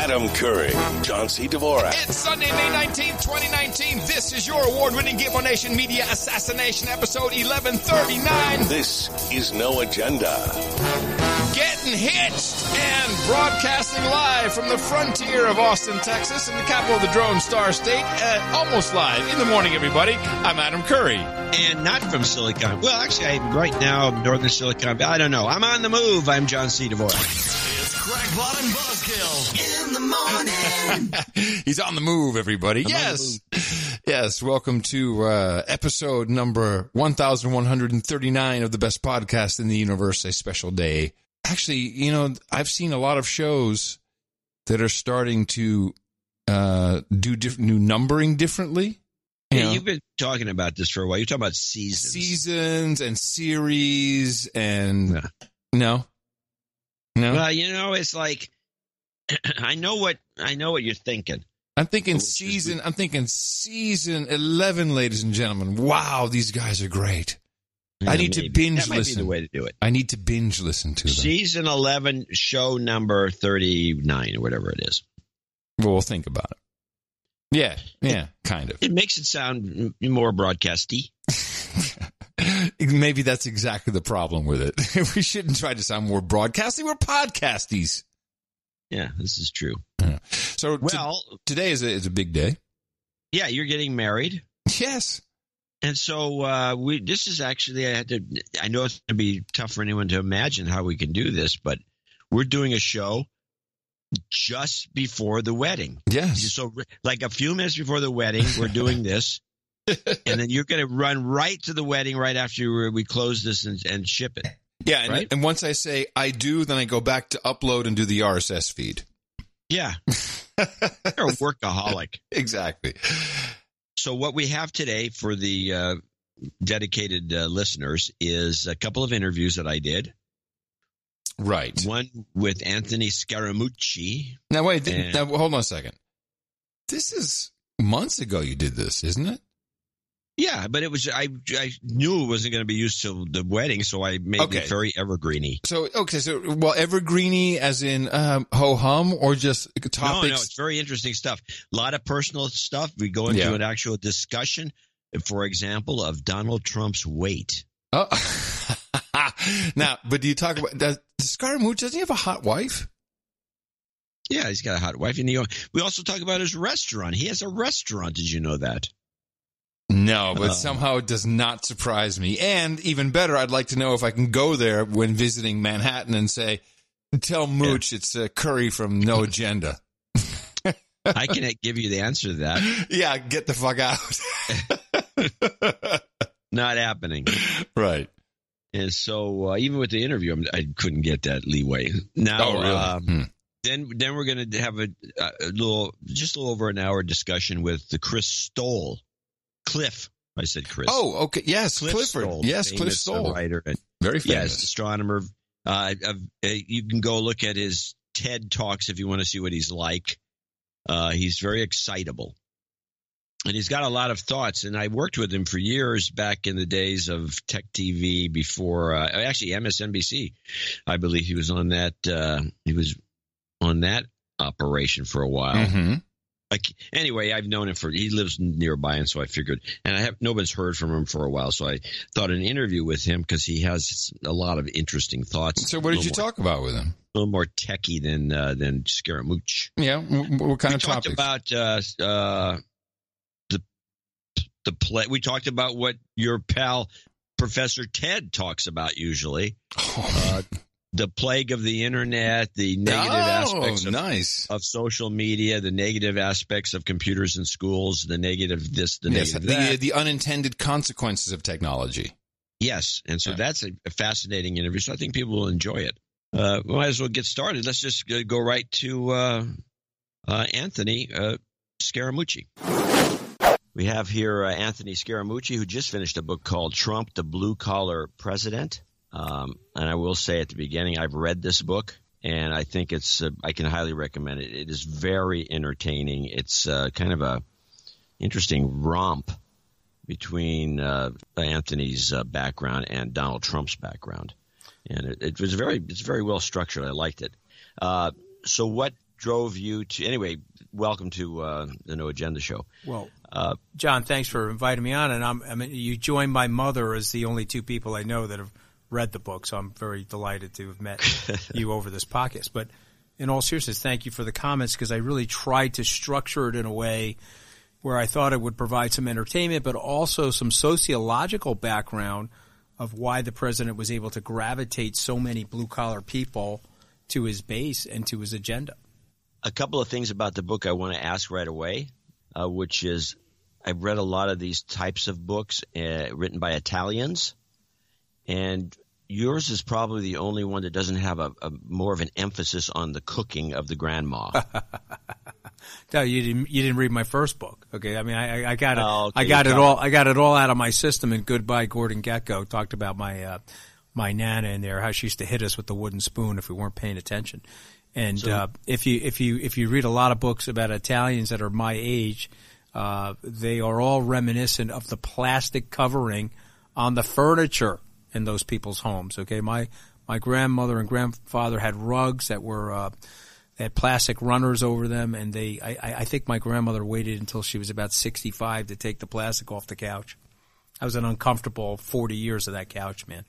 Adam Curry, John C. Dvorak. It's Sunday, May 19th, 2019. This is your award-winning Gable Nation Media Assassination episode 1139. This is No Agenda. Getting hitched and broadcasting live from the frontier of Austin, Texas, in the capital of the Drone Star State. Uh, almost live in the morning, everybody. I'm Adam Curry. and not from Silicon. Well, actually, I, right now, I'm northern Silicon Valley. I don't know. I'm on the move. I'm John C. Dvorak. It's Crackpot and Buzzkill in the morning. He's on the move, everybody. yes. Yes. Welcome to uh, episode number 1139 of the best podcast in the universe, a special day. Actually, you know, I've seen a lot of shows that are starting to uh, do diff- new numbering differently. You Yeah, know, you've been talking about this for a while. You're talking about seasons. seasons and series and Yeah. no, no. Well, you know, it's like I know what I know what you're thinking. I'm thinking season. I'm thinking season eleven, ladies and gentlemen. Wow, these guys are great. I need to Maybe. binge that might Be listen. the way to do it. I need to binge listen to them. Season 11, show number 39 or whatever it is. Well, we'll think about it. Yeah, yeah, kind of. It makes it sound more broadcasty. Maybe that's exactly the problem with it. we shouldn't try to sound more broadcasty. We're podcasties. Yeah, this is true. So t- Well, today is a, is a big day. yeah, you're getting married. Yes. And so uh, we. This is actually I had to. I know it's going to be tough for anyone to imagine how we can do this, but we're doing a show just before the wedding. Yes. So, like a few minutes before the wedding, we're doing this, and then you're going to run right to the wedding right after we close this and, and ship it. Yeah, and, Right? and once I say I do, then I go back to upload and do the RSS feed. Yeah, you're a workaholic. exactly. So, what we have today for the uh, dedicated uh, listeners is a couple of interviews that I did. Right. One with Anthony Scaramucci. Now wait. And- now hold on a second. This is months ago. You did this, isn't it? Yeah, but it was I I knew it wasn't going to be used till the wedding, so I made Okay. it very evergreeny. So okay. So well, evergreeny as in um, ho hum or just No, topics. no, it's very interesting stuff. A lot of personal stuff. We go into Yeah. an actual discussion, for example, of Donald Trump's weight. Oh. now, but do you talk about does, does Scaramucci? Doesn't he have a hot wife? Yeah, he's got a hot wife, and he, we also talk about his restaurant. He has a restaurant. Did you know that? No, but Uh. somehow it does not surprise me. And even better, I'd like to know if I can go there when visiting Manhattan and say, "Tell Mooch it's uh, Curry from No Agenda." I can give you the answer to that. yeah, get the fuck out. Not happening. right. And so, uh, even with the interview, I'm, I couldn't get that leeway. Now, Oh, really? um, Hmm. then then we're going to have a, a little, just a little over an hour discussion with the Chris Stoll, Cliff. I said Chris. Oh, okay. Yes, Cliff Clifford. Stoll, yes, Cliff uh, Stoll. writer, and Very yes, famous. astronomer. Uh, uh, you can go look at his TED talks if you want to see what he's like. Uh, he's very excitable, and he's got a lot of thoughts. And I worked with him for years back in the days of Tech TV before, uh, actually MSNBC. I believe he was on that. Uh, he was on that operation for a while. hmm Like anyway, I've known him for he lives nearby, and so I figured, and I have nobody's heard from him for a while, so I thought an interview with him because he has a lot of interesting thoughts. So, what did you more- talk about with him? A little more techie than uh, than Scaramucci. Yeah, what kind we of talked topics? about uh, uh, the play. We talked about what your pal Professor Ted talks about usually. Uh, the plague of the internet, the negative oh, aspects of nice. of social media, the negative aspects of computers in schools, the negative this, the Yes, negative the, that. the unintended consequences of technology. yes, and so Yeah. that's a, a fascinating interview. So I think people will enjoy it. Uh, we might as well get started. Let's just go- go right to uh, uh, Anthony uh, Scaramucci. We have here uh, Anthony Scaramucci, who just finished a book called Trump, the Blue Collar President. Um, and I will say at the beginning, I've read this book, and I think it's uh, I can highly recommend it. It is very entertaining. It's uh, kind of a interesting romp between uh, Anthony's uh, background and Donald Trump's background, and it, it was very it's very well structured. I liked it. Uh, so what drove you to anyway? Welcome to uh, the No Agenda Show. Well, uh, John, thanks for inviting me on. And I'm, I mean, you joined my mother as the only two people I know that have read the book, so I'm very delighted to have met you over this podcast. But in all seriousness, thank you for the comments because I really tried to structure it in a way where I thought it would provide some entertainment, but also some sociological background of why the president was able to gravitate so many blue collar people to his base and to his agenda. A couple of things about the book I want to ask right away, uh, which is I've read a lot of these types of books uh, written by Italians, and yours is probably the only one that doesn't have a, a more of an emphasis on the cooking of the grandma. no, you didn't. You didn't read my first book. Okay, I mean, I, I got it. Oh, okay, I got it all. I got it all out of my system. And goodbye, Gordon Gekko talked about my uh, my nana in there, how she used to hit us with the wooden spoon if we weren't paying attention. And so, uh, if you if you if you read a lot of books about Italians that are my age, uh, they are all reminiscent of the plastic covering on the furniture in those people's homes. Okay, my my grandmother and grandfather had rugs that were uh, had plastic runners over them, and they I, I think my grandmother waited until she was about sixty five to take the plastic off the couch. I was an uncomfortable forty years of that couch, man.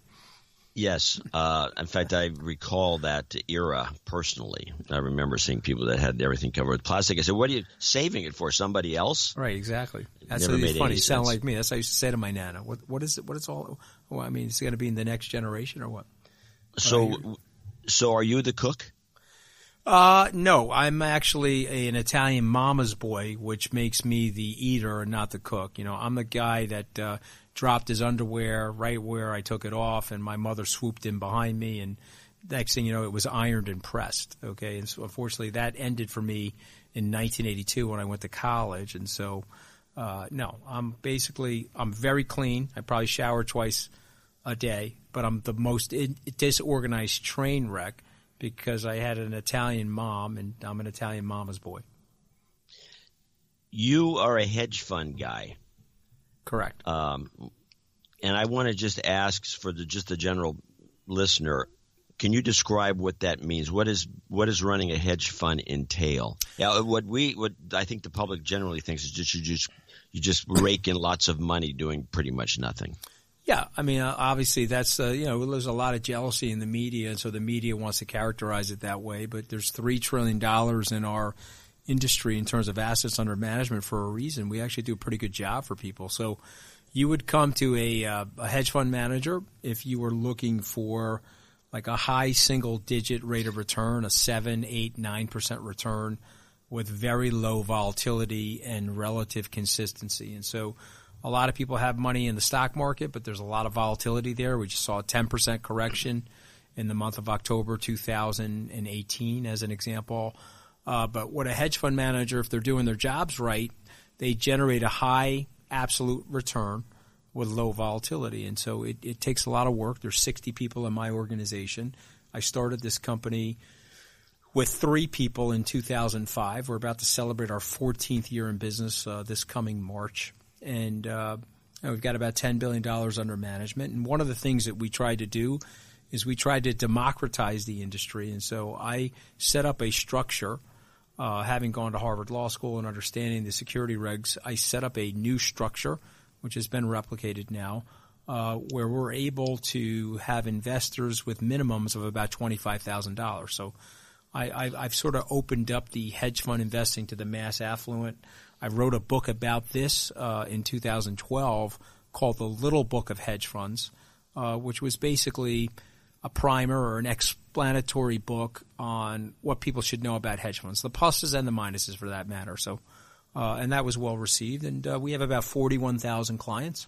Yes. Uh, in fact, I recall that era personally. I remember seeing people that had everything covered with plastic. I said, "What are you saving it for? Somebody else?" Right. Exactly. That's Never made funny. You sound like me. That's what I used to say to my nana. What What is it? What is all? Well, I mean, it's going to be in the next generation or what? So, so are you the cook? Uh, no, I'm actually a, an Italian mama's boy, which makes me the eater and not the cook. You know, I'm the guy that uh, dropped his underwear right where I took it off, and my mother swooped in behind me, and next thing you know, it was ironed and pressed. Okay, and so unfortunately, that ended for me in 1982 when I went to college, and so uh, no, I'm basically I'm very clean. I probably shower twice a day, but I'm the most disorganized train wreck because I had an Italian mom, and I'm an Italian mama's boy. You are a hedge fund guy. Correct. Um, and I want to just ask for the just the general listener, can you describe what that means? What is what does running a hedge fund entail? Yeah, what we what I think the public generally thinks is just you just you just rake in lots of money doing pretty much nothing. Yeah, I mean, uh, obviously that's uh, you know there's a lot of jealousy in the media, and so the media wants to characterize it that way. But there's three trillion dollars in our industry in terms of assets under management for a reason. We actually do a pretty good job for people. So you would come to a, uh, a hedge fund manager if you were looking for like a high single digit rate of return, a seven, eight, nine percent return with very low volatility and relative consistency. And so a lot of people have money in the stock market, but there's a lot of volatility there. We just saw a 10% correction in the month of October 2018 as an example. Uh, but what a hedge fund manager, if they're doing their jobs right, they generate a high absolute return with low volatility. And so it, it takes a lot of work. There's 60 people in my organization. I started this company with three people in 2005. We're about to celebrate our 14th year in business uh, this coming March. And uh, we've got about $10 billion under management. And one of the things that we tried to do is we tried to democratize the industry. And so I set up a structure – uh, having gone to Harvard Law School and understanding the security regs, I set up a new structure, which has been replicated now, uh, where we're able to have investors with minimums of about $25,000. So I, have sort of opened up the hedge fund investing to the mass affluent. I wrote a book about this uh, in 2012 called The Little Book of Hedge Funds, uh, which was basically – a primer or an explanatory book on what people should know about hedge funds, the pluses and the minuses for that matter. So, uh, and that was well received. And uh, we have about 41,000 clients,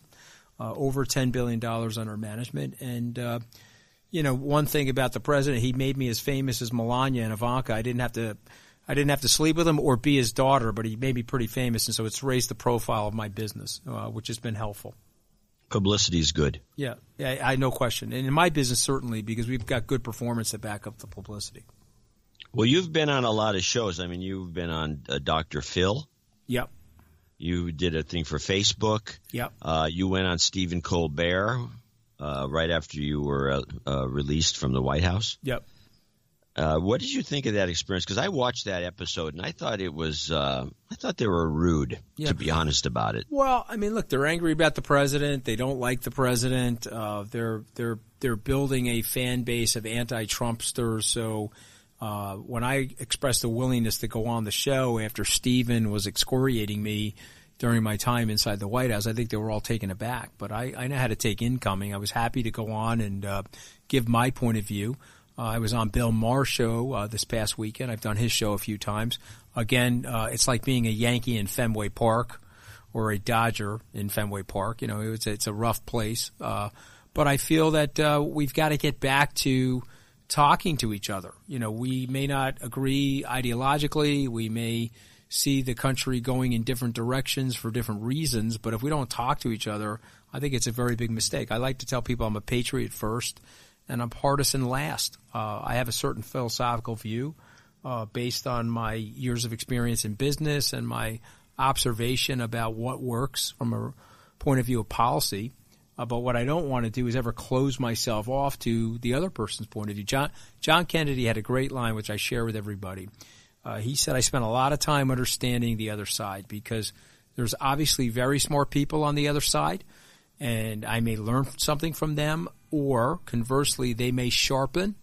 uh, over $10 billion under management. And, uh, you know, one thing about the president, he made me as famous as Melania and Ivanka. I didn't have to. I didn't have to sleep with him or be his daughter, but he made me pretty famous, and so it's raised the profile of my business, uh, which has been helpful publicity is good. Yeah, yeah, I no question. And in my business, certainly, because we've got good performance that back up the publicity. Well, you've been on a lot of shows. I mean, you've been on uh, Dr. Phil. Yep. You did a thing for Facebook. Yep. Uh, you went on Stephen Colbert uh, right after you were uh, uh, released from the White House. Yep. Uh, what did you think of that experience? Because I watched that episode and I thought it was, uh, I thought they were rude, yeah. to be honest about it. Well, I mean, look, they're angry about the president. They don't like the president. Uh, they're they're they're building a fan base of anti-Trumpsters. So uh, when I expressed a willingness to go on the show after Stephen was excoriating me during my time inside the White House, I think they were all taken aback. But I, I know how to take incoming. I was happy to go on and uh, give my point of view. Uh, I was on Bill Maher's show uh, this past weekend. I've done his show a few times. Again, uh, it's like being a Yankee in Fenway Park or a Dodger in Fenway Park. You know, it's it's a rough place. Uh, but I feel that uh, we've got to get back to talking to each other. You know, we may not agree ideologically. We may see the country going in different directions for different reasons. But if we don't talk to each other, I think it's a very big mistake. I like to tell people I'm a patriot first and I'm partisan last. Uh, I have a certain philosophical view uh, based on my years of experience in business and my observation about what works from a point of view of policy. Uh, but what I don't want to do is ever close myself off to the other person's point of view. John John Kennedy had a great line, which I share with everybody. Uh, he said, "I spent a lot of time understanding the other side because there's obviously very smart people on the other side." And I may learn something from them, or conversely, they may sharpen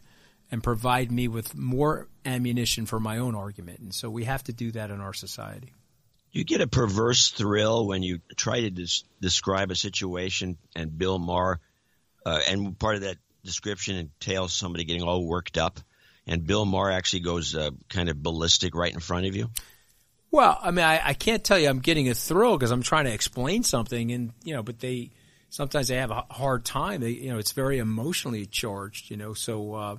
and provide me with more ammunition for my own argument. And so we have to do that in our society. You get a perverse thrill when you try to des- describe a situation, and Bill Maher, uh, and part of that description entails somebody getting all worked up, and Bill Maher actually goes uh, kind of ballistic right in front of you. Well, I mean, I, I can't tell you I'm getting a thrill because I'm trying to explain something, and you know, but they sometimes they have a hard time. They, you know, it's very emotionally charged. You know, so uh,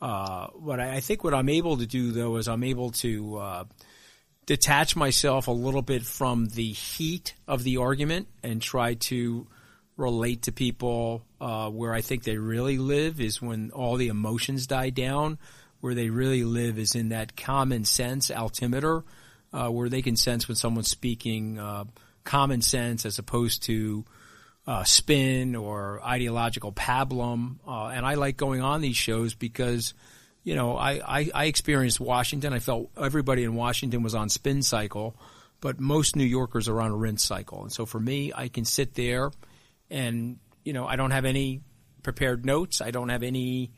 uh, what I, I, think what I'm able to do though is I'm able to uh, detach myself a little bit from the heat of the argument and try to relate to people uh, where I think they really live is when all the emotions die down. Where they really live is in that common sense altimeter, uh, where they can sense when someone's speaking uh, common sense as opposed to uh, spin or ideological pablum. Uh, and I like going on these shows because, you know, I, I, I, experienced Washington. I felt everybody in Washington was on spin cycle, but most New Yorkers are on a rinse cycle. And so for me, I can sit there and, you know, I don't have any prepared notes. I don't have any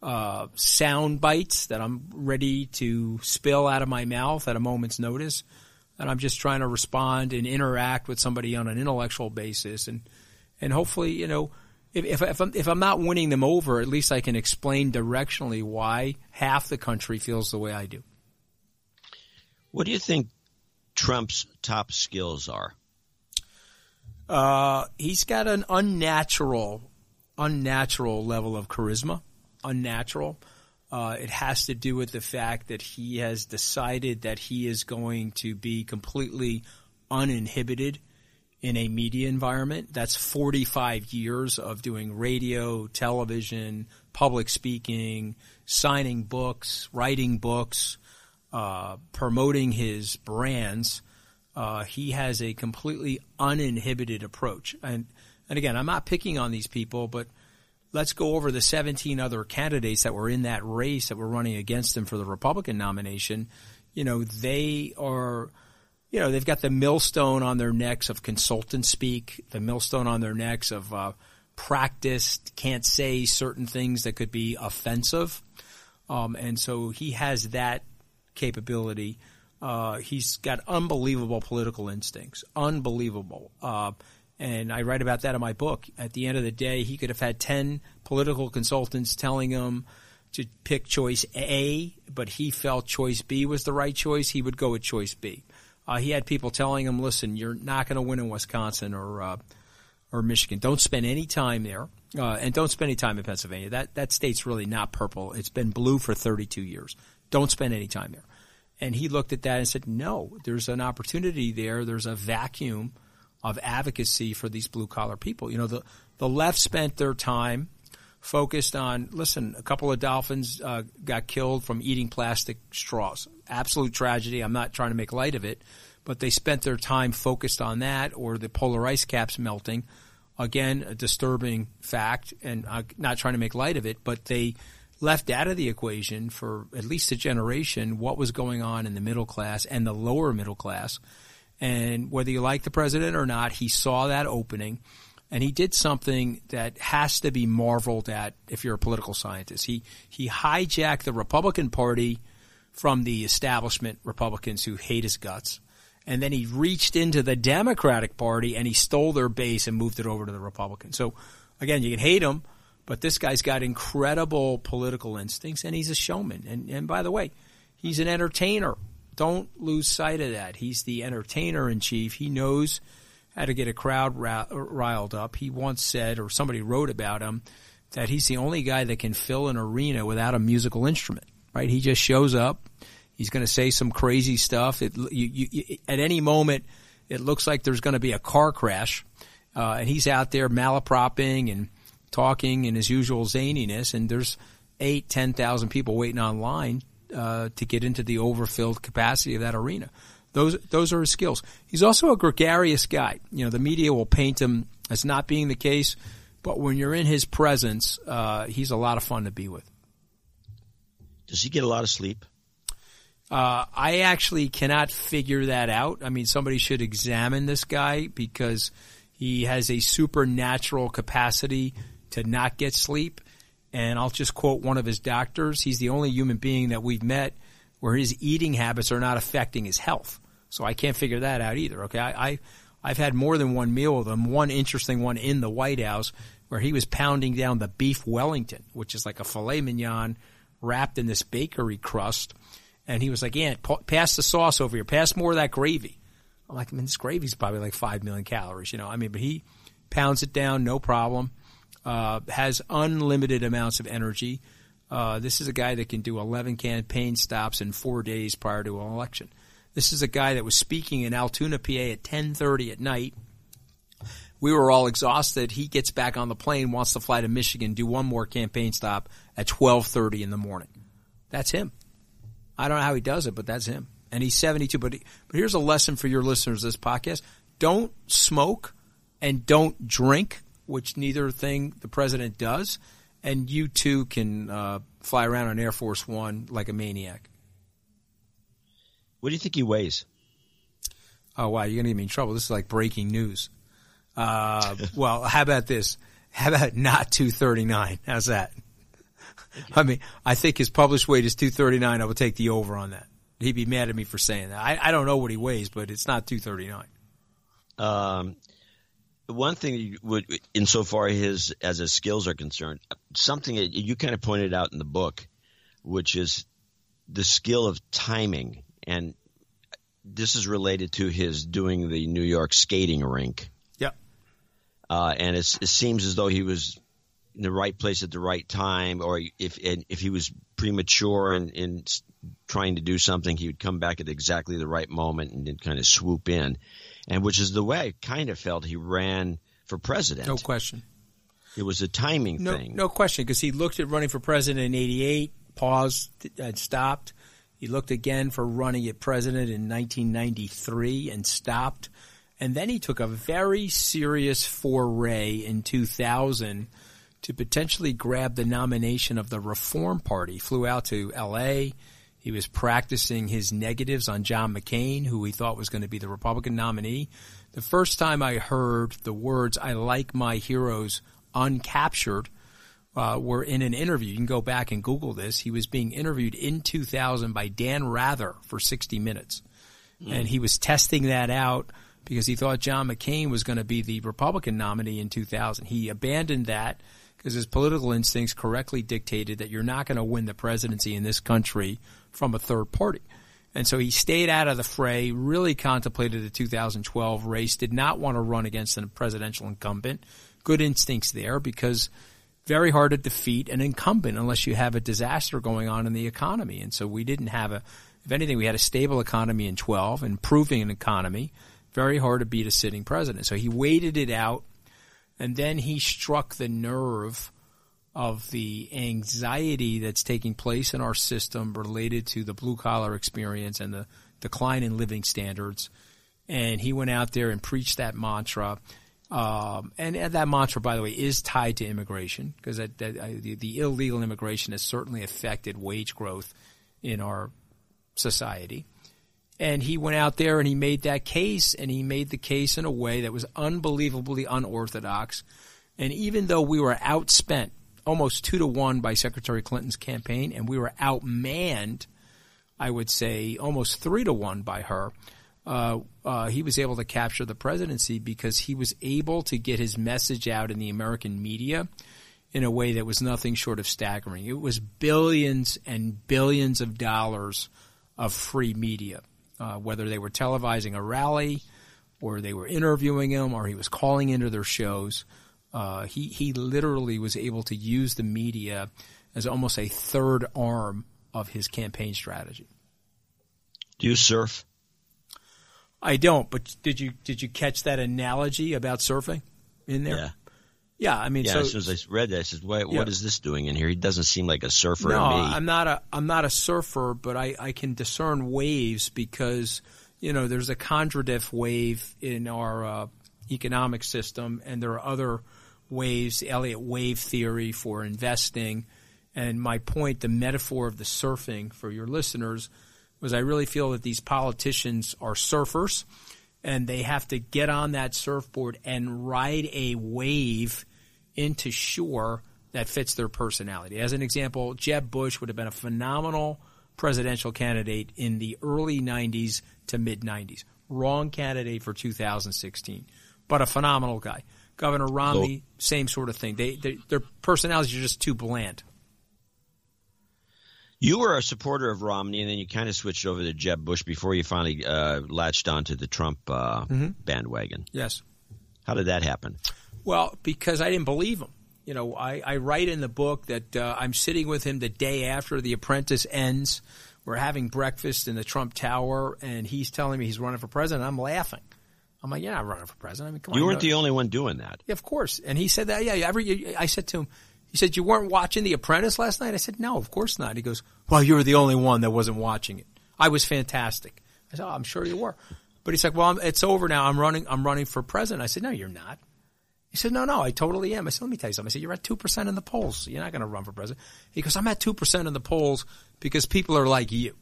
uh, sound bites that I'm ready to spill out of my mouth at a moment's notice. And I'm just trying to respond and interact with somebody on an intellectual basis. And, and hopefully, you know, if if, if, I'm, if I'm not winning them over, at least I can explain directionally why half the country feels the way I do. What do you think Trump's top skills are? Uh, he's got an unnatural, unnatural level of charisma. Unnatural. Uh, it has to do with the fact that he has decided that he is going to be completely uninhibited in a media environment. That's 45 years of doing radio, television, public speaking, signing books, writing books, uh, promoting his brands. Uh, he has a completely uninhibited approach. And, and again, I'm not picking on these people, but let's go over the 17 other candidates that were in that race that were running against him for the Republican nomination. You know, they are – you know, they've got the millstone on their necks of consultant speak, the millstone on their necks of uh, practiced, can't say certain things that could be offensive. Um, and so he has that capability. Uh, he's got unbelievable political instincts, unbelievable. Uh, and I write about that in my book. At the end of the day, he could have had 10 political consultants telling him to pick choice A, but he felt choice B was the right choice. He would go with choice B. Uh, he had people telling him, "Listen, you're not going to win in Wisconsin or uh, or Michigan. Don't spend any time there, uh, and don't spend any time in Pennsylvania. That that state's really not purple. It's been blue for 32 years. Don't spend any time there." And he looked at that and said, "No, there's an opportunity there. There's a vacuum of advocacy for these blue collar people. You know, the the left spent their time." Focused on listen a couple of dolphins uh, got killed from eating plastic straws. Absolute tragedy. I'm not trying to make light of it but they spent their time focused on that or the polar ice caps melting. Again a disturbing fact and uh, not trying to make light of it but they left out of the equation for at least a generation what was going on in the middle class and the lower middle class. And whether you like the president or not, he saw that opening and he did something that has to be marveled at if you're a political scientist. He he hijacked the Republican Party from the establishment Republicans who hate his guts. And then he reached into the Democratic Party and he stole their base and moved it over to the Republicans. So again, you can hate him, but this guy's got incredible political instincts and he's a showman. And and by the way, he's an entertainer. Don't lose sight of that. He's the entertainer in chief. He knows how to get a crowd riled up. He once said, or somebody wrote about him, that he's the only guy that can fill an arena without a musical instrument. Right? He just shows up. He's going to say some crazy stuff. It, you, you, at any moment, it looks like there's going to be a car crash, uh, and he's out there malapropping and talking in his usual zaniness. And there's eight, ten thousand people waiting online uh, to get into the overfilled capacity of that arena. Those those are his skills. He's also a gregarious guy. You know, the media will paint him as not being the case, but when you're in his presence, uh, he's a lot of fun to be with. Does he get a lot of sleep? Uh, I actually cannot figure that out. I mean, somebody should examine this guy because he has a supernatural capacity to not get sleep. And I'll just quote one of his doctors. He's the only human being that we've met where his eating habits are not affecting his health. So I can't figure that out either. Okay, I, I I've had more than one meal with him. One interesting one in the White House where he was pounding down the beef Wellington, which is like a filet mignon wrapped in this bakery crust. And he was like, "Yeah, pass the sauce over here. Pass more of that gravy." I'm like, "I mean, this gravy's probably like five million calories, you know." I mean, but he pounds it down, no problem. Uh, has unlimited amounts of energy. Uh, this is a guy that can do 11 campaign stops in four days prior to an election. This is a guy that was speaking in Altoona, PA at 10:30 at night. We were all exhausted. He gets back on the plane, wants to fly to Michigan, do one more campaign stop at 12:30 in the morning. That's him. I don't know how he does it, but that's him. And he's 72. But he, but here's a lesson for your listeners this podcast: don't smoke and don't drink, which neither thing the president does. And you too can uh, fly around on Air Force One like a maniac. What do you think he weighs? Oh wow, you're gonna get me in trouble. This is like breaking news. Uh, well, how about this? How about not 239? How's that? I mean, I think his published weight is 239. I would take the over on that. He'd be mad at me for saying that. I, I don't know what he weighs, but it's not 239. Um, one thing would, insofar his as his skills are concerned, something that you kind of pointed out in the book, which is the skill of timing and this is related to his doing the New York skating rink. Yeah. Uh, and it seems as though he was in the right place at the right time, or if if he was premature and in, in trying to do something, he would come back at exactly the right moment and then kind of swoop in, and which is the way I kind of felt he ran for president. No question. It was a timing no, thing. No question, because he looked at running for president in '88, paused, and stopped he looked again for running at president in 1993 and stopped. And then he took a very serious foray in 2000 to potentially grab the nomination of the Reform Party. Flew out to LA. He was practicing his negatives on John McCain, who he thought was going to be the Republican nominee. The first time I heard the words, I like my heroes uncaptured uh, were in an interview. You can go back and Google this. He was being interviewed in 2000 by Dan Rather for 60 Minutes. Mm. And he was testing that out because he thought John McCain was going to be the Republican nominee in 2000. He abandoned that because his political instincts correctly dictated that you're not going to win the presidency in this country from a third party. And so he stayed out of the fray, really contemplated the 2012 race, did not want to run against a presidential incumbent. Good instincts there because – very hard to defeat an incumbent unless you have a disaster going on in the economy. And so we didn't have a, if anything, we had a stable economy in 12, improving an economy. Very hard to beat a sitting president. So he waited it out, and then he struck the nerve of the anxiety that's taking place in our system related to the blue collar experience and the decline in living standards. And he went out there and preached that mantra Um, and, and, that mantra, by the way, is tied to immigration because that, that, uh, the, the, illegal immigration has certainly affected wage growth in our society. And he went out there and he made that case, and he made the case in a way that was unbelievably unorthodox. And even though we were outspent almost two to one by Secretary Clinton's campaign, and we were outmanned, I would say, almost three to one by her uh, uh, he was able to capture the presidency because he was able to get his message out in the American media in a way that was nothing short of staggering. It was billions and billions of dollars of free media, uh, whether they were televising a rally or they were interviewing him or he was calling into their shows. Uh, he, he literally was able to use the media as almost a third arm of his campaign strategy. Do you surf? I don't, but did you did you catch that analogy about surfing in there? Yeah. Yeah, I mean, yeah. So, as soon as I read that, I said, "What, yeah. what is this doing in here?" He doesn't seem like a surfer. No, to me. I'm not a I'm not a surfer, but I I can discern waves because you know there's a Kondratiev wave in our uh, economic system, and there are other waves, Elliott wave theory for investing. And my point, the metaphor of the surfing for your listeners was I really feel that these politicians are surfers and they have to get on that surfboard and ride a wave into shore that fits their personality. As an example, Jeb Bush would have been a phenomenal presidential candidate in the early 90s to mid 90s. Wrong candidate for 2016, but a phenomenal guy. Governor Romney, same sort of thing. They, they, their personalities are just too bland. You were a supporter of Romney, and then you kind of switched over to Jeb Bush before you finally uh, latched onto the Trump uh, mm-hmm. bandwagon. Yes. How did that happen? Well, because I didn't believe him. You know, I, I write in the book that uh, I'm sitting with him the day after The Apprentice ends. We're having breakfast in the Trump Tower, and he's telling me he's running for president. I'm laughing. I'm like, you're not running for president. I mean, come you on. You weren't the only one doing that. Yeah, of course. And he said that. Yeah, every. I said to him, he said, You weren't watching The Apprentice last night? I said, No, of course not. He goes, Well, you were the only one that wasn't watching it. I was fantastic. I said, oh, I'm sure you were. But he's like, Well, I'm, it's over now. I'm running, I'm running for president. I said, No, you're not. He said, No, no, I totally am. I said, Let me tell you something. I said, You're at 2% in the polls. So you're not going to run for president. He goes, I'm at 2% in the polls because people are like you.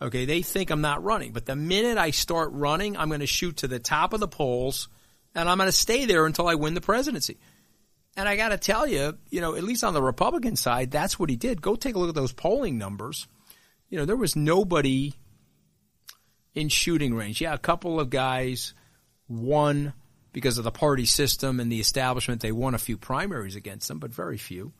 Okay, they think I'm not running. But the minute I start running, I'm going to shoot to the top of the polls and I'm going to stay there until I win the presidency. And I got to tell you, you know, at least on the Republican side, that's what he did. Go take a look at those polling numbers. You know, there was nobody in shooting range. Yeah, a couple of guys won because of the party system and the establishment. They won a few primaries against them, but very few.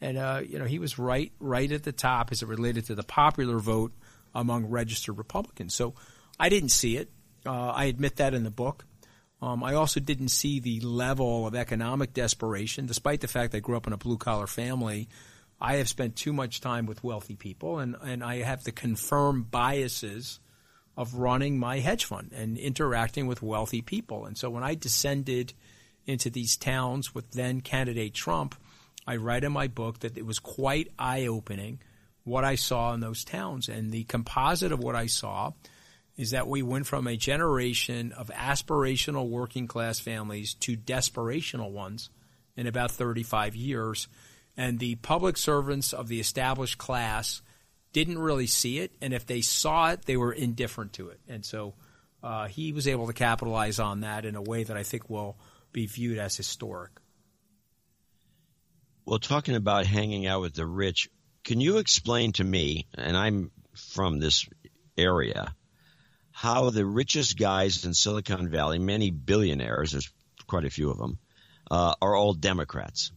And uh, you know, he was right, right at the top as it related to the popular vote among registered Republicans. So I didn't see it. Uh, I admit that in the book. Um, I also didn't see the level of economic desperation, despite the fact I grew up in a blue collar family. I have spent too much time with wealthy people, and, and I have the confirmed biases of running my hedge fund and interacting with wealthy people. And so when I descended into these towns with then candidate Trump, I write in my book that it was quite eye opening what I saw in those towns. And the composite of what I saw is that we went from a generation of aspirational working class families to desperational ones in about 35 years. And the public servants of the established class didn't really see it. And if they saw it, they were indifferent to it. And so uh, he was able to capitalize on that in a way that I think will be viewed as historic. Well, talking about hanging out with the rich, can you explain to me, and I'm from this area, how the richest guys in Silicon Valley, many billionaires, there's quite a few of them, uh, are all Democrats.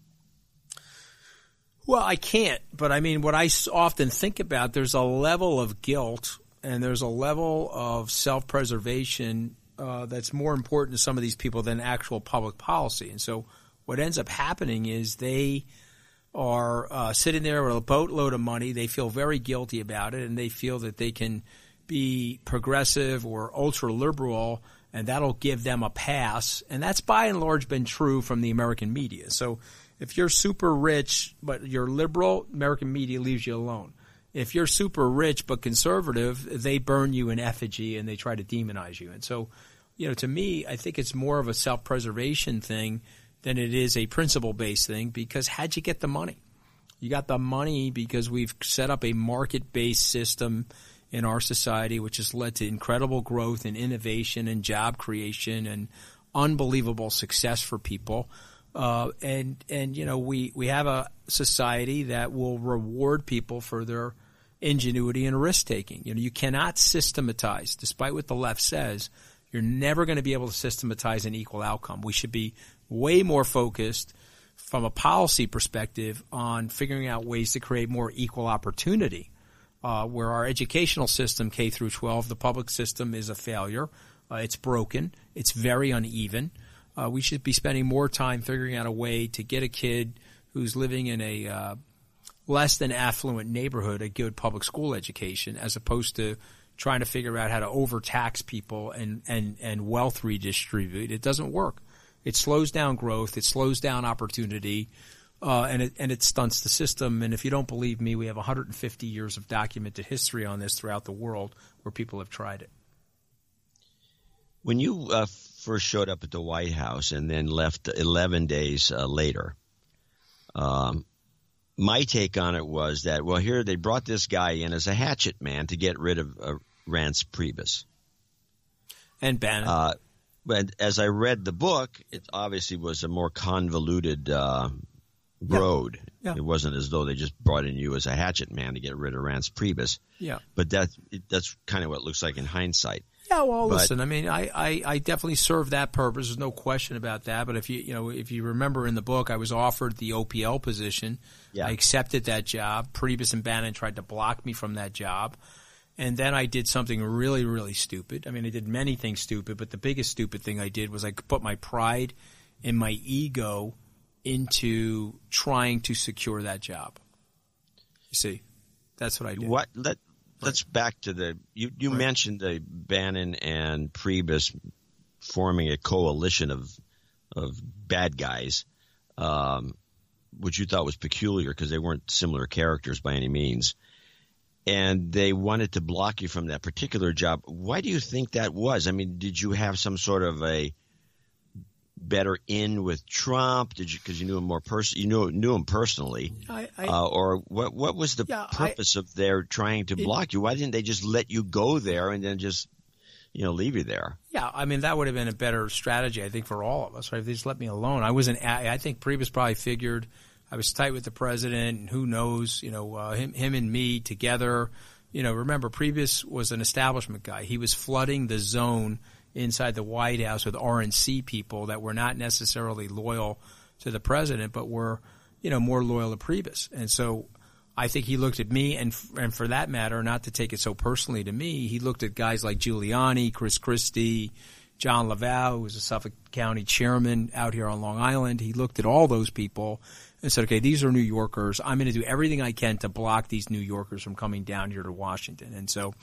Well, I can't, but I mean, what I often think about, there's a level of guilt and there's a level of self preservation uh, that's more important to some of these people than actual public policy. And so what ends up happening is they are uh, sitting there with a boatload of money. They feel very guilty about it and they feel that they can be progressive or ultra liberal, and that'll give them a pass. And that's by and large been true from the American media. So if you're super rich but you're liberal, American media leaves you alone. If you're super rich but conservative, they burn you in effigy and they try to demonize you. And so, you know, to me, I think it's more of a self preservation thing than it is a principle based thing because how'd you get the money? You got the money because we've set up a market based system in our society, which has led to incredible growth and innovation and job creation and unbelievable success for people. Uh, and and you know we we have a society that will reward people for their ingenuity and risk taking. You know you cannot systematize, despite what the left says. You're never going to be able to systematize an equal outcome. We should be way more focused from a policy perspective on figuring out ways to create more equal opportunity. Uh, where our educational system, K through 12, the public system is a failure. Uh, it's broken. It's very uneven. Uh, we should be spending more time figuring out a way to get a kid who's living in a uh, less than affluent neighborhood a good public school education, as opposed to trying to figure out how to overtax people and, and, and wealth redistribute. It doesn't work. It slows down growth. It slows down opportunity. Uh, and it and it stunts the system. And if you don't believe me, we have 150 years of documented history on this throughout the world where people have tried it. When you uh, first showed up at the White House and then left 11 days uh, later, um, my take on it was that well, here they brought this guy in as a hatchet man to get rid of uh, Reince Priebus and Bannon. Uh, but as I read the book, it obviously was a more convoluted uh, road. Yeah. It wasn't as though they just brought in you as a hatchet man to get rid of Reince Priebus. Yeah. But that that's kind of what it looks like in hindsight. Yeah, well, But- listen. I mean, I, I, I definitely serve that purpose. There's no question about that. But if you you know if you remember in the book, I was offered the OPL position. Yeah. I accepted that job. Priebus and Bannon tried to block me from that job. And then I did something really, really stupid. I mean, I did many things stupid, but the biggest stupid thing I did was I put my pride and my ego into trying to secure that job. You see, that's what I did. What let let's back to the you you mentioned the Bannon and Priebus forming a coalition of of bad guys, um, which you thought was peculiar because they weren't similar characters by any means. And they wanted to block you from that particular job. Why do you think that was? I mean, did you have some sort of a better in with Trump? Did you because you knew him more person you knew knew him personally? I, I, uh, or what what was the Yeah, I- purpose of their trying to block you? Why didn't they just let you go there and then just you know leave you there? Yeah, I mean that would have been a better strategy, I think, for all of us. Right? If they just let me alone, I wasn't. I I think Priebus probably figured I was tight with the president, and who knows, you know, uh, him, him and me together. You know, remember Priebus was an establishment guy. He was flooding the zone inside the White House with RNC people that were not necessarily loyal to the president, but were, you know, more loyal to Priebus. And so I think he looked at me, and and for that matter, not to take it so personally to me, he looked at guys like Giuliani, Chris Christie, John LaValle, who was a Suffolk County chairman out here on Long Island. He looked at all those people and said, "Okay, these are New Yorkers. I'm going to do everything I can to block these New Yorkers from coming down here to Washington." And so,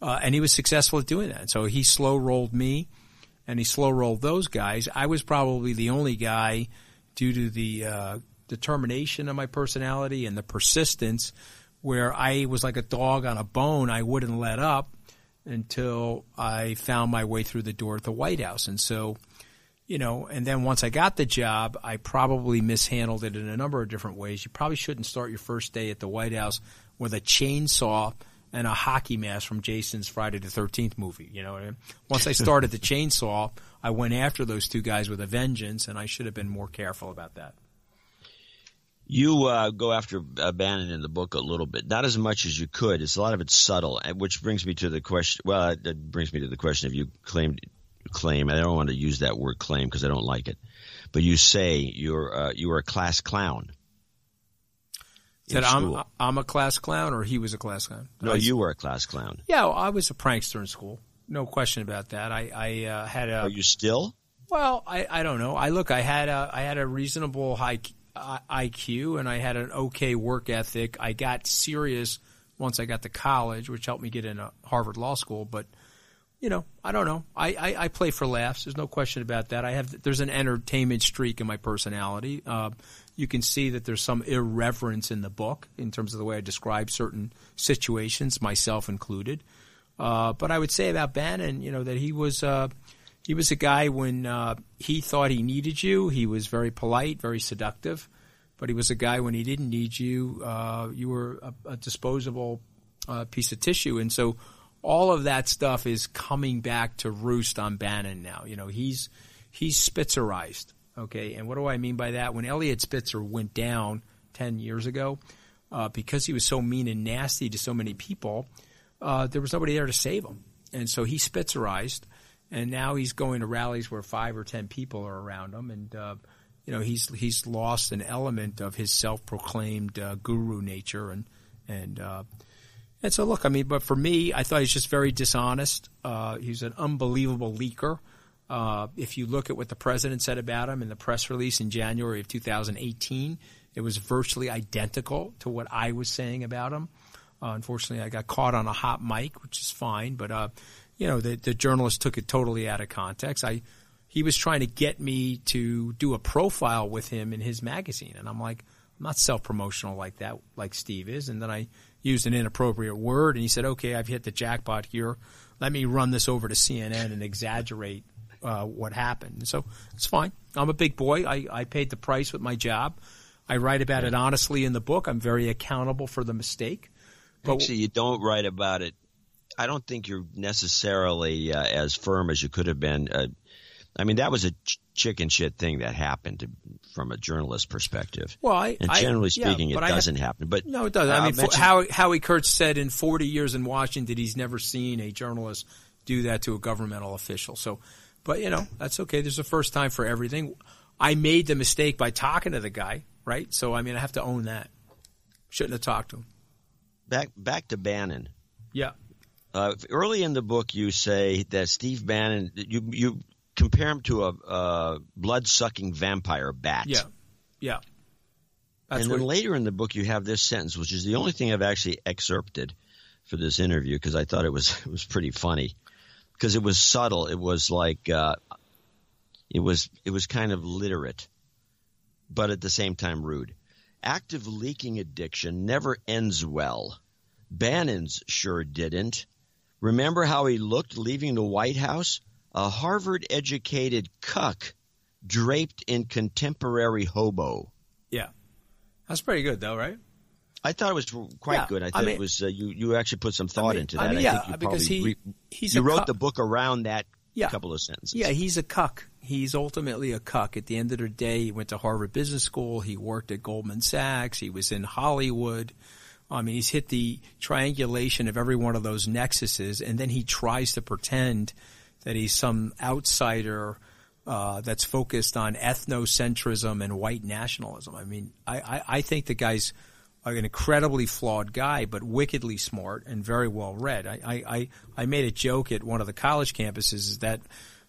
uh, and he was successful at doing that. So he slow rolled me, and he slow rolled those guys. I was probably the only guy, due to the uh, determination of my personality and the persistence, where I was like a dog on a bone. I wouldn't let up until I found my way through the door at the White House. And so, you know, and then once I got the job, I probably mishandled it in a number of different ways. You probably shouldn't start your first day at the White House with a chainsaw and a hockey mask from Jason's Friday the 13th movie. You know what I mean? Once I started the chainsaw, I went after those two guys with a vengeance, and I should have been more careful about that. You uh, go after uh, Bannon in the book a little bit, not as much as you could. It's a lot of it's subtle, which brings me to the question. Well, that brings me to the question if you claimed claim. I don't want to use that word claim because I don't like it, but you say you're uh, you are a class clown. That I'm. I'm a class clown, or he was a class clown. no, I- you were a class clown. Yeah, well, I was a prankster in school. No question about that. I I uh, had a Are you still? Well, I, I don't know. I look. I had a I had a reasonable high uh, IQ and I had an okay work ethic. I got serious once I got to college, which helped me get into Harvard Law School. But you know, I don't know. I, I, I play for laughs. There's no question about that. I have there's an entertainment streak in my personality. Uh, you can see that there's some irreverence in the book in terms of the way I describe certain situations, myself included. Uh, but I would say about Bannon, you know, that he was uh, he was a guy when uh, he thought he needed you. He was very polite, very seductive, but he was a guy when he didn't need you. Uh, you were a, a disposable uh, piece of tissue, and so all of that stuff is coming back to roost on Bannon now. You know, he's he's Spitzerized. Okay, and what do I mean by that? When Eliot Spitzer went down ten years ago, uh, because he was so mean and nasty to so many people, uh, there was nobody there to save him, and so he Spitzerized, and now he's going to rallies where five or ten people are around him, and uh, you know he's he's lost an element of his self-proclaimed uh, guru nature, and and uh, and so look, I mean, but for me, I thought he's just very dishonest. Uh, he's an unbelievable leaker. Uh, if you look at what the president said about him in the press release in January of 2018, it was virtually identical to what I was saying about him. Uh, unfortunately, I got caught on a hot mic, which is fine, but uh, you know the, the journalist took it totally out of context. I he was trying to get me to do a profile with him in his magazine, and I'm like, I'm not self promotional like that, like Steve is. And then I used an inappropriate word, and he said, "Okay, I've hit the jackpot here. Let me run this over to CNN and exaggerate uh, what happened." So it's fine. I'm a big boy. I, I paid the price with my job. I write about it honestly in the book. I'm very accountable for the mistake. But Actually, you don't write about it. I don't think you're necessarily uh, as firm as you could have been. Uh, I mean, that was a ch- chicken shit thing that happened to, from a journalist perspective. Well, I, and generally I, speaking, yeah, it doesn't have, happen. But no, it doesn't. I mean, mention, Howie, Howie Kurtz said in 40 years in Washington, he's never seen a journalist do that to a governmental official. So, but you know, that's okay. There's a first time for everything. I made the mistake by talking to the guy, right? So, I mean, I have to own that. Shouldn't have talked to him. Back, back to Bannon. Yeah. Uh, early in the book, you say that Steve Bannon, you you compare him to a, a blood sucking vampire bat. Yeah, yeah. That's and then later in the book, you have this sentence, which is the only thing I've actually excerpted for this interview because I thought it was it was pretty funny because it was subtle. It was like uh, it was it was kind of literate, but at the same time rude. Active leaking addiction never ends well. Bannon's sure didn't. Remember how he looked leaving the White House? a Harvard educated cuck draped in contemporary hobo. Yeah. That's pretty good, though, right? I thought it was quite yeah, good. I thought I mean, it was uh, you. You actually put some thought I mean, into that. I mean, yeah, think you because he re- he's you wrote cuck. the book around that yeah. couple of sentences. Yeah, he's a cuck. He's ultimately a cuck. At the end of the day, he went to Harvard Business School. He worked at Goldman Sachs. He was in Hollywood. I mean, he's hit the triangulation of every one of those nexuses, and then he tries to pretend that he's some outsider uh, that's focused on ethnocentrism and white nationalism. I mean, I, I, I think the guy's an incredibly flawed guy, but wickedly smart and very well read. I, I, I made a joke at one of the college campuses that,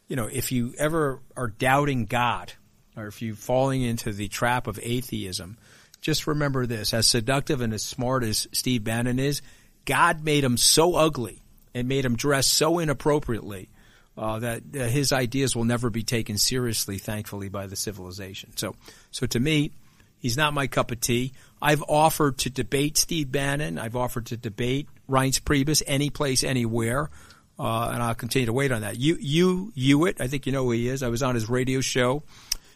you know, if you ever are doubting God or if you're falling into the trap of atheism, just remember this. As seductive and as smart as Steve Bannon is, God made him so ugly and made him dress so inappropriately uh, that uh, his ideas will never be taken seriously, thankfully, by the civilization. So, so to me, he's not my cup of tea. I've offered to debate Steve Bannon. I've offered to debate Reince Priebus any place, anywhere. Uh, and I'll continue to wait on that. You, you, Hewitt, I think you know who he is. I was on his radio show.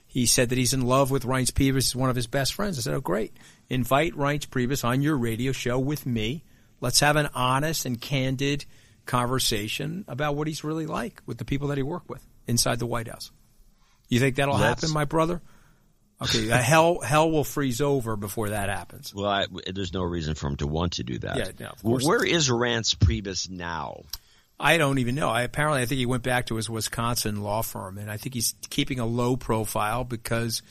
He said that he's in love with Reince Priebus. He's one of his best friends. I said, oh, great. Invite Reince Priebus on your radio show with me. Let's have an honest and candid conversation about what he's really like with the people that he worked with inside the White House. You think that'll That's, happen, my brother? Okay, uh, hell hell will freeze over before that happens. Well, I, there's no reason for him to want to do that. Yeah, no, of course. Where is Reince Priebus now? I don't even know. I apparently I think he went back to his Wisconsin law firm, and I think he's keeping a low profile because,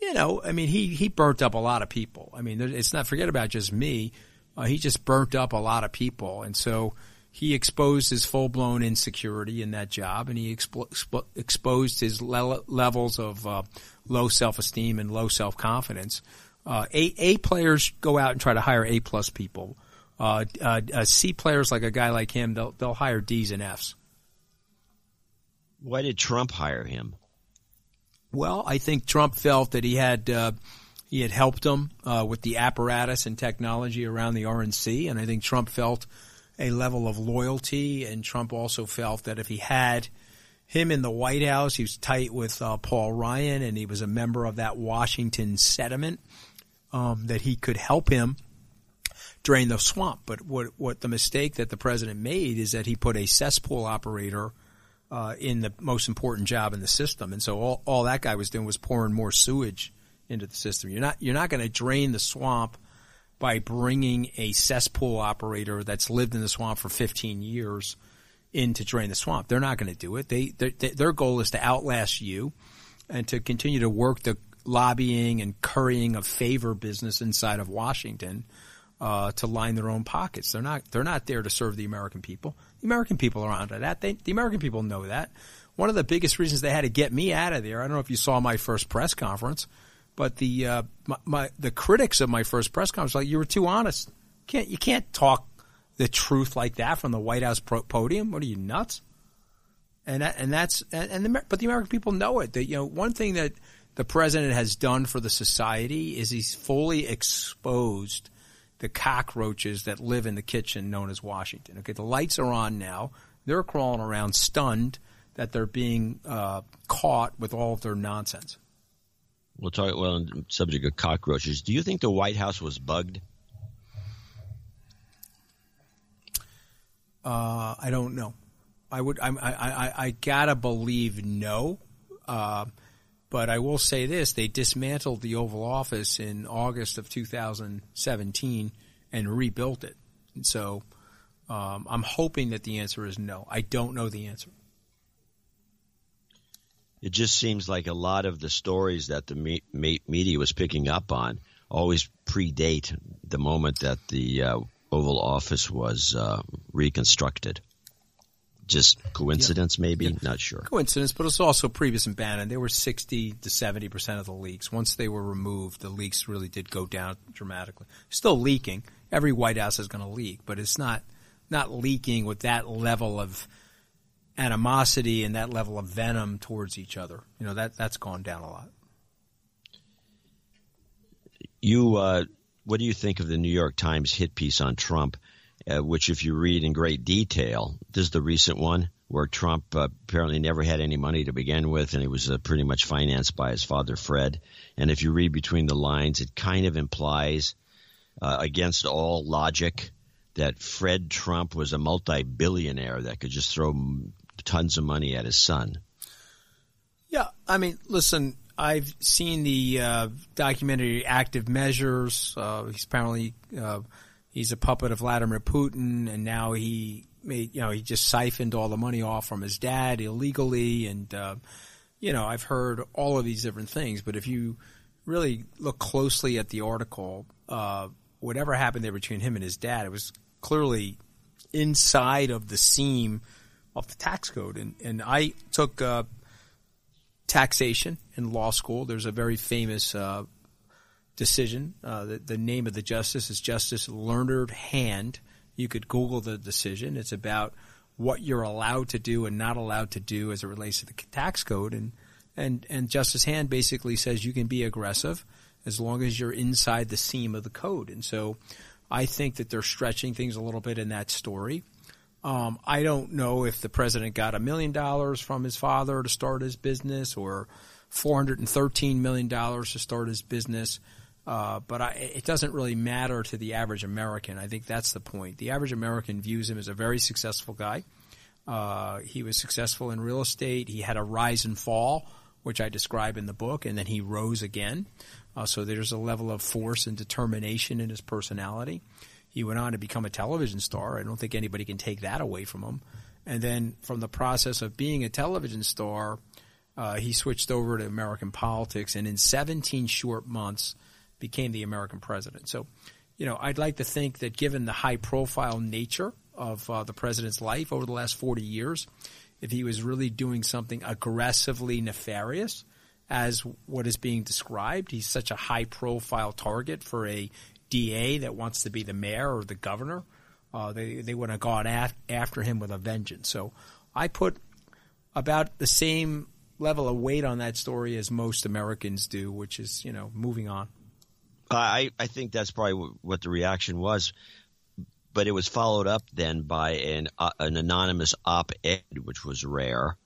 you know, I mean he he burnt up a lot of people. I mean, it's not forget about just me. Uh, he just burnt up a lot of people, and so he exposed his full blown insecurity in that job, and he expo- exposed his le- levels of uh, low self esteem and low self confidence. Uh, a A players go out and try to hire A plus people. Uh, uh, uh, C players like a guy like him, they'll they'll hire D's and F's. Why did Trump hire him? Well, I think Trump felt that he had uh, he had helped him uh, with the apparatus and technology around the RNC, and I think Trump felt a level of loyalty, and Trump also felt that if he had him in the White House. He was tight with uh, Paul Ryan, and he was a member of that Washington sediment um, that he could help him drain the swamp. But what what the mistake that the president made is that he put a cesspool operator uh, in the most important job in the system, and so all, all that guy was doing was pouring more sewage into the system. You're not you're not going to drain the swamp by bringing a cesspool operator that's lived in the swamp for 15 years in to drain the swamp. They're not going to do it. They, they their goal is to outlast you and to continue to work the lobbying and currying of favor business inside of Washington uh, to line their own pockets. They're not they're not there to serve the American people. The American people are onto that. They, the American people know that. One of the biggest reasons they had to get me out of there. I don't know if you saw my first press conference, but the uh, my, my, the critics of my first press conference like you were too honest. Can't you can't talk the truth like that from the White House podium? What are you nuts? And that, and that's and, and the, but the American people know it. That you know one thing that the president has done for the society is he's fully exposed the cockroaches that live in the kitchen known as Washington. Okay, the lights are on now. They're crawling around stunned that they're being uh, caught with all of their nonsense. We'll talk well on the subject of cockroaches. Do you think the White House was bugged? Uh, I don't know. I would. I, I, I, gotta believe no. Uh, but I will say this: they dismantled the Oval Office in August of 2017 and rebuilt it. And so um, I'm hoping that the answer is no. I don't know the answer. It just seems like a lot of the stories that the me- me- media was picking up on always predate the moment that the uh, Oval Office was uh, reconstructed. Just coincidence, maybe? Not sure. Coincidence, but it's also Priebus and Bannon. They were 60 to 70% of the leaks. Once they were removed, the leaks really did go down dramatically. Still leaking. Every White House is going to leak, but it's not, not leaking with that level of animosity and that level of venom towards each other. You know, that, that's gone down a lot. You, uh, what do you think of the New York Times hit piece on Trump? uh, which if you read in great detail, this is the recent one where Trump uh, apparently never had any money to begin with, and he was uh, pretty much financed by his father Fred. And if you read between the lines, it kind of implies, uh, against all logic, that Fred Trump was a multi-billionaire that could just throw tons of money at his son. Yeah, I mean, listen, I've seen the uh, documentary Active Measures. Uh, he's apparently he's a puppet of Vladimir Putin, and now he made you know he just siphoned all the money off from his dad illegally, and uh, you know I've heard all of these different things, but if you really look closely at the article, uh, whatever happened there between him and his dad, it was clearly inside of the seam of the tax code, and and I took. Uh, taxation in law school. There's a very famous uh, decision. Uh, the, the, name of the justice is Justice Learned Hand. You could Google the decision. It's about what you're allowed to do and not allowed to do as it relates to the tax code. And, and, and Justice Hand basically says you can be aggressive as long as you're inside the seam of the code. And so I think that they're stretching things a little bit in that story. Um, I don't know if the president got a million dollars from his father to start his business or $413 million to start his business. Uh, but I, it doesn't really matter to the average American. I think that's the point. The average American views him as a very successful guy. Uh, he was successful in real estate. He had a rise and fall, which I describe in the book, and then he rose again. Uh, so there's a level of force and determination in his personality. He went on to become a television star. I don't think anybody can take that away from him. And then from the process of being a television star, uh, he switched over to American politics, and in 17 short months – became the American president. So, you know, I'd like to think that given the high profile nature of uh, the president's life over the last 40 years, if he was really doing something aggressively nefarious, as what is being described, he's such a high profile target for a DA that wants to be the mayor or the governor. Uh, they they would have gone af- after him with a vengeance. So I put about the same level of weight on that story as most Americans do, which is you know moving on. I, I think that's probably what the reaction was, but it was followed up then by an uh, an anonymous op-ed, which was rare,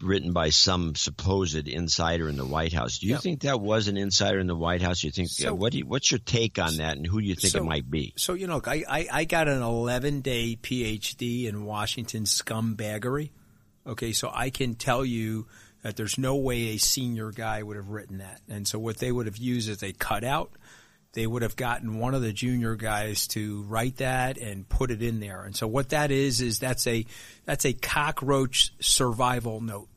written by some supposed insider in the White House. Do you think that was an insider in the White House? You think so, uh, what? Do you, what's your take on that, and who do you think so, it might be? So you know, I, I, I got an 11 day PhD in Washington scumbaggery. Okay, so I can tell you that there's no way a senior guy would have written that, and so what they would have used is a cutout they would have gotten one of the junior guys to write that and put it in there. And so what that is is that's a that's a cockroach survival note.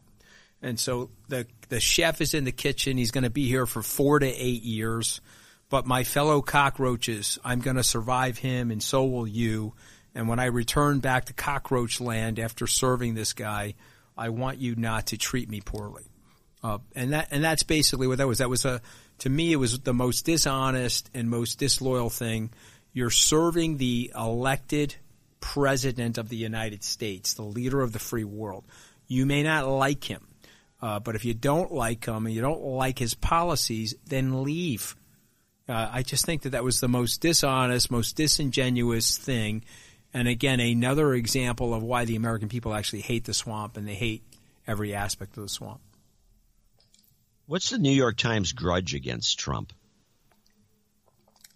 And so the the chef is in the kitchen. He's going to be here for 4 to 8 years. But my fellow cockroaches, I'm going to survive him and so will you. And when I return back to cockroach land after serving this guy, I want you not to treat me poorly. Uh, and that and that's basically what that was. That was a to me, it was the most dishonest and most disloyal thing. You're serving the elected president of the United States, the leader of the free world. You may not like him, uh, but if you don't like him and you don't like his policies, then leave. Uh, I just think that that was the most dishonest, most disingenuous thing. And again, another example of why the American people actually hate the swamp and they hate every aspect of the swamp. What's the New York Times grudge against Trump?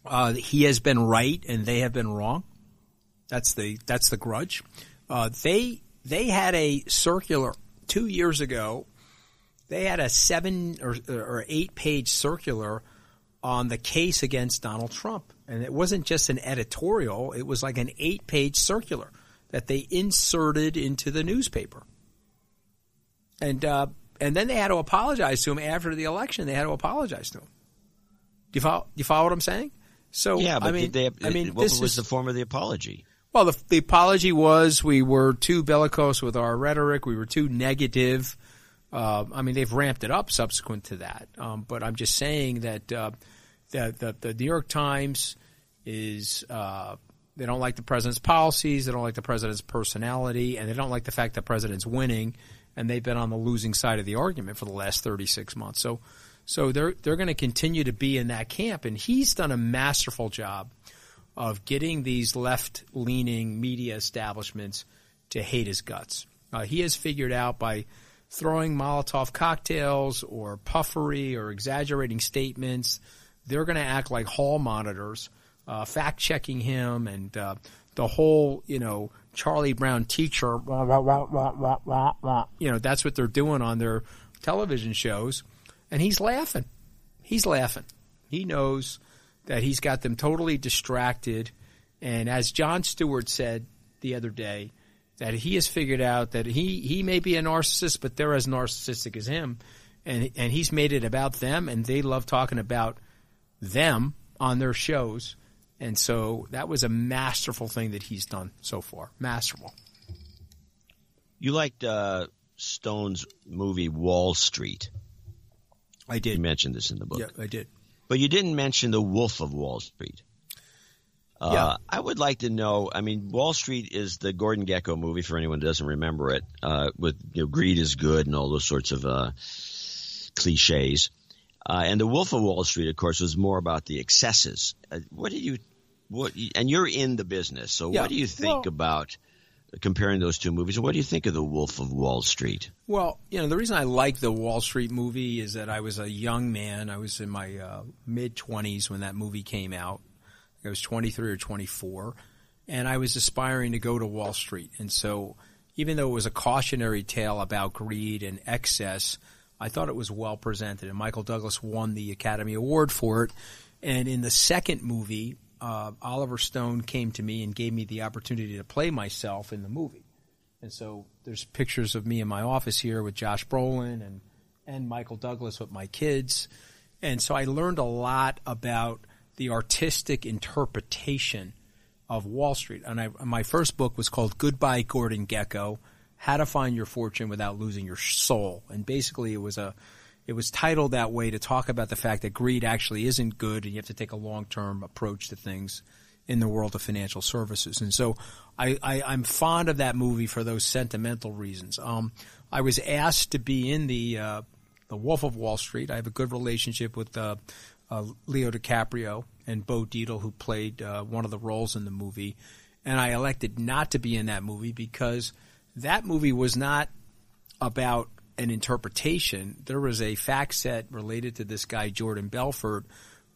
Uh, he has been right and they have been wrong. That's the that's the grudge. Uh, they they had a circular two years ago. They had a seven or, or eight page circular on the case against Donald Trump, and it wasn't just an editorial; it was like an eight page circular that they inserted into the newspaper. And uh, and then they had to apologize to him after the election. They had to apologize to him. Do you follow? Do you follow what I'm saying? So yeah, but I mean, they, I mean, what was is, the form of the apology? Well, the, the apology was we were too bellicose with our rhetoric. We were too negative. Uh, I mean, they've ramped it up subsequent to that. Um, but I'm just saying that uh, the, the, the New York Times is uh, they don't like the president's policies, they don't like the president's personality, and they don't like the fact that the president's winning and they've been on the losing side of the argument for the last 36 months. So, so they're they're going to continue to be in that camp, and he's done a masterful job of getting these left leaning media establishments to hate his guts. Uh, he has figured out by throwing Molotov cocktails or puffery or exaggerating statements, they're going to act like hall monitors, uh, fact checking him and uh, the whole, you know, Charlie Brown teacher, you know, that's what they're doing on their television shows. And he's laughing. He's laughing. He knows that he's got them totally distracted. And as Jon Stewart said the other day, that he has figured out that he, he may be a narcissist, but they're as narcissistic as him. And, and he's made it about them, and they love talking about them on their shows. And so that was a masterful thing that he's done so far. Masterful. You liked uh, Stone's movie Wall Street. I did. You mentioned this in the book. Yeah, I did. But you didn't mention The Wolf of Wall Street. Uh, yeah. I would like to know. I mean, Wall Street is the Gordon Gekko movie for anyone who doesn't remember it. Uh, with you know, greed is good and all those sorts of uh, cliches. Uh, and The Wolf of Wall Street, of course, was more about the excesses. Uh, what do you what and you're in the business, so yeah. what do you think well, about comparing those two movies? And what do you think of The Wolf of Wall Street? Well, you know, the reason I like the Wall Street movie is that I was a young man. I was in my uh, mid 20s when that movie came out. I was 23 or 24, and I was aspiring to go to Wall Street. And so, even though it was a cautionary tale about greed and excess, I thought it was well presented. And Michael Douglas won the Academy Award for it. And in the second movie, uh, Oliver Stone came to me and gave me the opportunity to play myself in the movie. And so there's pictures of me in my office here with Josh Brolin and and Michael Douglas with my kids. And so I learned a lot about the artistic interpretation of Wall Street. And I, my first book was called Goodbye Gordon Gekko: How to Find Your Fortune Without Losing Your Soul. And basically it was a it was titled that way to talk about the fact that greed actually isn't good and you have to take a long-term approach to things in the world of financial services. And so I, I, am fond of that movie for those sentimental reasons. Um, I was asked to be in the, uh, the Wolf of Wall Street. I have a good relationship with uh, uh, Leo DiCaprio and Bo Dietl, who played uh, one of the roles in the movie. And I elected not to be in that movie because that movie was not about an interpretation. There was a fact set related to this guy Jordan Belfort,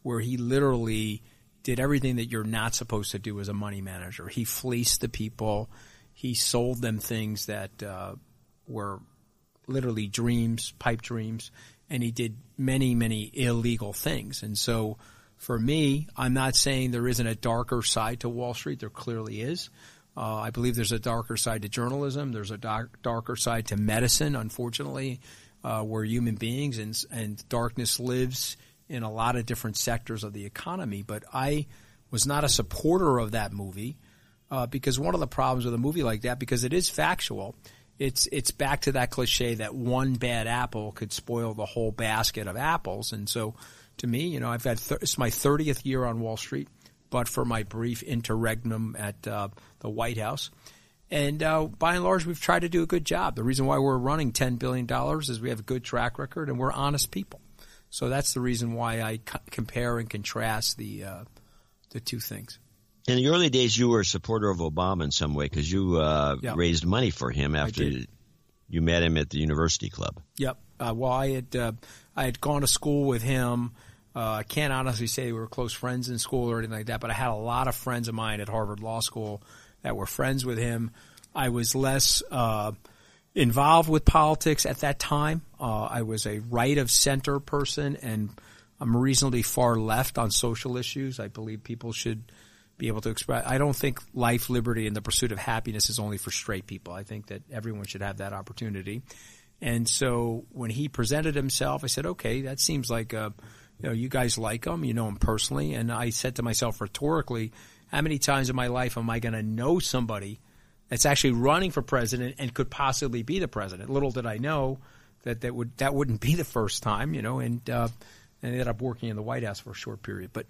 where he literally did everything that you're not supposed to do as a money manager. He fleeced the people. He sold them things that uh, were literally dreams, pipe dreams, and he did many, many illegal things. And so, for me, I'm not saying there isn't a darker side to Wall Street. There clearly is. Uh, I believe there's a darker side to journalism. There's a dark, darker side to medicine, unfortunately, uh, we're human beings and, and darkness lives in a lot of different sectors of the economy. But I was not a supporter of that movie uh, because one of the problems with a movie like that, because it is factual, it's it's back to that cliche that one bad apple could spoil the whole basket of apples. And so, to me, you know, I've had th- it's my thirtieth year on Wall Street, but for my brief interregnum at uh, the White House. And uh, by and large, we've tried to do a good job. The reason why we're running $10 billion is we have a good track record and we're honest people. So that's the reason why I c- compare and contrast the uh, the two things. In the early days, you were a supporter of Obama in some way because you uh, yeah. raised money for him after you met him at the university club. Yep. Uh, well, I had uh, I had gone to school with him. Uh, I can't honestly say we were close friends in school or anything like that, but I had a lot of friends of mine at Harvard Law School that were friends with him. I was less uh, involved with politics at that time. Uh, I was a right of center person, and I'm reasonably far left on social issues. I believe people should be able to express. I don't think life, liberty, and the pursuit of happiness is only for straight people. I think that everyone should have that opportunity. And so when he presented himself, I said, "Okay, that seems like a, you know, you guys like him, you know him personally." And I said to myself rhetorically, "How many times in my life am I going to know somebody?" that's actually running for president and could possibly be the president. Little did I know that that would that wouldn't be the first time, you know, and uh, and ended up working in the White House for a short period. But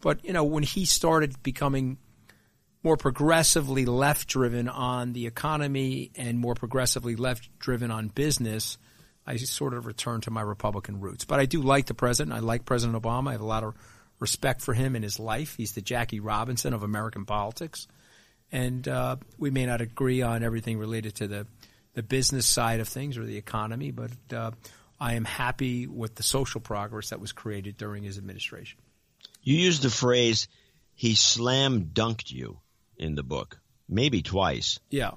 but you know when he started becoming more progressively left driven on the economy and more progressively left driven on business, I sort of return to my Republican roots. But I do like the president. I like President Obama. I have a lot of respect for him and his life. He's the Jackie Robinson of American politics and uh, we may not agree on everything related to the the business side of things or the economy, but uh, I am happy with the social progress that was created during his administration. You used the phrase "he slam dunked you" in the book, maybe twice. Yeah,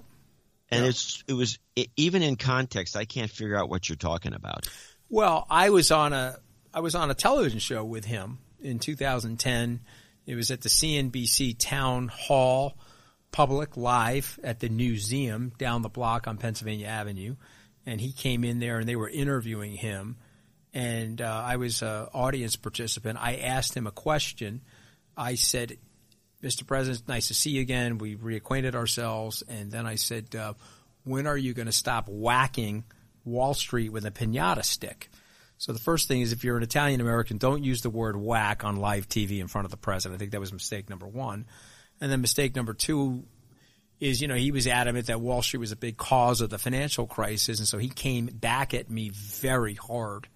and yeah. it's it was it, even in context, I can't figure out what you're talking about. Well, I was on a I was on a television show with him in 2010. It was at the CNBC Town Hall public live at the museum down the block on Pennsylvania Avenue, and he came in there and they were interviewing him, and uh, I was an audience participant. I asked him a question. I said, "Mr. President, nice to see you again. We reacquainted ourselves." And then I said, uh, "When are you going to stop whacking Wall Street with a pinata stick?" So the first thing is, if you're an Italian American, don't use the word whack on live TV in front of the president. I think that was mistake number one. And then mistake number two is, you know, he was adamant that Wall Street was a big cause of the financial crisis. And so he came back at me very hard.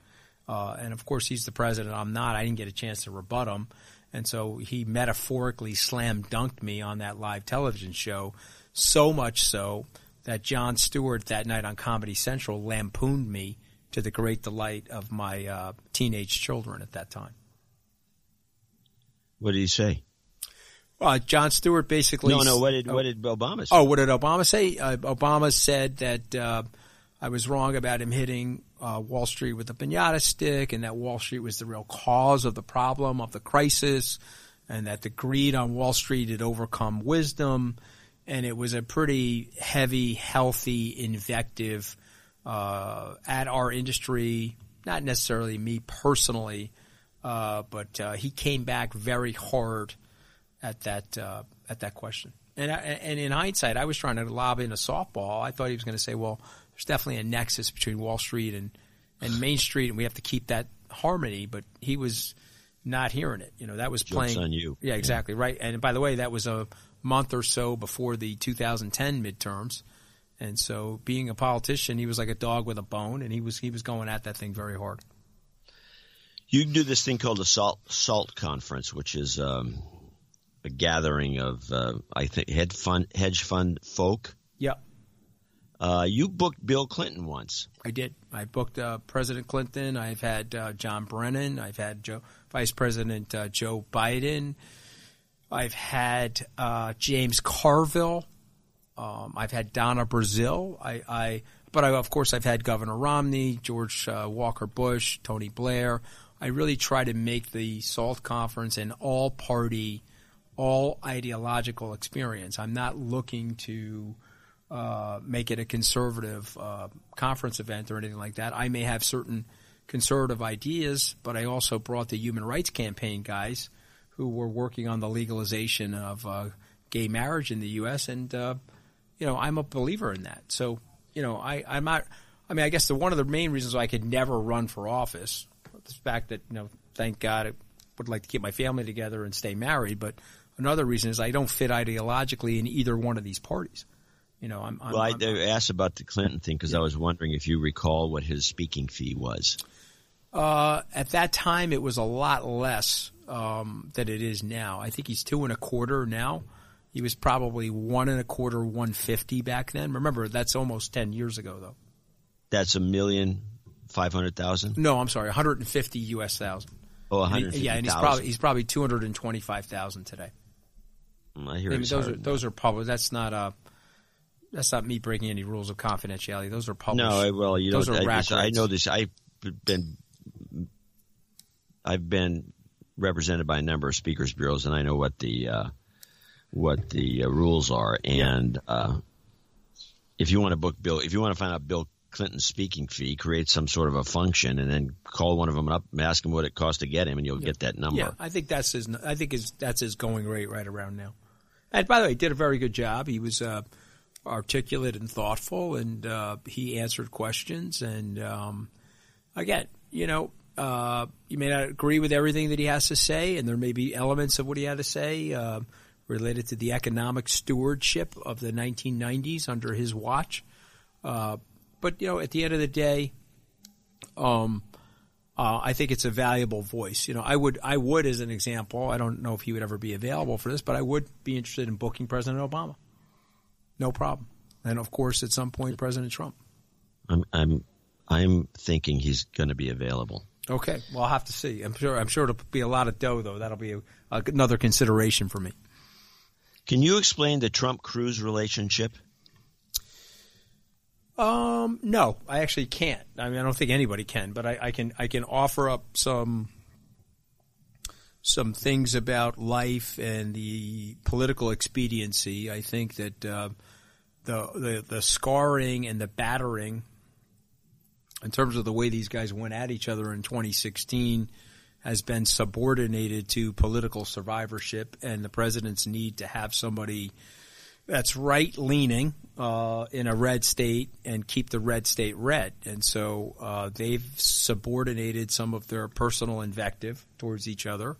Uh, and of course, he's the president. I'm not. I didn't get a chance to rebut him. And so he metaphorically slam dunked me on that live television show, so much so that Jon Stewart that night on Comedy Central lampooned me to the great delight of my uh, teenage children at that time. What did he say? Uh, Jon Stewart basically. No, no. What did what did Obama say? Oh, what did Obama say? Uh, Obama said that uh, I was wrong about him hitting uh, Wall Street with a pinata stick, and that Wall Street was the real cause of the problem of the crisis, and that the greed on Wall Street had overcome wisdom, and it was a pretty heavy, healthy invective uh, at our industry. Not necessarily me personally, uh, but he came back very hard at that uh, at that question. And I, and in hindsight, I was trying to lob in a softball. I thought he was going to say, "Well, there's definitely a nexus between Wall Street and and Main Street, and we have to keep that harmony." But he was not hearing it. You know, that was Joke's playing on you. Yeah, exactly yeah. right. And by the way, that was a month or so before the 2010 midterms. And so, being a politician, he was like a dog with a bone, and he was he was going at that thing very hard. You do this thing called a salt salt conference, which is um, a gathering of uh, I think hedge fund hedge fund folk. Yep. Uh, you booked Bill Clinton once. I did. I booked uh, President Clinton. I've had uh, John Brennan. I've had Joe, Vice President uh, Joe Biden. I've had uh, James Carville. Um, I've had Donna Brazile. I, I but I, of course, I've had Governor Romney, George uh, Walker Bush, Tony Blair. I really try to make the SALT conference an all party, all ideological experience. I'm not looking to uh, make it a conservative uh, conference event or anything like that. I may have certain conservative ideas, but I also brought the Human Rights Campaign guys who were working on the legalization of uh, gay marriage in the U.S. and uh, you know I'm a believer in that. So you know, I, I'm not. I mean, I guess the one of the main reasons I could never run for office, the fact that you know, thank God, I would like to keep my family together and stay married. But another reason is I don't fit ideologically in either one of these parties. You know, I'm. I'm well, I I'm, asked about the Clinton thing because yeah. I was wondering if you recall what his speaking fee was. Uh, at that time, it was a lot less um, than it is now. I think he's two and a quarter now. He was probably one and a quarter, one fifty back then. Remember, that's almost ten years ago, though. That's a million five hundred thousand. No, I'm sorry, 150 U.S. thousand. Oh, 150. Yeah, and he's probably he's probably 225 thousand today. Mm, I hear I mean, those are those are public. That's not a. That's not me breaking any rules of confidentiality. Those are published. No, I, well, you those know, are I, rack I know this. I've been, I've been represented by a number of speakers bureaus, and I know what the uh, what the uh, rules are. And uh, if you want to book Bill, if you want to find out Bill Clinton's speaking fee, create some sort of a function, and then call one of them up and ask him what it costs to get him, and you'll yeah. get that number. Yeah, I think that's his. I think his, that's his going rate right around now. And by the way, he did a very good job. He was uh, articulate and thoughtful, and uh, he answered questions. And um, again, you know, uh, you may not agree with everything that he has to say, and there may be elements of what he had to say uh, related to the economic stewardship of the 1990s under his watch. Uh, but you know, at the end of the day, um, uh, I think it's a valuable voice. You know, I would, I would, as an example, I don't know if he would ever be available for this, but I would be interested in booking President Obama. No problem. And of course, at some point, President Trump. I'm, I'm, I'm thinking he's going to be available. Okay, well, I'll have to see. I'm sure. I'm sure it'll be a lot of dough, though. That'll be a, a, another consideration for me. Can you explain the Trump Cruz relationship? Um, no, I actually can't. I mean, I don't think anybody can, but I, I can. I can offer up some some things about life and the political expediency. I think that uh, the, the the scarring and the battering, in terms of the way these guys went at each other in 2016, has been subordinated to political survivorship and the president's need to have somebody that's right leaning uh, in a red state and keep the red state red. And so uh, they've subordinated some of their personal invective towards each other.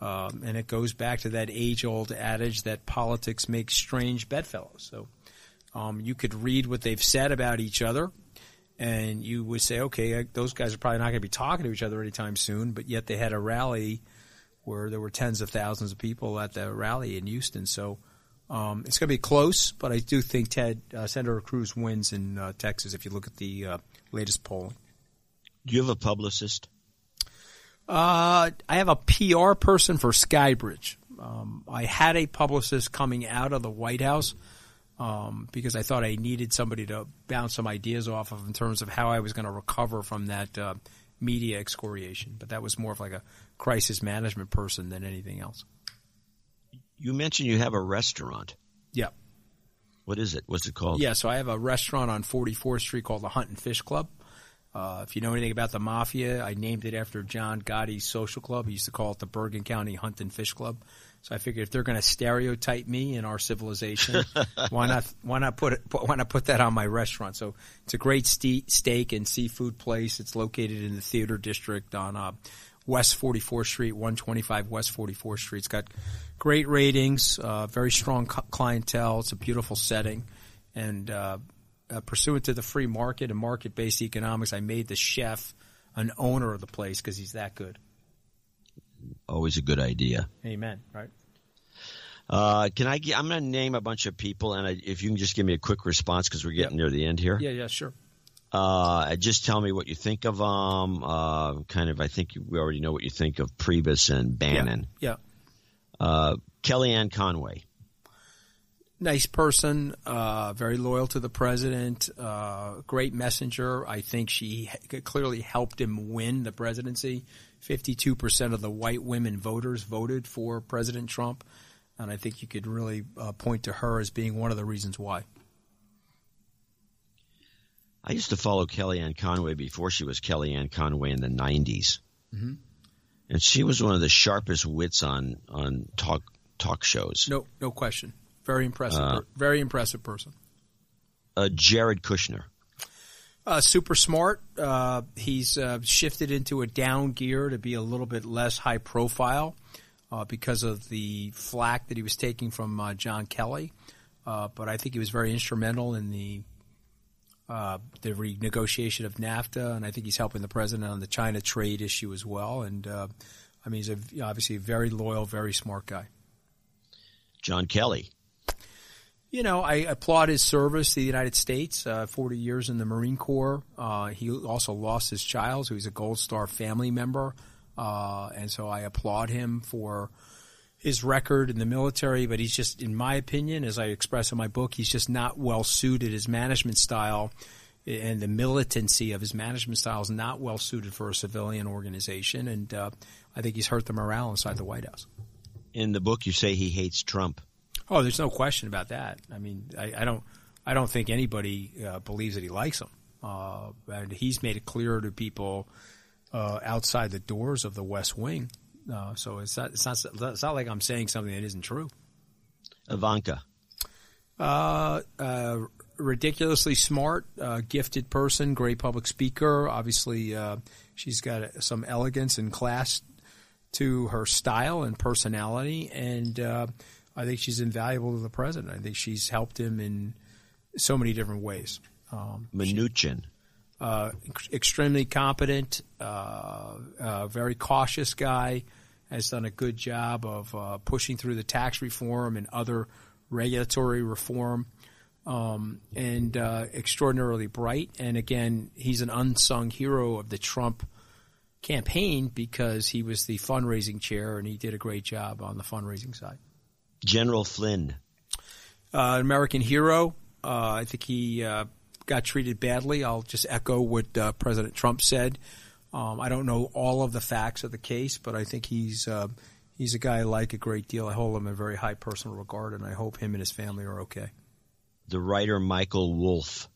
Um, and it goes back to that age old adage that politics makes strange bedfellows. So um, you could read what they've said about each other and you would say, okay, those guys are probably not going to be talking to each other anytime soon, but yet they had a rally where there were tens of thousands of people at the rally in Houston. So um, it's going to be close, but I do think Ted uh, Senator Cruz wins in uh, Texas if you look at the uh, latest polling. Do you have a publicist? Uh, I have a PR person for Skybridge. Um, I had a publicist coming out of the White House um, because I thought I needed somebody to bounce some ideas off of in terms of how I was going to recover from that uh, media excoriation. But that was more of like a crisis management person than anything else. You mentioned you have a restaurant. Yeah. What is it? What's it called? Yeah, so I have a restaurant on 44th Street called the Hunt and Fish Club. Uh, if you know anything about the mafia, I named it after John Gotti's social club. He used to call it the Bergen County Hunt and Fish Club. So I figured if they're going to stereotype me in our civilization, why not why not put it why not put that on my restaurant? So it's a great ste- steak and seafood place. It's located in the theater district on uh, West 44th Street, 125 West 44th Street. It's got great ratings, uh, very strong clientele. It's a beautiful setting, and uh, uh, pursuant to the free market and market based economics, I made the chef an owner of the place because he's that good always a good idea. Amen. Right. Uh, can I? I'm going to name a bunch of people, and I, if you can just give me a quick response because we're getting yep. near the end here. Yeah, yeah, sure. Uh, just tell me what you think of them. Uh, kind of, I think we already know what you think of Priebus and Bannon. Yeah. yeah. Uh, Kellyanne Conway. Nice person, uh, very loyal to the president, uh, great messenger. I think she clearly helped him win the presidency. 52% of the white women voters voted for President Trump. And I think you could really uh, point to her as being one of the reasons why. I used to follow Kellyanne Conway before she was Kellyanne Conway in the 90s. Mm-hmm. And she was one of the sharpest wits on, on talk talk shows. No, no question. Very impressive. Uh, very impressive person. Uh, Jared Kushner. Uh, super smart. Uh, he's uh, shifted into a down gear to be a little bit less high profile uh, because of the flack that he was taking from uh, John Kelly. Uh, but I think he was very instrumental in the the renegotiation of NAFTA, and I think he's helping the president on the China trade issue as well. And I mean, he's a, obviously a very loyal, very smart guy. John Kelly. You know, I applaud his service to the United States. Uh, Forty years in the Marine Corps. he also lost his child, so he's a Gold Star family member. Uh, and so I applaud him for his record in the military, but he's just, in my opinion, as I express in my book, he's just not well suited. His management style and the militancy of his management style is not well suited for a civilian organization. And uh, I think he's hurt the morale inside the White House. In the book, you say he hates Trump. Oh, there's no question about that. I mean, I, I don't, I don't think anybody uh, believes that he likes him. Uh, and he's made it clear to people uh, outside the doors of the West Wing. Uh, so it's not, it's not it's not like I'm saying something that isn't true. Ivanka. Uh, uh ridiculously smart, uh, gifted person, great public speaker. Obviously, uh, she's got some elegance and class to her style and personality, and I think she's invaluable to the president. I think she's helped him in so many different ways. Um, Mnuchin uh, extremely competent, uh, uh, very cautious guy, has done a good job of uh, pushing through the tax reform and other regulatory reform, um, and uh, extraordinarily bright. And again, he's an unsung hero of the Trump campaign because he was the fundraising chair and he did a great job on the fundraising side. General Flynn, uh, American hero. I think he got treated badly. I'll just echo what uh, President Trump said. Um, I don't know all of the facts of the case, but I think he's uh, he's a guy I like a great deal. I hold him in very high personal regard, and I hope him and his family are okay. The writer Michael Wolff.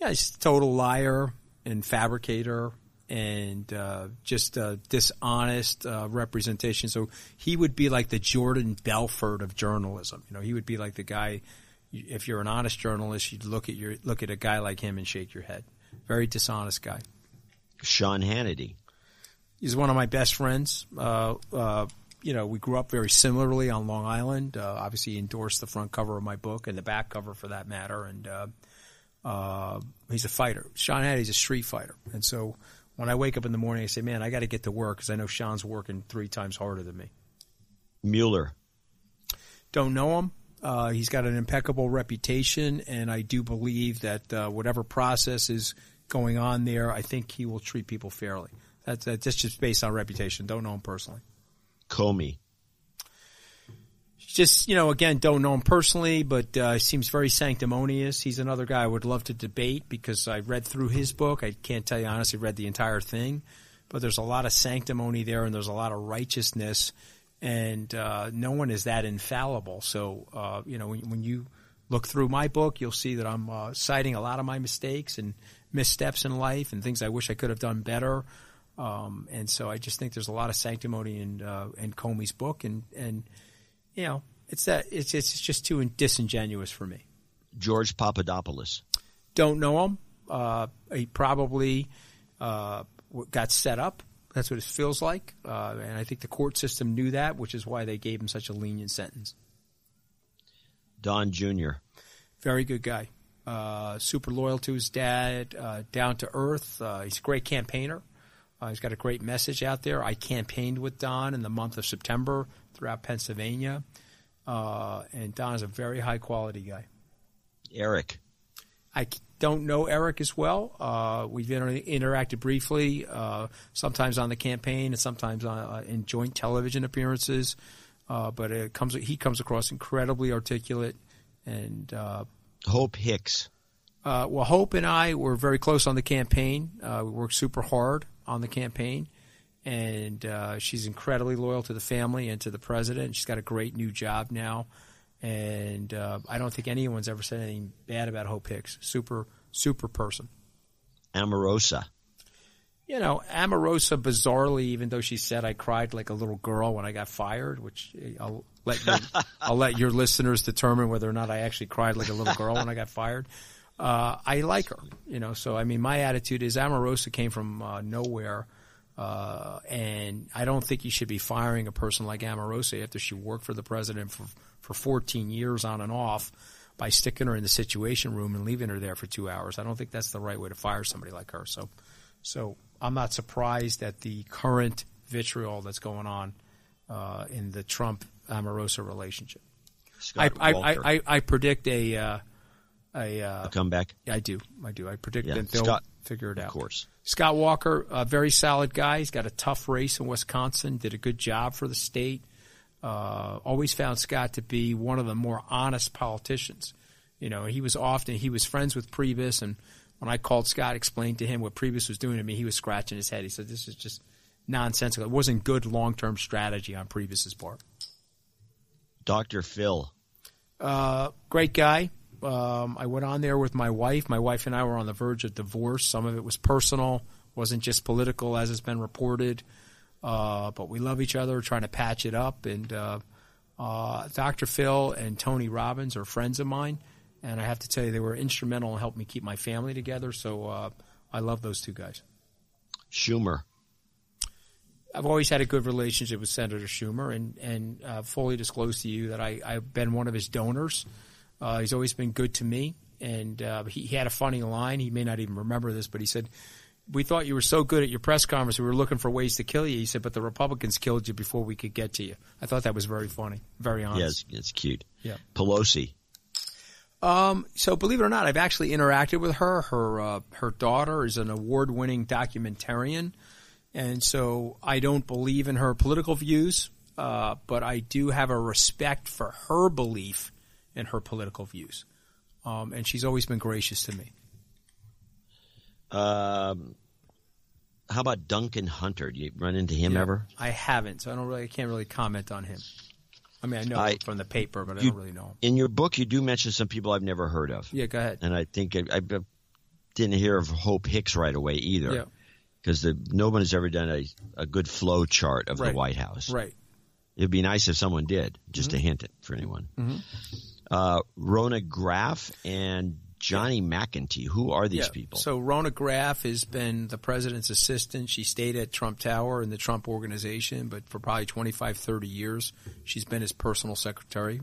Yeah, he's a total liar and fabricator and uh, just a dishonest uh, representation. So he would be like the Jordan Belfort of journalism. You know, he would be like the guy if you're an honest journalist, you'd look at your look at a guy like him and shake your head. Very dishonest guy. Sean Hannity. He's one of my best friends. Uh, uh, you know, we grew up very similarly on Long Island. Uh, obviously, he endorsed the front cover of my book and the back cover for that matter. And uh, uh, he's a fighter. Sean Hannity's a street fighter. And so when I wake up in the morning, I say, "Man, I got to get to work because I know Sean's working three times harder than me." Mueller. Don't know him. Uh, he's got an impeccable reputation, and I do believe that uh, whatever process is going on there, I think he will treat people fairly. That's, that's just based on reputation. Don't know him personally. Comey. Just, you know, again, don't know him personally, but uh, seems very sanctimonious. He's another guy I would love to debate because I read through his book. I can't tell you honestly, read the entire thing, but there's a lot of sanctimony there and there's a lot of righteousness and uh, no one is that infallible. So uh, you know when, when, you look through my book, you'll see that I'm uh, citing a lot of my mistakes and missteps in life and things I wish I could have done better. Um, and so I just think there's a lot of sanctimony in uh, in Comey's book, and and you know it's that it's it's just too disingenuous for me. George Papadopoulos. Don't know him. Uh, he probably uh, got set up that's what it feels like, uh, and I think the court system knew that, which is why they gave him such a lenient sentence. Don Jr. Very good guy. Uh, super loyal to his dad, uh, down to earth. Uh, he's a great campaigner. Uh, he's got a great message out there. I campaigned with Don in the month of September throughout Pennsylvania. Uh, and Don is a very high quality guy. Eric. I don't know Eric as well. Uh, we've inter- interacted briefly, uh, sometimes on the campaign and sometimes on, uh, in joint television appearances. Uh, but it comes he comes across incredibly articulate and uh, Hope Hicks. Uh, well, Hope and I were very close on the campaign. we worked super hard on the campaign, and she's incredibly loyal to the family and to the president. She's got a great new job now and uh, I don't think anyone's ever said anything bad about Hope Hicks. Super, super person. Omarosa. You know, Omarosa, bizarrely, even though she said I cried like a little girl when I got fired, which I'll let you, I'll let your listeners determine whether or not I actually cried like a little girl when I got fired. Uh, I like her, you know. So I mean, my attitude is Omarosa came from uh, nowhere, uh, and I don't think you should be firing a person like Omarosa after she worked for the president for for 14 years on and off by sticking her in the situation room and leaving her there for two hours. I don't think that's the right way to fire somebody like her. So, so I'm not surprised at the current vitriol that's going on uh, in the Trump Omarosa relationship. I, I, I, I, predict a uh, a, uh, a, comeback. I do, I do. I predict yeah. that they'll Scott, figure it out. Of course, Scott Walker, a very solid guy. He's got a tough race in Wisconsin. Did a good job for the state uh, always found Scott to be one of the more honest politicians. You know, he was often he was friends with Priebus, and when I called Scott, explained to him what Priebus was doing to me, he was scratching his head. He said, "This is just nonsensical. It wasn't good long term strategy on Priebus's part." Doctor Phil, uh, great guy. Um, I went on there with my wife. My wife and I were on the verge of divorce. Some of it was personal, wasn't just political, as has been reported. Uh, but we love each other, We're trying to patch it up. And uh, uh, Dr. Phil and Tony Robbins are friends of mine, and I have to tell you, they were instrumental in helping me keep my family together. So uh, I love those two guys. Schumer. I've always had a good relationship with Senator Schumer, and and uh, fully disclose to you that I, I've been one of his donors. Uh, he's always been good to me, and he, he had a funny line. He may not even remember this, but he said we thought you were so good at your press conference, we were looking for ways to kill you. He said, but the Republicans killed you before we could get to you. I thought that was very funny, very honest. Yes, it's cute. Yeah. Pelosi. Um, so believe it or not, I've actually interacted with her. Her uh, her daughter is an award-winning documentarian, and so I don't believe in her political views, uh, but I do have a respect for her belief in her political views, um, and she's always been gracious to me. Um, how about Duncan Hunter? Do you run into him yeah, ever? I haven't, so I don't really, I can't really comment on him. I mean, I know I, from the paper, but you, I don't really know him. In your book, you do mention some people I've never heard of. Yeah, go ahead. And I think I, I didn't hear of Hope Hicks right away either. Yeah. Because no one has ever done a, a good flow chart of right. the White House. Right. It'd be nice if someone did, just mm-hmm. to hint it for anyone. Mm-hmm. Uh, Rhona Graff and Johnny McEntee. Who are these yeah. people? So Rhona Graff has been the president's assistant. She stayed at Trump Tower in the Trump organization, but for probably 25, 30 years, she's been his personal secretary.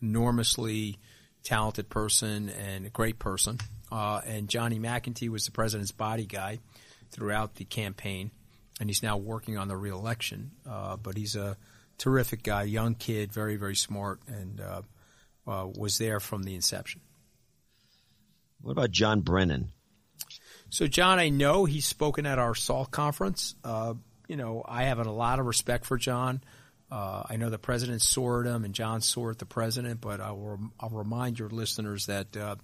Enormously talented person and a great person. Uh, and Johnny McEntee was the president's body guy throughout the campaign, and he's now working on the reelection. Uh, but he's a terrific guy, young kid, very, very smart, and uh, uh was there from the inception. What about John Brennan? So, John, I know he's spoken at our SALT conference. Uh, you know, I have a lot of respect for John. Uh, I know the president saw him and John saw the president, but I will, I'll remind your listeners that uh,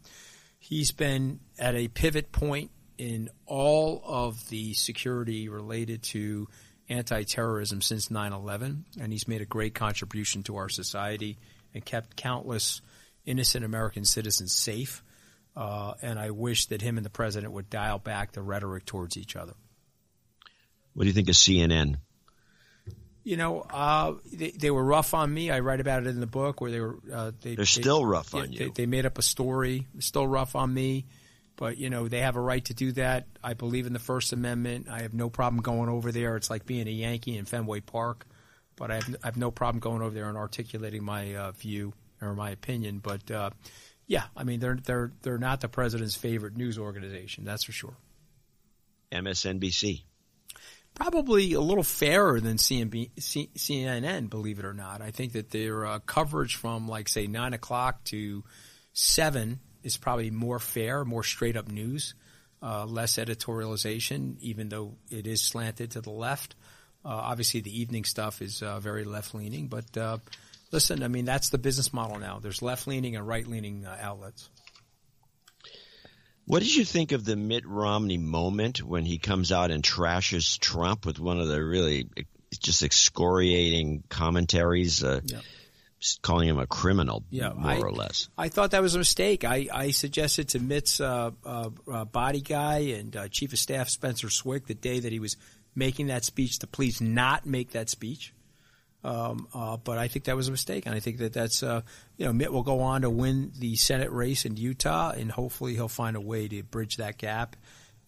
he's been at a pivot point in all of the security related to anti-terrorism since 9/11, and he's made a great contribution to our society and kept countless innocent American citizens safe. Uh, and I wish that him and the president would dial back the rhetoric towards each other. What do you think of CNN? You know, uh, they, they, were rough on me. I write about it in the book where they were. Uh, they, are still rough on you. They, they, made up a story. Still rough on me, but you know they have a right to do that. I believe in the First Amendment. I have no problem going over there. It's like being a Yankee in Fenway Park, but I have, I have no problem going over there and articulating my uh, view or my opinion. But uh, yeah, I mean they're they're they're not the president's favorite news organization. That's for sure. MSNBC. probably a little fairer than CNB, C, CNN, believe it or not. I think that their uh, coverage from like say nine o'clock to seven is probably more fair, more straight up news, uh, less editorialization, even though it is slanted to the left. Uh, obviously, the evening stuff is uh, very left leaning, but uh, listen, I mean that's the business model now. There's left leaning and right leaning uh, outlets. What did you think of the Mitt Romney moment when he comes out and trashes Trump with one of the really just excoriating commentaries, uh, yeah. calling him a criminal, yeah, more I, or less? I thought that was a mistake. I, I suggested to Mitt's uh, body guy and uh, Chief of Staff Spencer Zwick the day that he was making that speech to please not make that speech. Um, uh, but I think that was a mistake, and I think that that's uh, you know Mitt will go on to win the Senate race in Utah, and hopefully he'll find a way to bridge that gap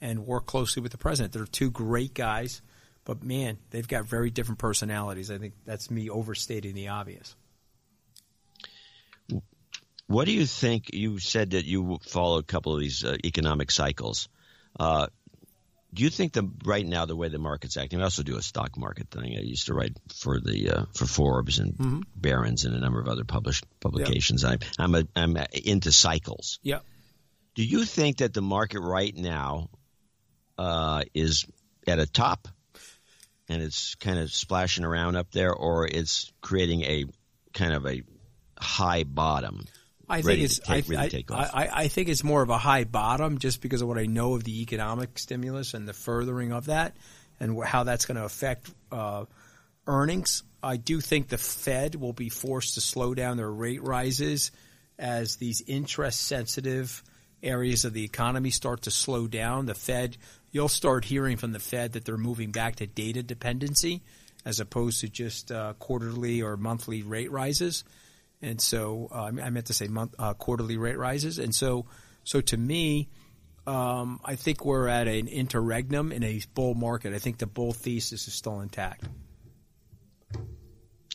and work closely with the president. They're two great guys, but man, they've got very different personalities. I think that's me overstating the obvious. What do you think? You said that you follow a couple of these uh, economic cycles. Do you think the right now the way the market's acting? I also do a stock market thing. I used to write for the uh, for Forbes and mm-hmm. Barron's and a number of other published publications. Yep. I, I'm a, I'm into cycles. Yeah. Do you think that the market right now uh, is at a top and it's kind of splashing around up there, or it's creating a kind of a high bottom? I think it's take, I, really I, I, I, think it's more of a high bottom just because of what I know of the economic stimulus and the furthering of that and how that's going to affect uh, earnings. I do think the Fed will be forced to slow down their rate rises as these interest sensitive areas of the economy start to slow down. The Fed, you'll start hearing from the Fed that they're moving back to data dependency as opposed to just uh, quarterly or monthly rate rises and so uh, I meant to say month, uh, quarterly rate rises. And so, so to me, um, I think we're at an interregnum in a bull market. I think the bull thesis is still intact.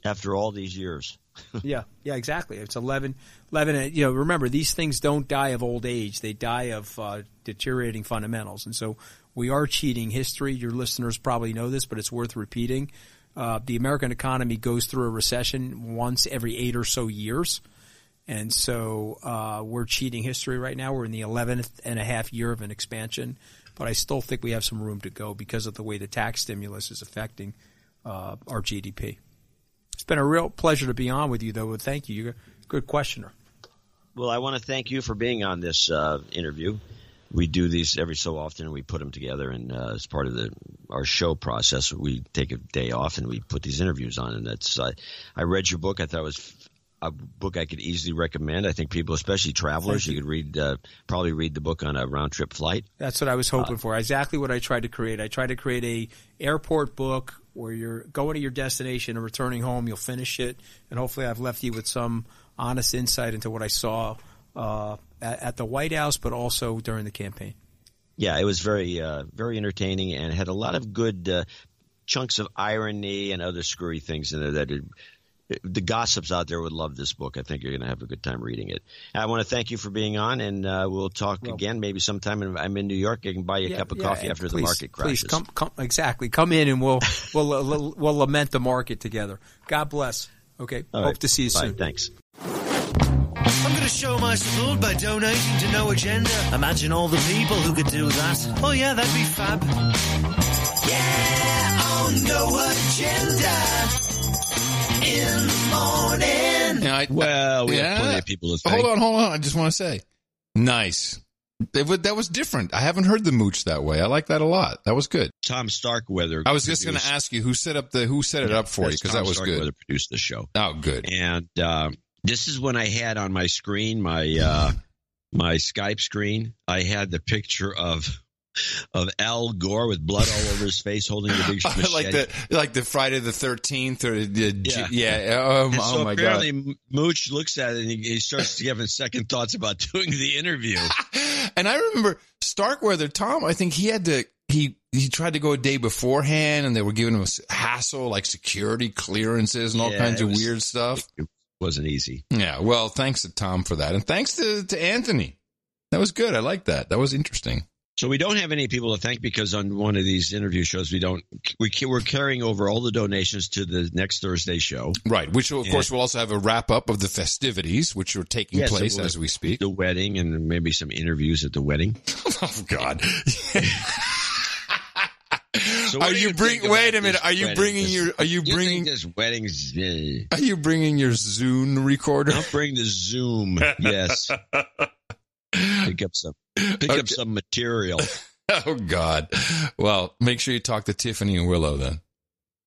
After all these years. yeah, yeah, exactly. It's 11, 11, you know, remember, these things don't die of old age. They die of uh, deteriorating fundamentals. And so we are cheating history. Your listeners probably know this, but it's worth repeating. Uh, the American economy goes through a recession once every eight or so years. And so uh, we're cheating history right now. We're in the 11th and a half year of an expansion, but I still think we have some room to go because of the way the tax stimulus is affecting uh, our GDP. It's been a real pleasure to be on with you, though. Thank you. You're a good questioner. Well, I want to thank you for being on this uh, interview we do these every so often and we put them together and uh, as part of the our show process we take a day off and we put these interviews on and that's uh, I read your book. I thought it was a book I could easily recommend. I think people especially travelers you. you. could read uh, probably read the book on a round trip flight. That's what I was hoping uh, for. Exactly what I tried to create. I tried to create a airport book where you're going to your destination and returning home. You'll finish it and hopefully I've left you with some honest insight into what I saw uh, at, at, the White House, but also during the campaign. Yeah, it was very uh, very entertaining and had a lot of good uh, chunks of irony and other screwy things in there that it, the gossips out there would love this book. I think you're going to have a good time reading it. I want to thank you for being on, and uh, we'll talk well, again maybe sometime. I'm in New York. I can buy you yeah, a cup of yeah, coffee after please, the market crashes. Please come, come, exactly. Come in, and we'll we'll we'll lament the market together. God bless. Okay. All Hope right. to see you Bye. soon. Thanks. I'm to show my support by donating to No Agenda. Imagine all the people who could do that. Oh, yeah, that'd be fab. Yeah, on No Agenda. In the morning. Yeah, I, well, we yeah. have plenty of people to thank. Hold on, hold on. I just want to say, nice. That was different. I haven't heard the mooch that way. I like that a lot. That was good. Tom Starkweather. I was just going to ask you who set up the who set it yeah, up for you because that was Starkweather good. Produced the show. Oh, good. And uh, this is when I had on my screen my uh, my Skype screen. I had the picture of of Al Gore with blood all over his face, holding the big machete. like the like the Friday the Thirteenth or the yeah, yeah. Um, so oh my apparently god! Apparently, Mooch looks at it and he, he starts having second thoughts about doing the interview. and I remember Starkweather Tom. I think he had to he he tried to go a day beforehand, and they were giving him a hassle like security clearances and all yeah, kinds of was, weird stuff. Wasn't easy. Yeah. Well, thanks to Tom for that. And thanks to, to Anthony. That was good. I like that. That was interesting. So we don't have any people to thank because on one of these interview shows we don't we we're carrying over all the donations to the next Thursday show. Right, which of course we'll also have a wrap up of the festivities, which are taking place we'll- as we speak. The wedding and maybe some interviews at the wedding. oh God! So are what do you bring? Wait a minute. Are you wedding? bringing This- your? Are you you bringing? think this wedding's? Uh, Are you bringing your Zoom recorder? I'll bring the Zoom. Yes. pick up some. Pick Okay. up some material. Oh God! Well, make sure you talk to Tiffany and Willow then.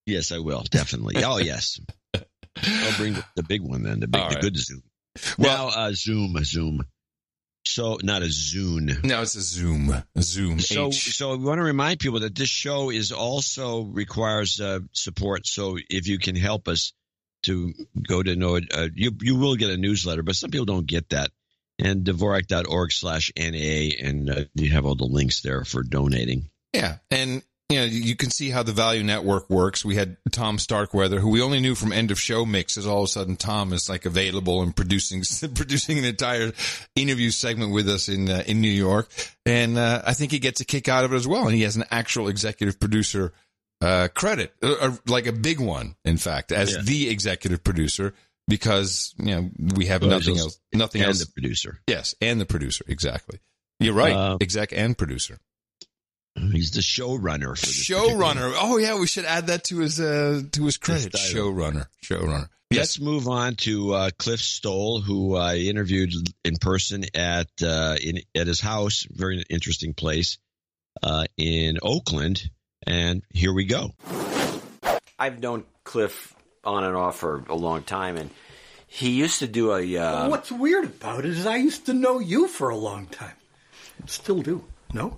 Yes, I will definitely. Oh yes. I'll bring the, the big one then. The big, All the good Zoom. Well- now, uh, Zoom, Zoom. So not a Zune. No, it's a Zoom. A Zoom. So, H. so we want to remind people that this show is also requires uh, support. So if you can help us to go to know uh, you you will get a newsletter, but some people don't get that. And Dvorak.org slash NA, and uh, you have all the links there for donating. Yeah, and you know you can see how the Value Network works. We had Tom Starkweather, who we only knew from End of Show mixes. All of a sudden, Tom is like available and producing producing an entire interview segment with us in uh, in New York, and uh, I think he gets a kick out of it as well. And he has an actual executive producer uh, credit, like a big one, in fact, as Yeah. the executive producer. Because you know we have Well, nothing else, nothing and else. the producer. yes, and the producer, exactly. You're right, Uh, exec and producer. He's the showrunner for this particular- Showrunner. Oh yeah, we should add that to his uh to his credit. Showrunner. Showrunner. Yes. Let's move on to uh, Cliff Stoll, who I interviewed in person at uh, in at his house, very interesting place uh, in Oakland. And here we go. I've known Cliff on and off for a long time, and he used to do a. Uh, What's weird about it is I used to know you for a long time. Still do. No?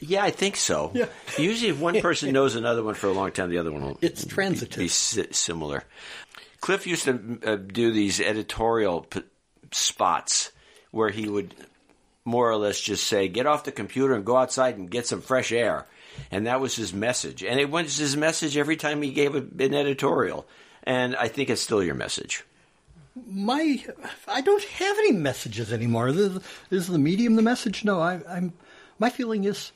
Yeah, I think so. Yeah. Usually, if one person knows another one for a long time, the other one will. It's transitive. Be, si- similar. Cliff used to uh, do these editorial p- spots where he would more or less just say, "Get off the computer and go outside and get some fresh air," and that was his message. And it was his message every time he gave a, an editorial. And I think it's still your message. My, I don't have any messages anymore. The- Is the medium the message? No, I, I'm. My feeling is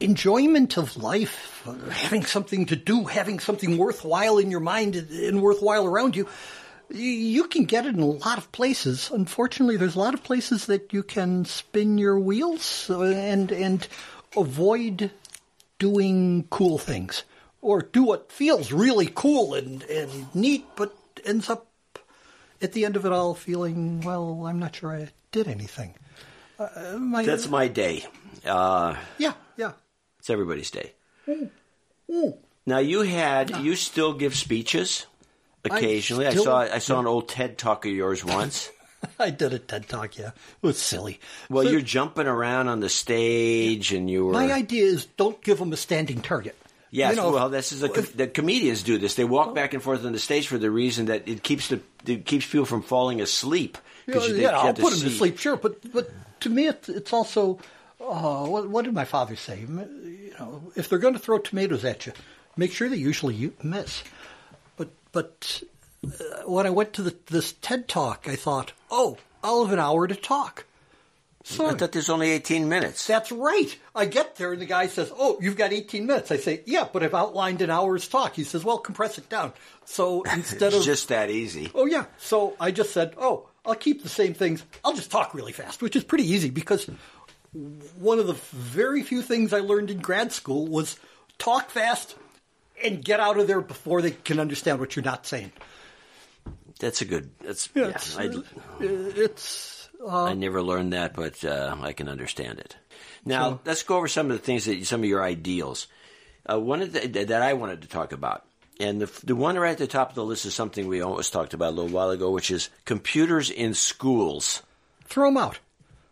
enjoyment of life, uh, having something to do, having something worthwhile in your mind and worthwhile around you, you can get it in a lot of places. Unfortunately, there's a lot of places that you can spin your wheels uh, and and avoid doing cool things or do what feels really cool and, and neat, but ends up at the end of it all feeling, well, I'm not sure I did anything. Uh, my, That's my day. Uh, yeah, yeah. It's everybody's day. Mm. Mm. Now you had ah. you still give speeches occasionally. I, still- saw I saw an old TED talk of yours once. I did a TED talk. Yeah, it was silly. Well, So you're jumping around on the stage, and you were. my idea is don't give them a standing target. Yes, You know, well, this is a com- the comedians do this. They walk oh. back and forth on the stage for the reason that it keeps the it keeps people from falling asleep. Yeah, you- yeah, I'll put them to sleep, sure, but but to me, it's, it's also uh, what, what did my father say? You know, if they're going to throw tomatoes at you, make sure they usually miss. But but uh, when I went to the, this TED talk, I thought, oh, I'll have an hour to talk. So I thought there's only 18 minutes. that's right. I get there and the guy says, "Oh, you've got 18 minutes." I say, "Yeah, but I've outlined an hour's talk." He says, "Well, compress it down." So instead It's of just that easy. Oh yeah. So I just said, "Oh, I'll keep the same things. I'll just talk really fast," which is pretty easy because one of the very few things I learned in grad school was talk fast and get out of there before they can understand what you're not saying. That's a good. That's Yeah, it's, I, uh, it's I never learned that, but uh, I can understand it. Now let's go over some of the things that some of your ideals. Uh, one of the, that I wanted to talk about, and the the one right at the top of the list is something we almost talked about a little while ago, which is computers in schools. throw them out.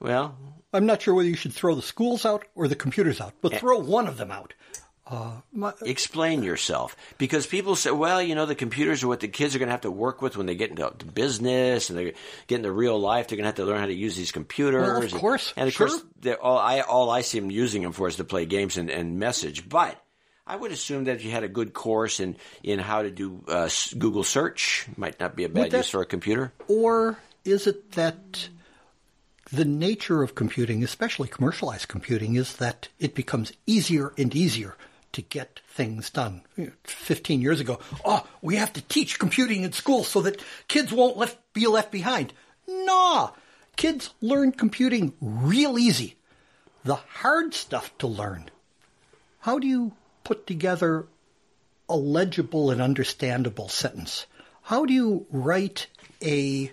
Well, I'm not sure whether you should throw the schools out or the computers out, but throw one of them out. Uh, my, explain yourself because people say, well, you know, the computers are what the kids are going to have to work with when they get into business and they get into real life. They're going to have to learn how to use these computers. Well, of course, and of sure. course, all I all I see them using them for is to play games and, and message. But I would assume that if you had a good course in in how to do uh, Google search, might not be a bad that- use for a computer. or is it that the nature of computing, especially commercialized computing, is that it becomes easier and easier to get things done. 15 years ago, oh, we have to teach computing in school so that kids won't left, be left behind. Nah, kids learn computing real easy. The hard stuff to learn. How do you put together a legible and understandable sentence? How do you write a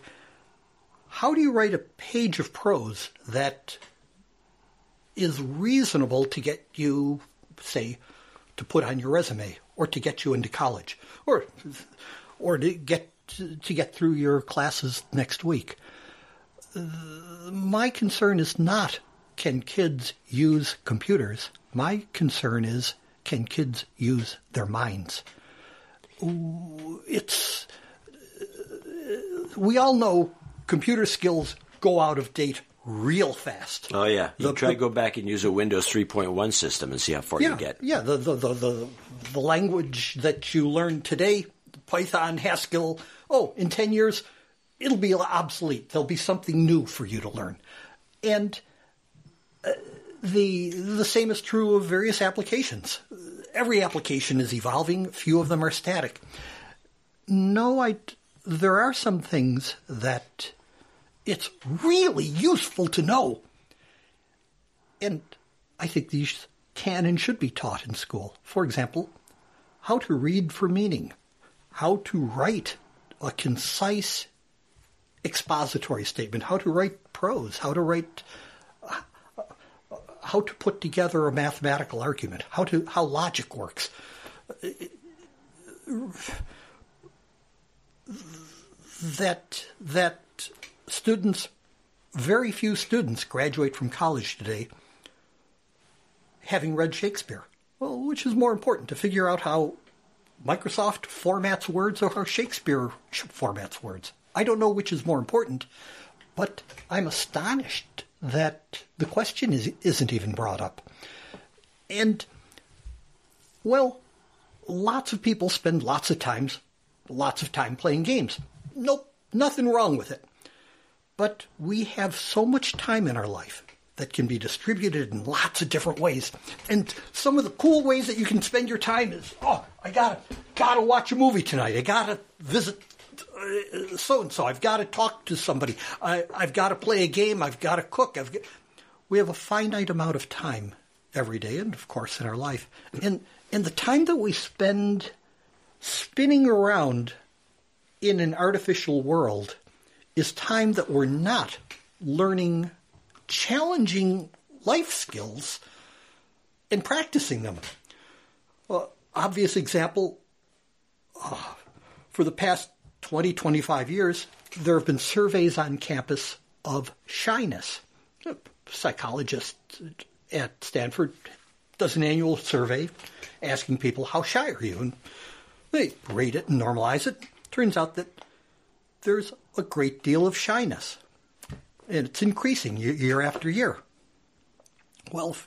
how do you write a page of prose that is reasonable to get you, say, to put on your resume, or to get you into college, or or to get to get through your classes next week? My concern is not can kids use computers. My concern is can kids use their minds. It's we all know computer skills go out of date real fast. Oh yeah, you The- try to go back and use a Windows 3.1 system and see how far yeah, you get. Yeah, the, the, the, the, the language that you learn today, Python, Haskell, oh, in 10 years, it'll be obsolete. There'll be something new for you to learn. And uh, the, the same is true of various applications. Every application is evolving, few of them are static. No, I, there are some things that it's really useful to know. And I think these can and should be taught in school. For example, how to read for meaning, how to write a concise expository statement, how to write prose, how to write uh, how to put together a mathematical argument, how to how logic works. That that students very few students graduate from college today having read Shakespeare. Well, which is more important to figure out how Microsoft formats words or how Shakespeare formats words? I don't know which is more important, but I'm astonished that the question is, isn't even brought up. And, well, lots of people spend lots of times, lots of time playing games. Nope, nothing wrong with it. But we have so much time in our life that can be distributed in lots of different ways. And some of the cool ways that you can spend your time is, oh, I gotta gotta watch a movie tonight. I gotta visit so and so. I've got to talk to somebody. I, I've got to play a game. I've got to cook. Got, we have a finite amount of time every day, and of course in our life. And and the time that we spend spinning around in an artificial world is time that we're not learning challenging life skills and practicing them. Uh, obvious example uh, for the past 20, 25 years, there have been surveys on campus of shyness. A psychologist at Stanford does an annual survey asking people, How shy are you? And they rate it and normalize it. Turns out that there's a great deal of shyness. And it's increasing year, after year. Well,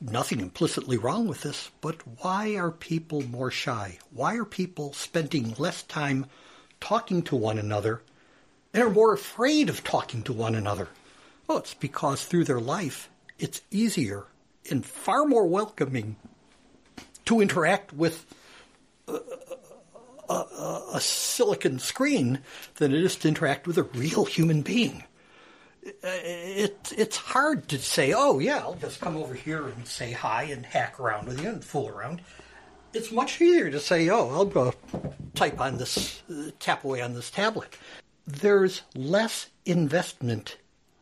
nothing implicitly wrong with this, but why are people more shy? Why are people spending less time talking to one another and are more afraid of talking to one another? Well, it's because through their life, it's easier and far more welcoming to interact with a, a, silicon screen than it is to interact with a real human being. It, it's hard to say, oh, yeah, I'll just come over here and say hi and hack around with you and fool around. It's much easier to say, oh, I'll go type on this, tap away on this tablet. There's less investment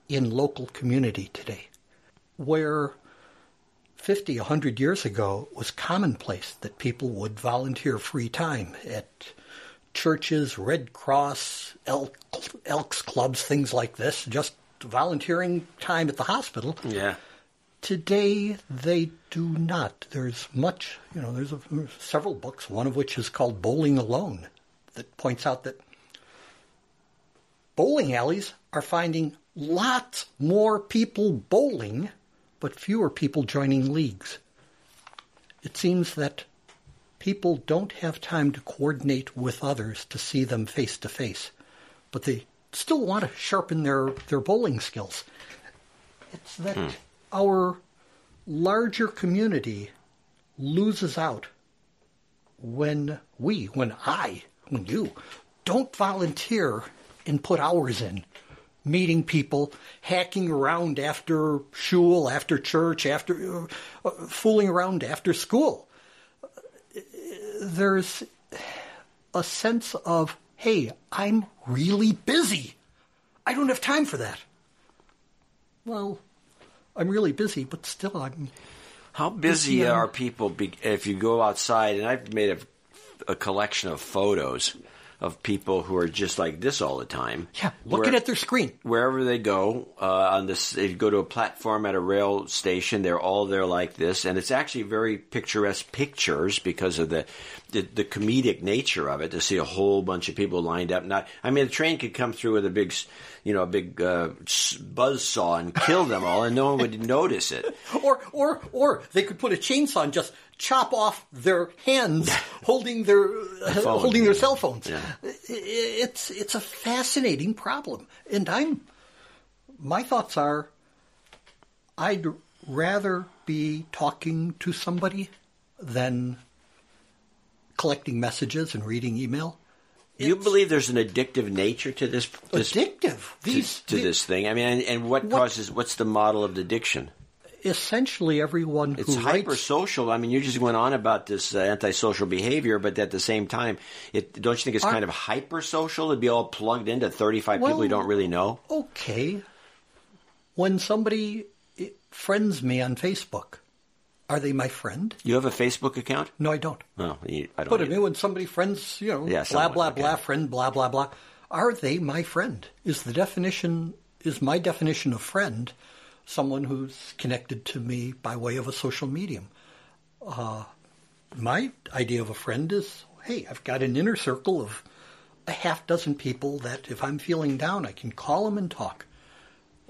in local community today, where 50, 100 years ago it was commonplace that people would volunteer free time at churches, Red Cross, Elk, Elks clubs, things like this, just volunteering time at the hospital. Yeah. Today they do not. There's much, you know, there's, a, there's several books, one of which is called Bowling Alone, that points out that bowling alleys are finding lots more people bowling, but fewer people joining leagues. It seems that people don't have time to coordinate with others to see them face to face, but they still want to sharpen their, their bowling skills. It's that hmm. our larger community loses out when we, when I, when you don't volunteer and put hours in meeting people, hacking around after shul, after church, after uh, fooling around after school. There's a sense of, hey, I'm really busy. I don't have time for that. Well, I'm really busy, but still, I'm. How busy Yeah. are people be, if you go outside? And I've made a, a collection of photos of people who are just like this all the time. Yeah, looking Where- at their screen. wherever they go uh, on this they go to a platform at a rail station they're all there like this and it's actually very picturesque pictures because of the the, the comedic nature of it to see a whole bunch of people lined up not i mean a train could come through with a big you know a big uh, buzz saw and kill them all and no one would notice it Or, or, or they could put a chainsaw and just chop off their hands holding their phone. holding their cell phones. Yeah. It's it's a fascinating problem, and I'm my thoughts are I'd rather be talking to somebody than collecting messages and reading email. You believe there's an addictive nature to this, this Addictive. to, These to the- this thing i mean and, and what, What- causes what's the model of the addiction essentially everyone who It's writes hypersocial. I mean, you just went on about this uh, antisocial behavior, but at the same time, it don't you think it's Are- kind of hypersocial to be all plugged into 35 people you don't really know? okay. When somebody eh, friends me on Facebook, are they my friend? You have a Facebook account? No, I don't. No, you- I don't. But I mean, when somebody friends, you know, Yeah, blah blah okay. blah, friend, blah blah blah, are they my friend? Is the definition is my definition of friend someone who's connected to me by way of a social medium? Uh, my idea of a friend is, hey, I've got an inner circle of a half dozen people that if I'm feeling down, I can call them and talk.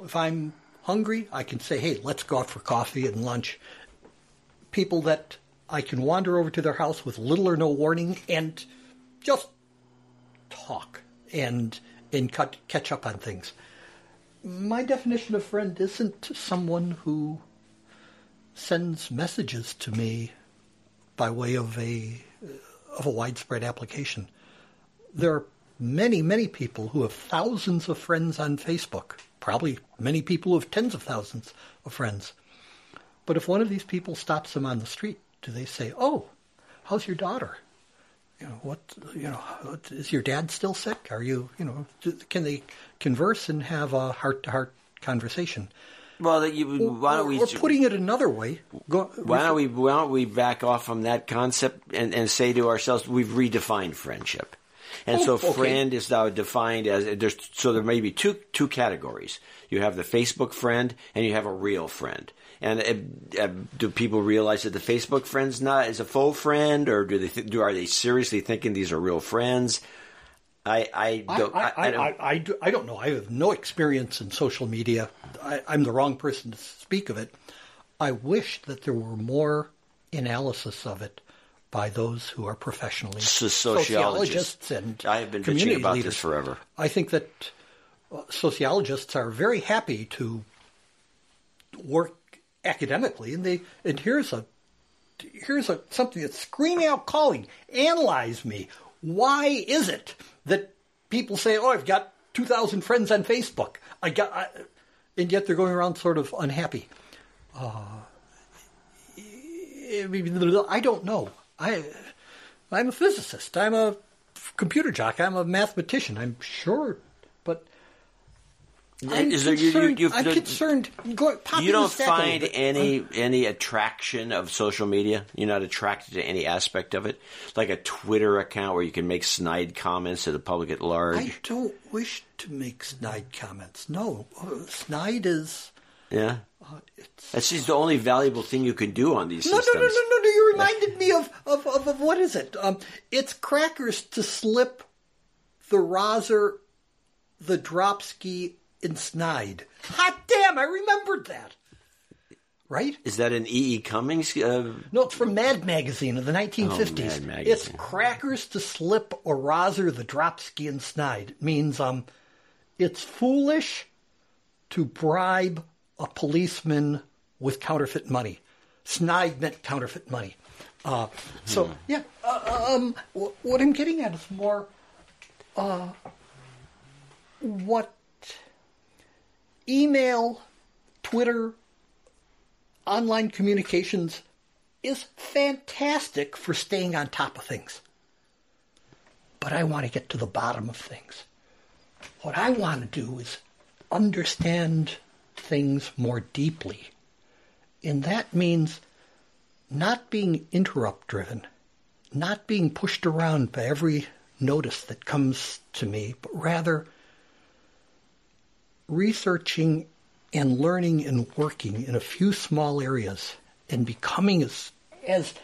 If I'm hungry, I can say, hey, let's go out for coffee and lunch. People that I can wander over to their house with little or no warning and just talk and and cut, catch up on things. My definition of friend isn't someone who sends messages to me by way of a of a widespread application. There are many, many people who have thousands of friends on Facebook. Probably many people who have tens of thousands of friends. But if one of these people stops them on the street, do they say, "Oh, how's your daughter? You know what? You know, what- is your dad still sick? Are you? You know, do- can they converse and have a heart-to-heart conversation?" well, that you, why don't we? or putting it another way, go, why don't we? Why don't we back off from that concept and, and say to ourselves, we've redefined friendship. And Oh, so, okay. friend is now defined as there's. So there may be two two categories. You have the Facebook friend, and you have a real friend. And uh, uh, do people realize that the Facebook friend's not is a faux friend, or do they th- do are they seriously thinking these are real friends? I I I, don't. I, I, don't- I, I, do, I don't know. I have no experience in social media. I, I'm the wrong person to speak of it. I wish that there were more analysis of it by those who are professionally So- sociologists. sociologists and I have been bitching about leaders. this forever. I think that uh, sociologists are very happy to work academically, and they and here's a here's a something that's screaming out, calling, analyze me. Why is it that people say, "Oh, I've got two thousand friends on Facebook," I got, I, and yet they're going around sort of unhappy. Uh, I don't know. I I'm a physicist. I'm a computer jock. I'm a mathematician. I'm sure. I'm Is there- you- you- concerned. I'm concerned. Go, pop you don't stack a little find bit. any any attraction of social media. You're not attracted to any aspect of it, like a Twitter account where you can make snide comments to the public at large. I don't wish to make snide comments. No, snide is. yeah, Uh, it's, that's just the only valuable thing you can do on these no, no, systems. no, no, no, no. You reminded me of, of, of, of what is it? Um, it's crackers to slip the Rozzer, the Dropsky, and Snide. Hot damn! I remembered that. Right? Is that an E. E. Cummings? Uh, No, it's from Mad Magazine of the 1950s. Oh, Mad It's crackers to slip or Rozzer the Dropsky and Snide. It means um, it's foolish to bribe a policeman with counterfeit money. Snide meant counterfeit money. Uh, so yeah, uh, um, wh- what I'm getting at is more uh, what email, Twitter, online communications is fantastic for staying on top of things. But I want to get to the bottom of things. What I want to do is understand things more deeply. And that means not being interrupt driven, not being pushed around by every notice that comes to me, but rather researching and learning and working in a few small areas and becoming as as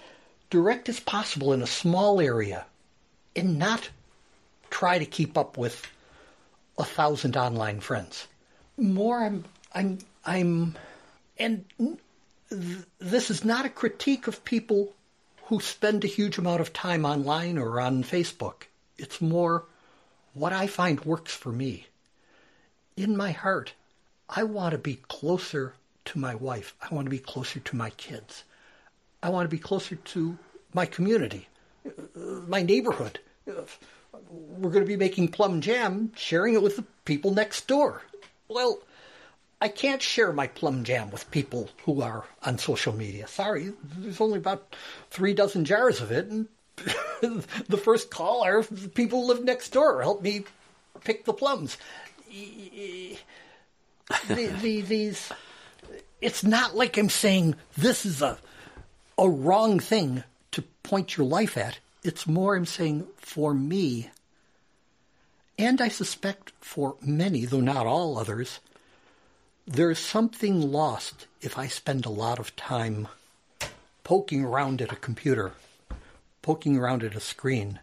direct as possible in a small area and not try to keep up with a thousand online friends. More I'm I'm I'm and th- this is not a critique of people who spend a huge amount of time online or on Facebook. It's more what I find works for me. In my heart, I want to be closer to my wife. I want to be closer to my kids. I want to be closer to my community, my neighborhood. We're going to be making plum jam, sharing it with the people next door. Well, I can't share my plum jam with people who are on social media. Sorry, there's only about three dozen jars of it, and the first call are the people who live next door help me pick the plums. The, the, these, it's not like I'm saying this is a a wrong thing to point your life at. It's more I'm saying for me, and I suspect for many, though not all others, there's something lost if I spend a lot of time poking around at a computer, poking around at a screen,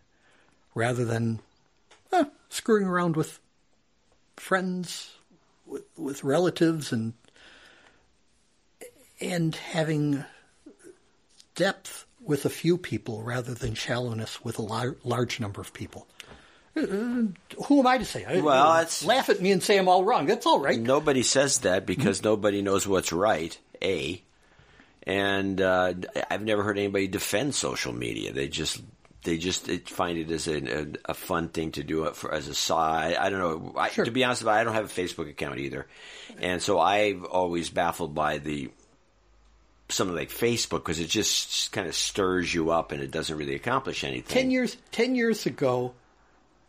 rather than eh, screwing around with friends, with, with relatives, and and having depth with a few people rather than shallowness with a lar- large number of people. Uh, who am I to say? Well, I, it's- laugh at me and say I'm all wrong. That's all right. Nobody says that because nobody knows what's right. A, and uh, I've never heard anybody defend social media. They just they just find it as a, a, a fun thing to do it for as a side. I don't know. I, Sure. To be honest, with you, I don't have a Facebook account either, and so I've always baffled by the something like Facebook because it just kind of stirs you up and it doesn't really accomplish anything. Ten years ten years ago,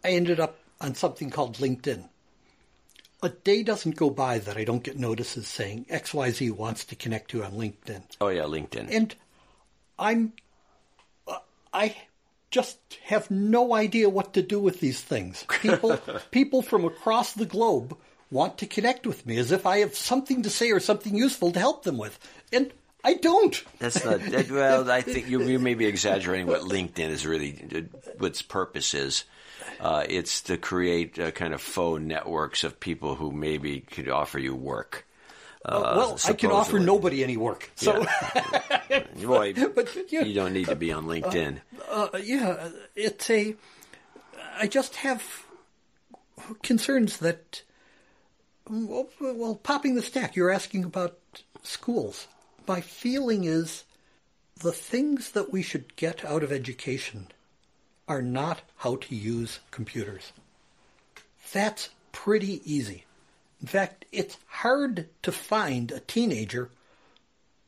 I ended up on something called LinkedIn. A day doesn't go by that I don't get notices saying XYZ wants to connect to you on LinkedIn. Oh yeah, LinkedIn. And I'm uh, I just have no idea what to do with these things. People people from across the globe want to connect with me as if I have something to say or something useful to help them with. And I don't. That's not that, well. I think you, you may be exaggerating what LinkedIn is really, what its purpose is. Uh, it's to create uh, kind of faux networks of people who maybe could offer you work. Uh, well, I can offer nobody any work. So Boy, but, yeah. you don't need to be on LinkedIn. uh, yeah, it's a. I just have concerns that. Well, well, popping the stack, you're asking about schools. My feeling is the things that we should get out of education are not how to use computers. That's pretty easy. In fact, it's hard to find a teenager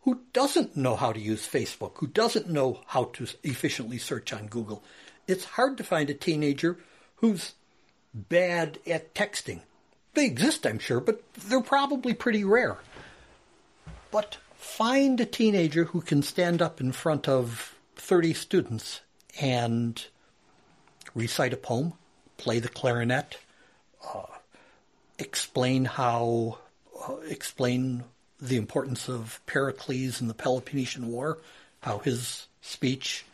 who doesn't know how to use Facebook, who doesn't know how to efficiently search on Google. It's hard to find a teenager who's bad at texting. They exist, I'm sure, but they're probably pretty rare. But find a teenager who can stand up in front of 30 students and recite a poem, play the clarinet, uh, explain how, uh, explain the importance of Pericles in the Peloponnesian War, how his speech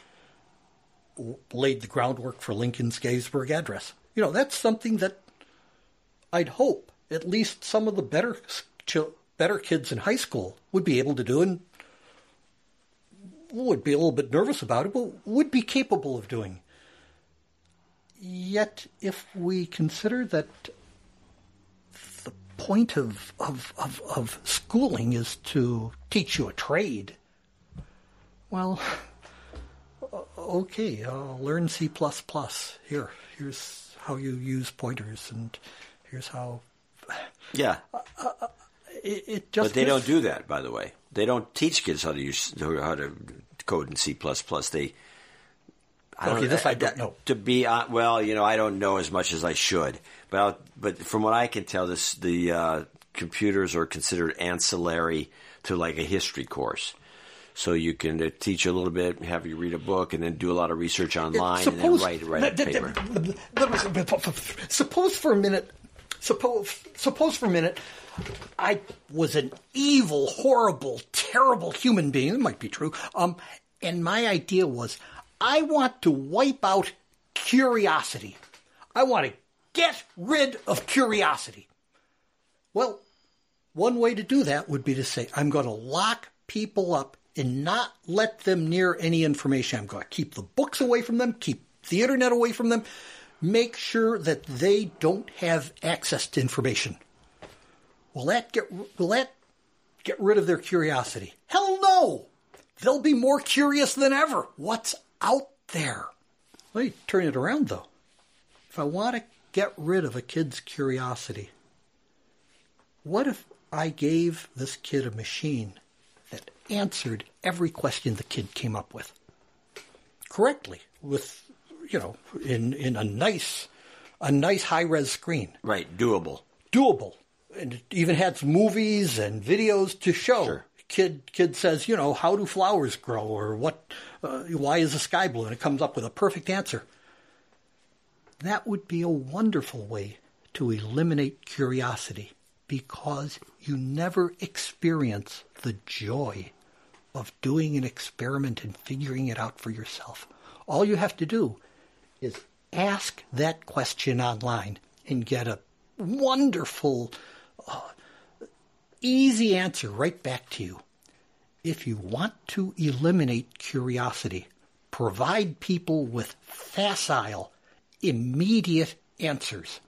w- laid the groundwork for Lincoln's Gettysburg Address. You know, that's something that I'd hope at least some of the better chil- better kids in high school would be able to do and would be a little bit nervous about it, but would be capable of doing. Yet, if we consider that point of, of, of, of schooling is to teach you a trade. Well, okay, I'll learn C++. Here, here's how you use pointers, and here's how. Yeah. Uh, uh, uh, it, it just But they gives- don't do that, by the way. They don't teach kids how to use how to code in C++. They I Okay, this I don't know. To be hon- well, you know, I don't know as much as I should. But I'll, but from what I can tell, this the uh, computers are considered ancillary to like a history course. So you can uh, teach a little bit, have you read a book, and then do a lot of research online, and then write write a paper. Suppose for a minute, suppose suppose for a minute, I was an evil, horrible, terrible human being. It might be true. Um, and my idea was, I want to wipe out curiosity. I want to get rid of curiosity. Well, one way to do that would be to say, I'm going to lock people up and not let them near any information. I'm going to keep the books away from them, keep the internet away from them, make sure that they don't have access to information. Will that get will that get rid of their curiosity? Hell no. They'll be more curious than ever. What's out there? Let me turn it around though. If I want to get rid of a kid's curiosity, what if I gave this kid a machine that answered every question the kid came up with correctly with you know in in a nice a nice high res screen? Right, doable. doable. And it even had movies and videos to show. Sure. kid kid says you know how do flowers grow or what uh, why is the sky blue? And it comes up with a perfect answer that would be a wonderful way to eliminate curiosity because you never experience the joy of doing an experiment and figuring it out for yourself. All you have to do is ask that question online and get a wonderful, uh, easy answer right back to you. If you want to eliminate curiosity, provide people with facile, immediate answers.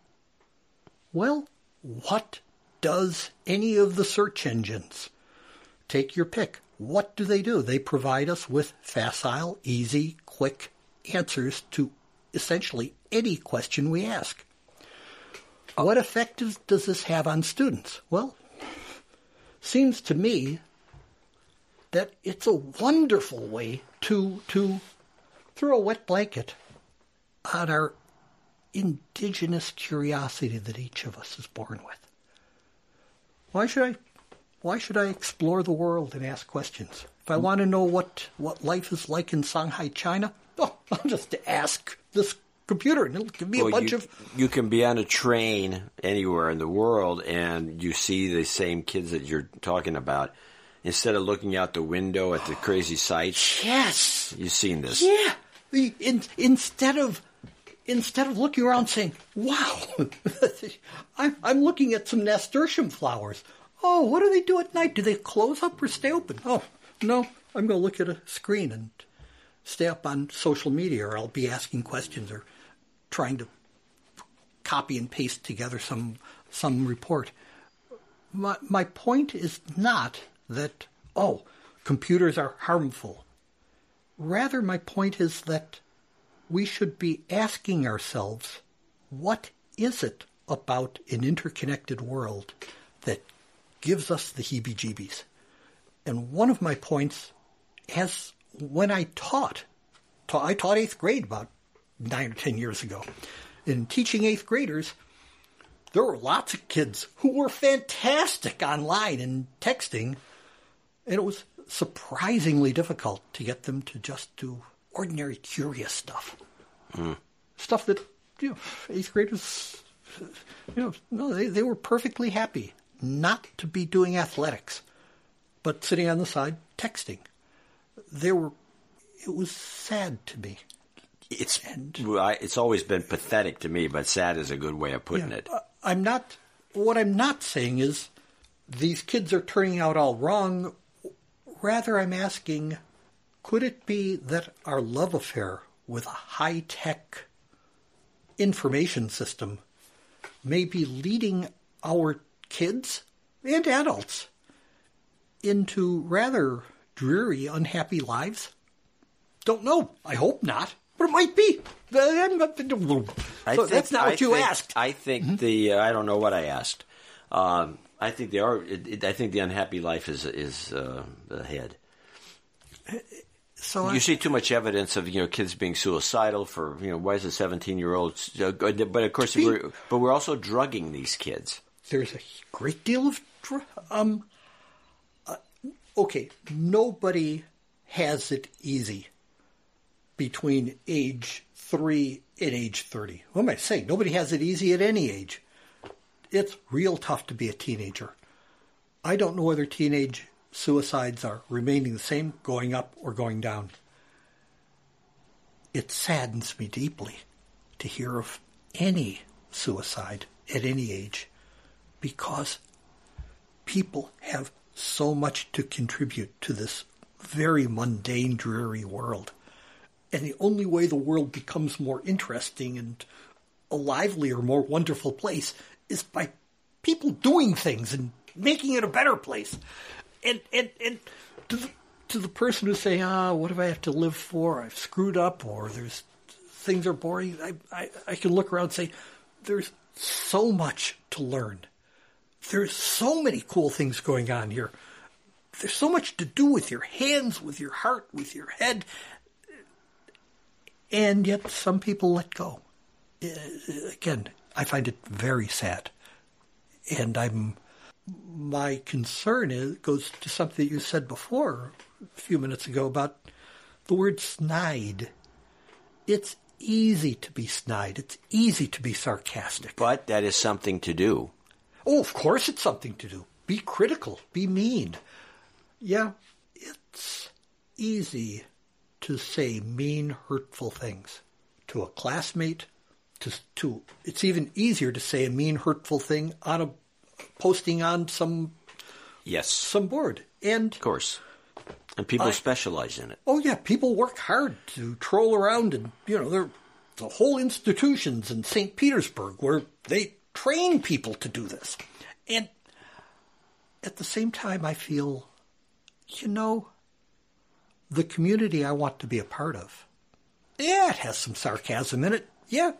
Well, what does any of the search engines? Take your pick. What do they do? They provide us with facile, easy, quick answers to essentially any question we ask. What effect does, this have on students? Well, seems to me that it's a wonderful way to to throw a wet blanket on our indigenous curiosity that each of us is born with. Why should I why should I explore the world and ask questions? If I want to know what, what life is like in Shanghai, China, oh, I'll just ask this computer and it'll give me a bunch you, of you can be on a train anywhere in the world and you see the same kids that you're talking about. Instead of looking out the window at the crazy sights, yes. you've seen this. Yeah. The, in, instead of instead of looking around saying, "Wow, I'm, I'm looking at some nasturtium flowers." Oh, what do they do at night? Do they close up or stay open? Oh, no, I'm going to look at a screen and stay up on social media, or I'll be asking questions or trying to copy and paste together some some report. My my point is not that oh, computers are harmful. Rather, my point is that we should be asking ourselves, what is it about an interconnected world that gives us the heebie jeebies? And one of my points has, when I taught, ta- I taught eighth grade about nine or ten years ago. In teaching eighth graders, there were lots of kids who were fantastic online and texting, and it was surprisingly difficult to get them to just do ordinary curious stuff. Stuff that you know, eighth graders, you know, no, they, they were perfectly happy not to be doing athletics, but sitting on the side texting. They were, it was sad to me. It's And- I- it's always been pathetic to me, but sad is a good way of putting Yeah, it. I'm not. What I'm not saying is these kids are turning out all wrong. Rather, I'm asking, could it be that our love affair with a high tech information system may be leading our kids and adults into rather dreary, unhappy lives? Don't know. I hope not, but it might be. So think- that's not I what you think- asked. I think the uh, I don't know what I asked. Um, I think they are. It, it, I think the unhappy life is is uh, ahead. So I, You see too much evidence of you know kids being suicidal for you know why is a seventeen year old? But of course, Be- we're, but we're also drugging these kids. there's a great deal of dr- um. uh, okay, nobody has it easy between age three and age thirty. What am I saying? Nobody has it easy at any age. It's real tough to be a teenager. I don't know whether teenage suicides are remaining the same, going up, or going down. It saddens me deeply to hear of any suicide at any age because people have so much to contribute to this very mundane, dreary world. And the only way the world becomes more interesting and a livelier, more wonderful place is by people doing things and making it a better place. And and and to the, to the person who's saying, "Ah, what do I have to live for? I've screwed up, or there's things are boring." I I, I can look around and say, "There's so much to learn. There's so many cool things going on here. There's so much to do with your hands, with your heart, with your head." And yet, some people let go Uh, again, I find it very sad. And I'm my concern is goes to something that you said before a few minutes ago about the word snide. It's easy to be snide. It's easy to be sarcastic. But that is something to do. Oh, of course it's something to do. Be critical. Be mean. Yeah, it's easy to say mean, hurtful things to a classmate. To, to it's even easier to say a mean, hurtful thing on a posting on some Yes, some board. And of course. And people I- specialize in it. oh yeah, people work hard to troll around, and you know there the whole institutions in St. Petersburg where they train people to do this. And at the same time, I feel, you know, the community I want to be a part of. Yeah, it has some sarcasm in it. Yeah,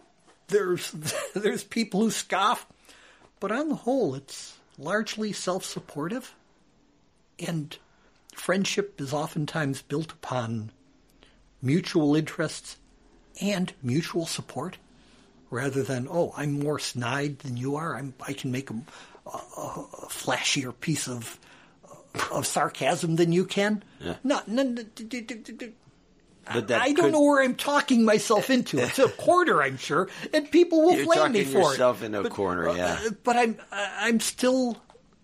there's there's people who scoff, but on the whole, it's largely self-supportive, and friendship is oftentimes built upon mutual interests and mutual support, rather than oh, I'm more snide than you are. I'm I can make a, a, a flashier piece of of sarcasm than you can. Yeah. No, no, no, that I don't know where I'm talking myself into. It's a corner, I'm sure, and people will You're flame me talking for yourself it. into a But- corner, yeah. uh, But I'm I'm still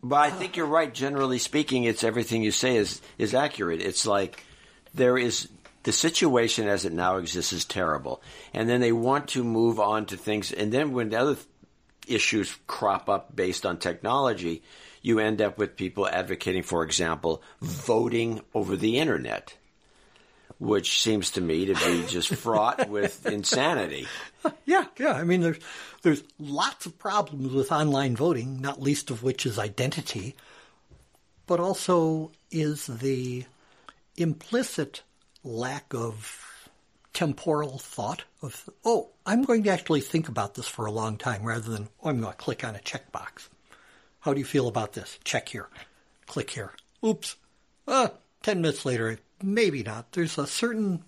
But I think you're right. Generally speaking, it's everything you say is is accurate. It's like there is the situation as it now exists is terrible, and then they want to move on to things, and then when the other issues crop up based on technology, you end up with people advocating, for example, voting over the internet. Which seems to me to be just fraught with insanity. Yeah, yeah. I mean, there's there's lots of problems with online voting, not least of which is identity, but also is the implicit lack of temporal thought of oh, I'm going to actually think about this for a long time rather than oh, I'm going to click on a checkbox. How do you feel about this? Check here, click here. Oops. Uh, ten minutes later, maybe not. There's a certain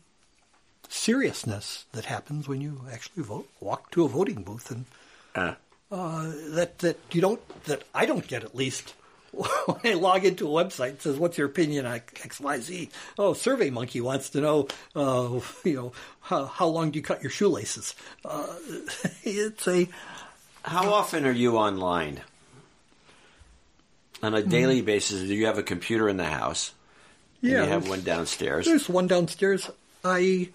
seriousness that happens when you actually vote, walk to a voting booth, and Uh, uh, that that you don't that I don't get at least when I log into a website and says, "What's your opinion on X Y Z?" Oh, Survey Monkey wants to know, uh, you know, how, how long do you cut your shoelaces? Uh, it's a How often are you online? On a Hmm. daily basis, do you have a computer in the house? And yeah. You have one downstairs. There's one downstairs. I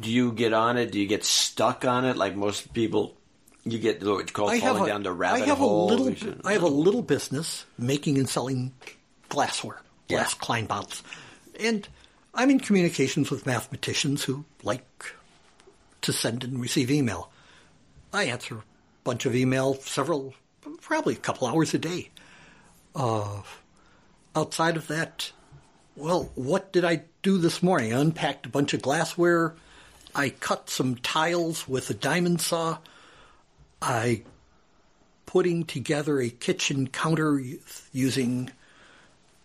Do you get on it? Do you get stuck on it like most people? You get what's called I falling a, down the rabbit I have hole. a little. I have a little business making and selling glassware, Yeah. glass Klein bottles, and I'm in communications with mathematicians who like to send and receive email. I answer a bunch of email, several probably a couple hours a day. Uh, outside of that, well, what did I do this morning? I unpacked a bunch of glassware. I cut some tiles with a diamond saw. I putting together a kitchen counter using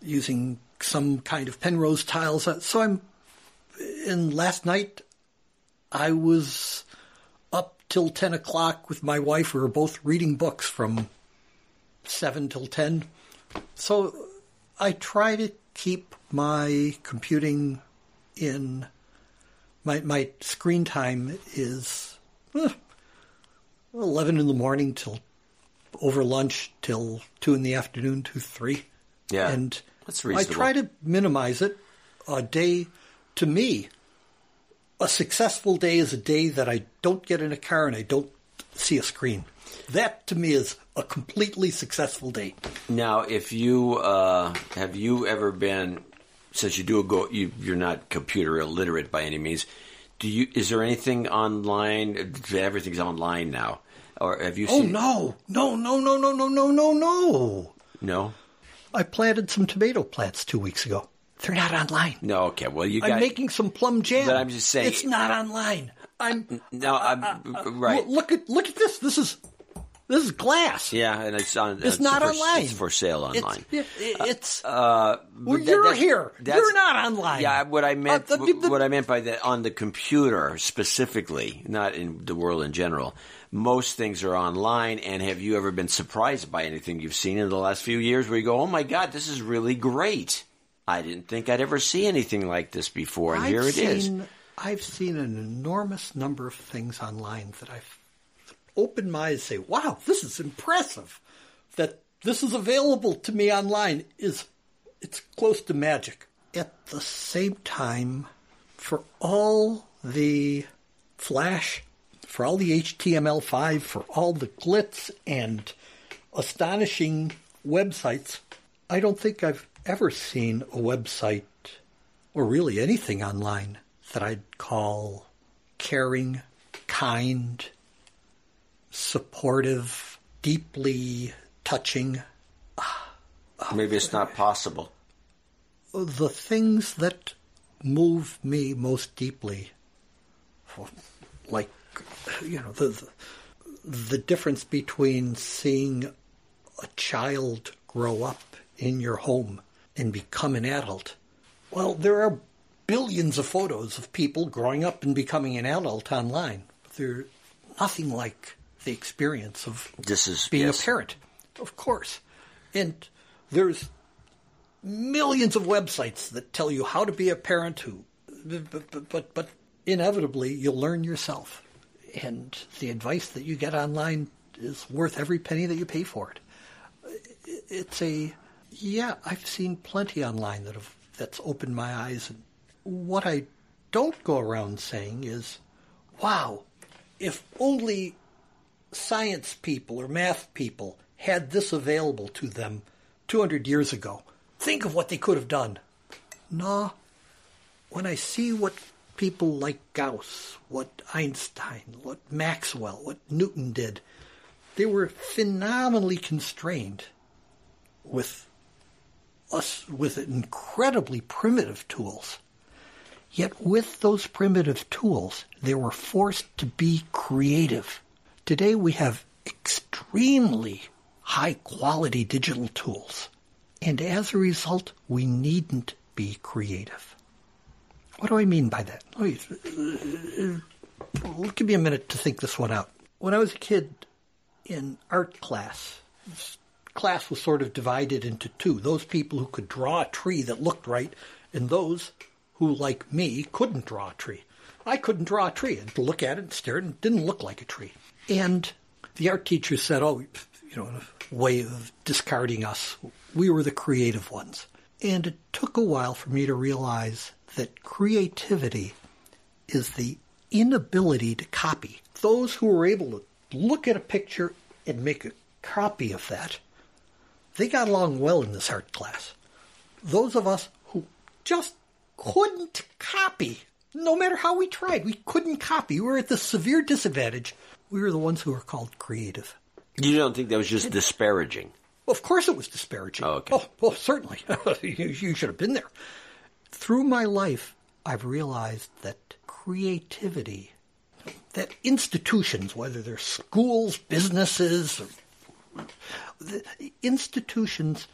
using some kind of Penrose tiles. Uh, so I'm and last night I was up till ten o'clock with my wife. We were both reading books from seven till ten. So I try to keep my computing in my my screen time is eh, eleven in the morning till over lunch till two in the afternoon, two three. Yeah, and that's I try to minimize it. A day, to me, a successful day is a day that I don't get in a car and I don't see a screen. That to me is a completely successful day. Now, if you uh, have you ever been, since you do a go, you, you're not computer illiterate by any means. Do you? Is there anything online? Everything's online now, or have you Oh seen? no, no, no, no, no, no, no, no, no! no, I planted some tomato plants two weeks ago. They're not online. no. Okay, well you got. I'm making some plum jam. But I'm just saying- it's not online. I'm no, I'm uh, uh, uh, right. Look, look at look at this. This is this is glass. Yeah, and it's on. It's not for, online. It's for sale online. It's, it- it's Uh, well, you're here. You're not online. Yeah, what I meant, Uh, the- the- what I meant by that, on the computer specifically, not in the world in general. Most things are online. And have you ever been surprised by anything you've seen in the last few years, where you go, "Oh my God, this is really great"? I didn't think I'd ever see anything like this before, and I've here it is. seen, I've seen an enormous number of things online that I've opened my eyes say, "Wow, this is impressive." That this is available to me online is it's close to magic. At the same time, for all the Flash, for all the HTML5, for all the glitz and astonishing websites, I don't think I've ever seen a website or really anything online that I'd call caring, kind, supportive, deeply touching. Maybe it's not possible. The things that move me most deeply, like, you know, the, the, the difference between seeing a child grow up in your home and become an adult. Well, there are billions of photos of people growing up and becoming an adult online. They're nothing like the experience of This is being yes. a parent, of course. And there's millions of websites that tell you how to be a parent who but but, but, but inevitably you'll learn yourself. And the advice that you get online is worth every penny that you pay for it. It's a yeah, I've seen plenty online that have that's opened my eyes and what I don't go around saying is, wow, if only science people or math people had this available to them 200 years ago, think of what they could have done. No, when I see what people like Gauss, what Einstein, what Maxwell, what Newton did, they were phenomenally constrained with us with incredibly primitive tools. Yet with those primitive tools, they were forced to be creative. Today we have extremely high quality digital tools. And as a result, we needn't be creative. What do I mean by that? Uh, give me a minute to think this one out. When I was a kid in art class, class was sort of divided into two those people who could draw a tree that looked right, and those who, like me, couldn't draw a tree. I couldn't draw a tree and look at it and stare at it, and it didn't look like a tree. And the art teacher said, Oh, you know, in a way of discarding us, we were the creative ones. And it took a while for me to realize that creativity is the inability to copy. Those who were able to look at a picture and make a copy of that, they got along well in this art class. Those of us who just couldn't copy, no matter how we tried, we couldn't copy. We were at the severe disadvantage. We were the ones who were called creative. You don't think that was just disparaging? Of course, it was disparaging. Oh, okay. Oh, oh certainly. you, you should have been there. Through my life, I've realized that creativity, that institutions, whether they're schools, businesses, the institutions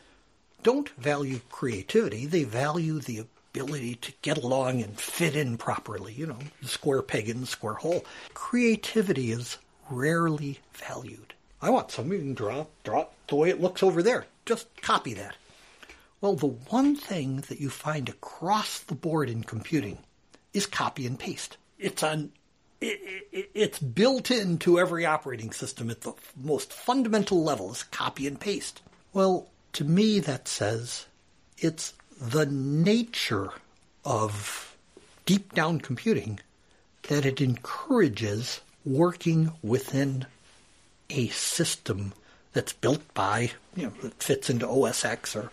don't value creativity. They value the ability to get along and fit in properly, you know, square peg in the square hole. Creativity is rarely valued. I want who can draw, draw the way it looks over there. Just copy that. Well, the one thing that you find across the board in computing is copy and paste. It's on it, it, it's built into every operating system at the most fundamental level is copy and paste. Well, to me that says it's the nature of deep down computing that it encourages working within a system that's built by, you know, that fits into OS X or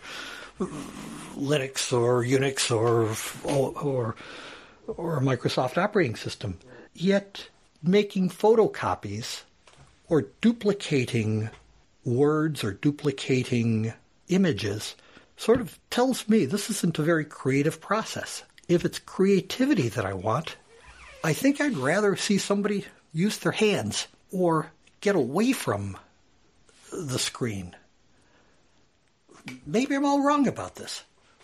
Linux or Unix or or or a Microsoft operating system. Yet making photocopies or duplicating words or duplicating images sort of tells me this isn't a very creative process. If it's creativity that I want, I think I'd rather see somebody use their hands or get away from the screen. Maybe I'm all wrong about this.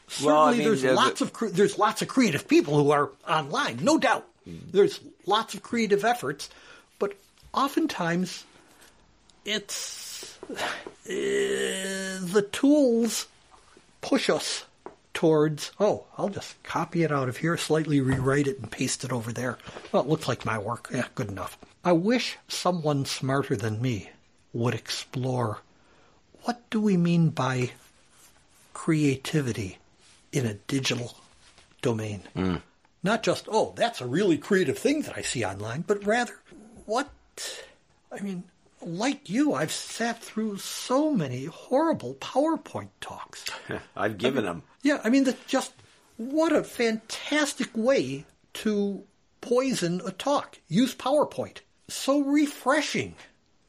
Certainly, Well, I mean, there's the- lots of cre- there's lots of creative people who are online, no doubt. There's lots of creative efforts, but oftentimes it's uh, the tools push us towards oh i'll just copy it out of here slightly rewrite it and paste it over there. Well it looks like my work. Yeah good enough. I wish someone smarter than me would explore what do we mean by creativity in a digital domain? Hmm. Not just oh that's a really creative thing that i see online but rather what i mean like you i've sat through so many horrible powerpoint talks I've given them. yeah, I mean, that just what a fantastic way to poison a talk. Use PowerPoint. So refreshing.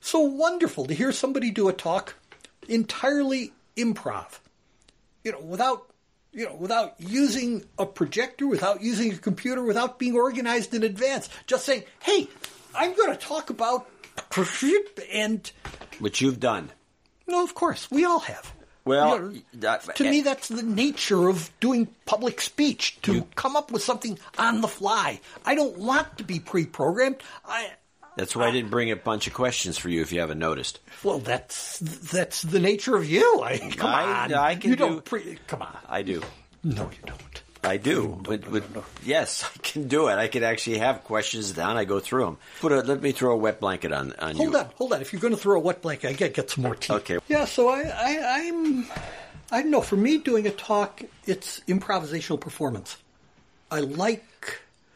So wonderful to hear somebody do a talk entirely improv. You know, without you know, without using a projector, without using a computer, without being organized in advance. Just saying, "Hey, I'm going to talk about," and Which you've done. no, of course, we all have. Well, You know, to me, that's the nature of doing public speech to come up with something on the fly. I don't want to be pre-programmed. I That's why I didn't bring a bunch of questions for you if you haven't noticed. well, that's that's the nature of you. I come I- on, I can you do- don't pre. Come on, I do. no, you don't. I do. With, with, yes, I can do it. I can actually have questions down. I go through them. Put a, let me throw a wet blanket on, on Hold you. on, hold on. If you're going to throw a wet blanket, I get get some more tea. Okay. Yeah. So I, I I'm I don't know. For me, doing a talk, it's improvisational performance. I like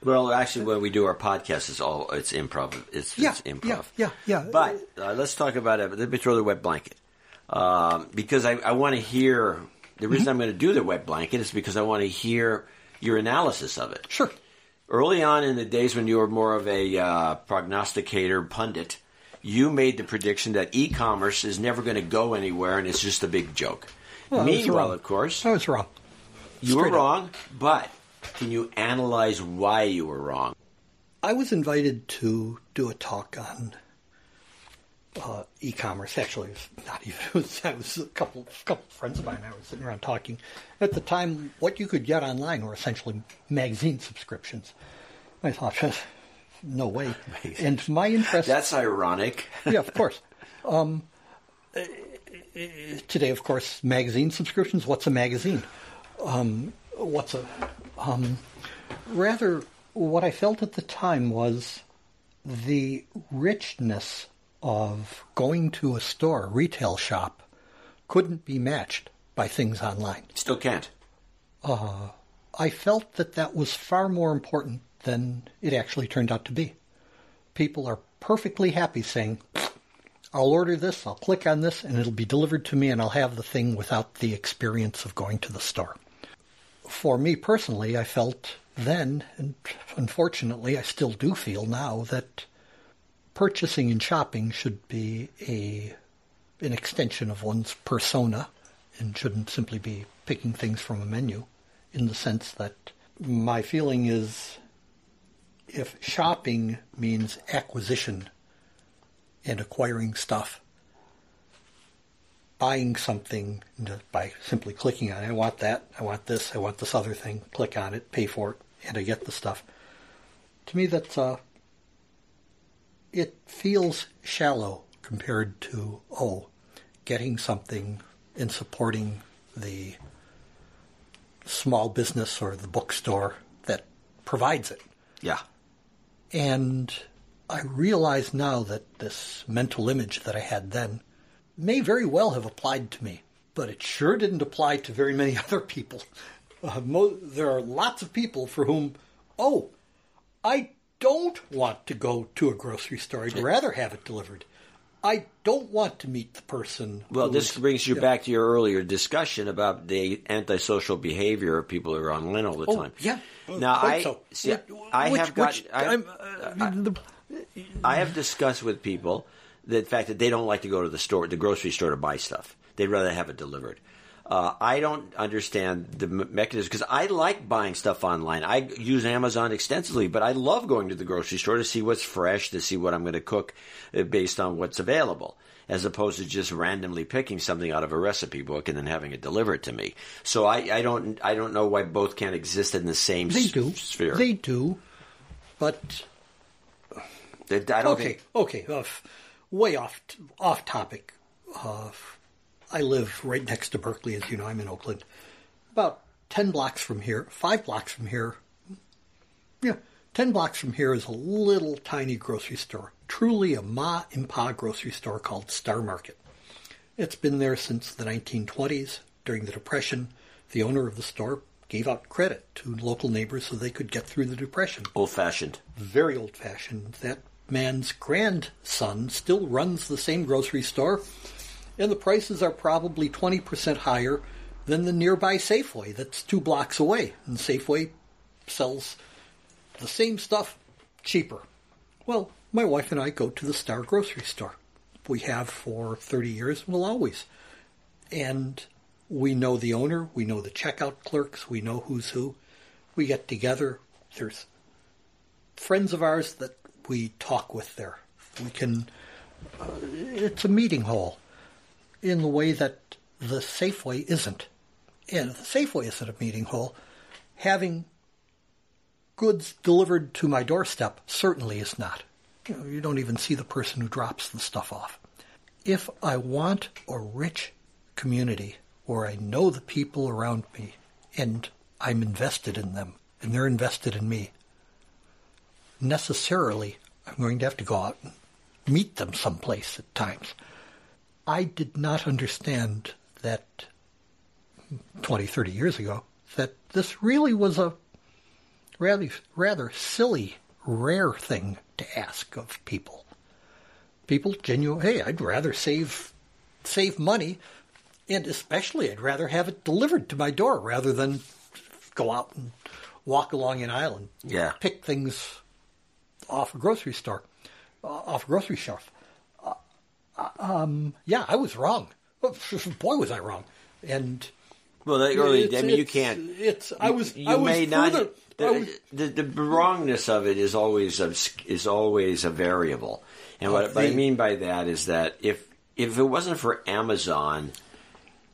Well, actually, when we do our podcast, it's all it's improv. It's, Yeah, it's improv. yeah, yeah, yeah. But uh, let's talk about it. Let me throw the wet blanket um, because I, I want to hear. The reason I'm going to do the wet blanket is because I want to hear your analysis of it. sure. Early on in the days when you were more of a uh, prognosticator pundit, you made the prediction that e-commerce is never going to go anywhere and it's just a big joke. Well, Meanwhile, wrong. of course, I was wrong. you were up. wrong. But can you analyze why you were wrong? I was invited to do a talk on uh, e-commerce. Actually, it was not even. It was, I was a couple couple friends of mine. I was sitting around talking. At the time, what you could get online were essentially magazine subscriptions. I thought, no way. And my interest. That's ironic. yeah, of course. Um, today, of course, magazine subscriptions. What's a magazine? Um, what's a um, rather? What I felt at the time was the richness of going to a store, retail shop, couldn't be matched by things online. Still can't. Uh, I felt that that was far more important than it actually turned out to be. People are perfectly happy saying, I'll order this, I'll click on this, and it'll be delivered to me, and I'll have the thing without the experience of going to the store. For me personally, I felt then, and unfortunately I still do feel now, that purchasing and shopping should be a an extension of one's persona and shouldn't simply be picking things from a menu in the sense that my feeling is if shopping means acquisition and acquiring stuff, buying something by simply clicking on it, I want that, I want this, I want this other thing, click on it, pay for it, and I get the stuff. To me, that's uh, it feels shallow compared to oh, getting something and supporting the small business or the bookstore that provides it. Yeah. And I realize now that this mental image that I had then may very well have applied to me, but it sure didn't apply to very many other people. Uh, mo- there are lots of people for whom, oh, I don't want to go to a grocery store. I'd rather have it delivered. I don't want to meet the person. Well, this brings you yeah. back to your earlier discussion about the antisocial behavior of people who are online all the oh, time. Yeah. Now I so. see, I have got which, I, uh, I, I have discussed with people the fact that they don't like to go to the store, the grocery store, to buy stuff. They'd rather have it delivered. Uh, I don't understand the mechanism because I like buying stuff online. I use Amazon extensively, but I love going to the grocery store to see what's fresh, to see what I'm going to cook uh, based on what's available, as opposed to just randomly picking something out of a recipe book and then having it delivered to me. So I, I don't I don't know why both can't exist in the same they do. sphere. They do, but I don't okay, think. okay, uh, way off off topic. Uh, I live right next to Berkeley, as you know. I'm in Oakland. About ten blocks from here, five blocks from here. Yeah, ten blocks from here is a little tiny grocery store. Truly a ma and pa grocery store called Star Market. It's been there since the 1920s. During the Depression, the owner of the store gave out credit to local neighbors so they could get through the Depression. Old fashioned. Very old fashioned. That man's grandson still runs the same grocery store, and the prices are probably 20% higher than the nearby Safeway that's two blocks away. And Safeway sells the same stuff cheaper. Well, my wife and I go to the Star grocery store. We have for 30 years, we'll always. And we know the owner, we know the checkout clerks, we know who's who. We get together. There's friends of ours that we talk with there. We can. Uh, it's a meeting hall in the way that the Safeway isn't. And the Safeway isn't a meeting hall, having goods delivered to my doorstep certainly is not. You, know, you don't even see the person who drops the stuff off. If I want a rich community where I know the people around me and I'm invested in them and they're invested in me, necessarily I'm going to have to go out and meet them someplace at times. I did not understand that 20, 30 years ago that this really was a rather, rather silly, rare thing to ask of people. People genuine, hey, I'd rather save save money, and especially I'd rather have it delivered to my door rather than go out and walk along an aisle and yeah. pick things off a grocery store, off a grocery shelf. Uh, um, yeah, I was wrong. Boy, was I wrong. And well, that early, I mean, you can't. It's I was. You I was may further, not. The, was, the, the, wrongness of it is always a, is always a variable, and what, the, what I mean by that is that if if it wasn't for Amazon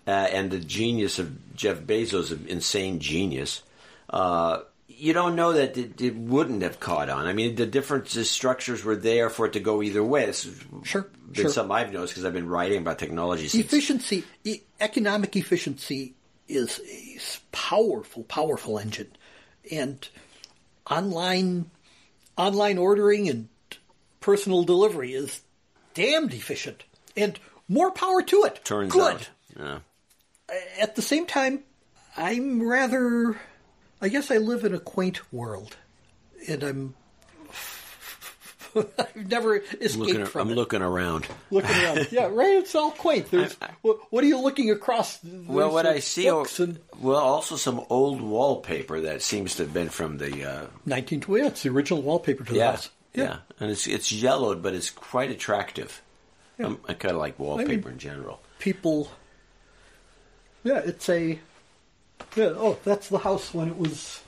uh, and the genius of Jeff Bezos, insane genius, uh, you don't know that it, it, wouldn't have caught on. I mean, the different structures were there for it to go either way. This sure, been sure. something I've noticed because I've been writing about technology. Since. Efficiency, e- economic efficiency is a powerful, powerful engine, and online online ordering and personal delivery is damned efficient, and more power to it. Turns Good. out, yeah. At the same time, I'm rather I guess I live in a quaint world, and I'm. I've never escaped looking, from I'm it. looking around. Looking around, yeah, right. It's all quaint. There's what are you looking across? There's well, what I see, and, well, also some old wallpaper that seems to have been from the uh, 1920. Yeah, it's the original wallpaper to the yeah, house. Yeah. yeah, and it's it's yellowed, but it's quite attractive. I'm, I kind of like wallpaper in general. people. Yeah, it's a. Yeah, oh, that's the house when it was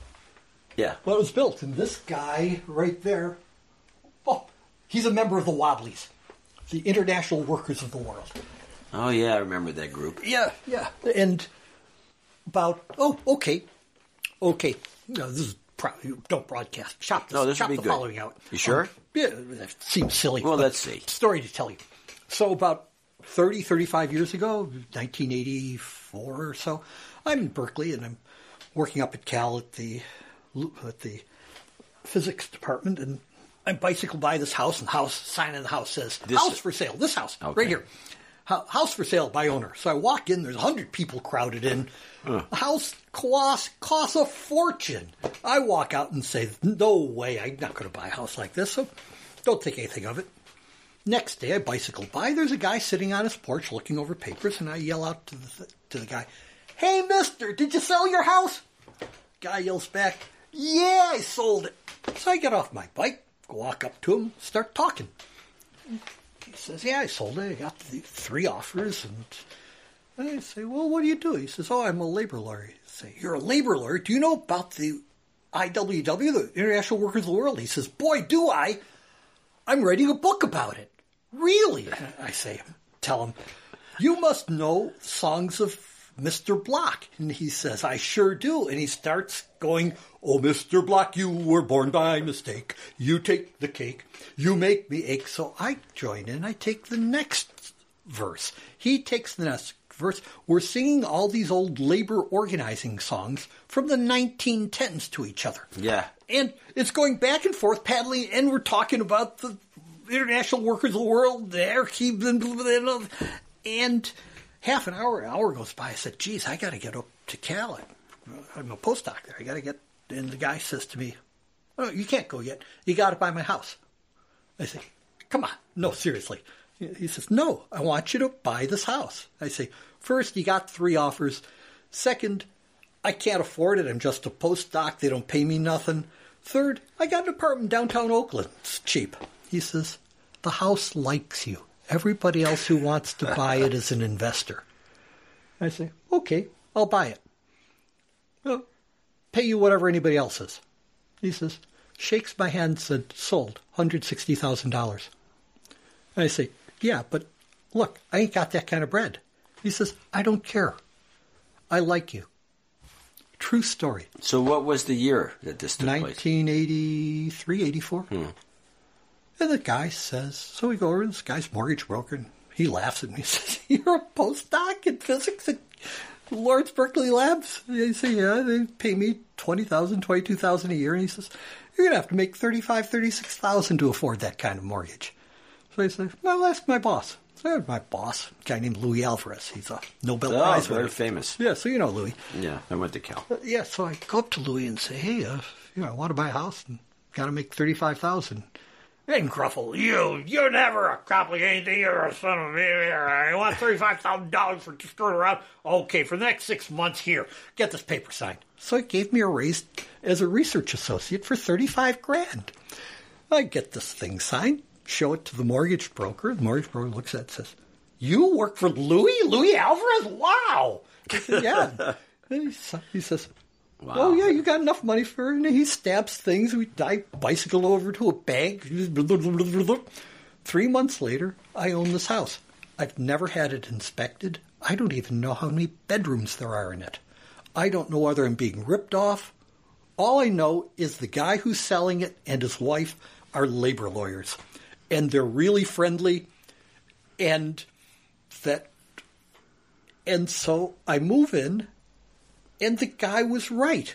Yeah. when it was built, and this guy right there. Oh, he's a member of the Wobblies, the International Workers of the World. Oh yeah, I remember that group. Yeah, yeah, and about oh, okay, okay. No, this is pro- don't broadcast. Chop this. No, this chop would be the good. following out. You sure? Um, yeah, that seems silly. Well, let's see. Story to tell you. So about 30, 35 years ago, 1984 or so, I'm in Berkeley and I'm working up at Cal at the at the physics department, and I bicycle by this house, and the house sign in the house says This- "House for sale." This house Okay. right here. House for sale by owner. So I walk in. There's a hundred people crowded in. The house costs costs a fortune. I walk out and say, "No way! I'm not going to buy a house like this." So don't think anything of it. Next day, I bicycle by. There's a guy sitting on his porch looking over papers, and I yell out to the to the guy, "Hey, Mister, did you sell your house?" Guy yells back, "Yeah, I sold it." So I get off my bike, walk up to him, start talking. He says, "Yeah, I sold it. I got the three offers." And I say, "Well, what do you do?" He says, "Oh, I'm a labor lawyer." I say, "You're a labor lawyer? Do you know about the IWW, the International Workers of the World?" He says, "Boy, do I! I'm writing a book about it." Really? I say, "Tell him you must know songs of Mr. Block. And he says, I sure do. And he starts going, Oh, Mr. Block, you were born by mistake. You take the cake. You make me ache. So I join in. I take the next verse. He takes the next verse. We're singing all these old labor organizing songs from the 1910s to each other. Yeah. And it's going back and forth, paddling, and we're talking about the international workers of the world, the airkeep, blah, blah, blah, blah. and half an hour, an hour goes by. I said, geez, I got to get up to Cal. I'm a postdoc there. I got to get, and the guy says to me, oh, you can't go yet. You got to buy my house. I say, come on. No, seriously. He says, no, I want you to buy this house. I say, first, you got three offers. Second, I can't afford it. I'm just a postdoc. They don't pay me nothing. Third, I got an apartment downtown Oakland. It's cheap. He says, the house likes you. Everybody else who wants to buy it is an investor. I say, okay, I'll buy it. Well, pay you whatever anybody else is. He says, shakes my hand and said, sold, $160,000. I say, yeah, but look, I ain't got that kind of bread. He says, I don't care. I like you. True story. So what was the year that this took place? 1983, 84. Hmm. And the guy says, so we go over to this guy's mortgage broker, and he laughs at me. He says, You're a postdoc in physics at Lawrence Berkeley Labs? And I say, Yeah, they pay me $20,000, $22,000 a year. And he says, You're going to have to make $35,000, $36,000 to afford that kind of mortgage. So I say, Well, ask my boss. So I have my boss, a guy named Luis Alvarez. He's a Nobel Oh, Prize very winner. famous. Yeah, so you know Luis. Yeah, I went to Cal. Yeah, so I go up to Luis and say, "Hey, uh, you know, I want to buy a house and got to make thirty-five thousand. And Gruffle, you, you never accomplish anything. You're a son of a. I want thirty-five thousand dollars for just screwing around. Okay, for the next six months, here, get this paper signed. So he gave me a raise as a research associate for thirty-five grand. I get this thing signed, show it to the mortgage broker. The mortgage broker looks at it and says, You work for Luis? Luis Alvarez? Wow. Said, yeah. He he says, Oh, yeah, you got enough money for it. And he stabs things. We, I bicycle over to a bank. Three months later, I own this house. I've never had it inspected. I don't even know how many bedrooms there are in it. I don't know whether I'm being ripped off. All I know is the guy who's selling it and his wife are labor lawyers. And they're really friendly. And that. And so I move in, and the guy was right.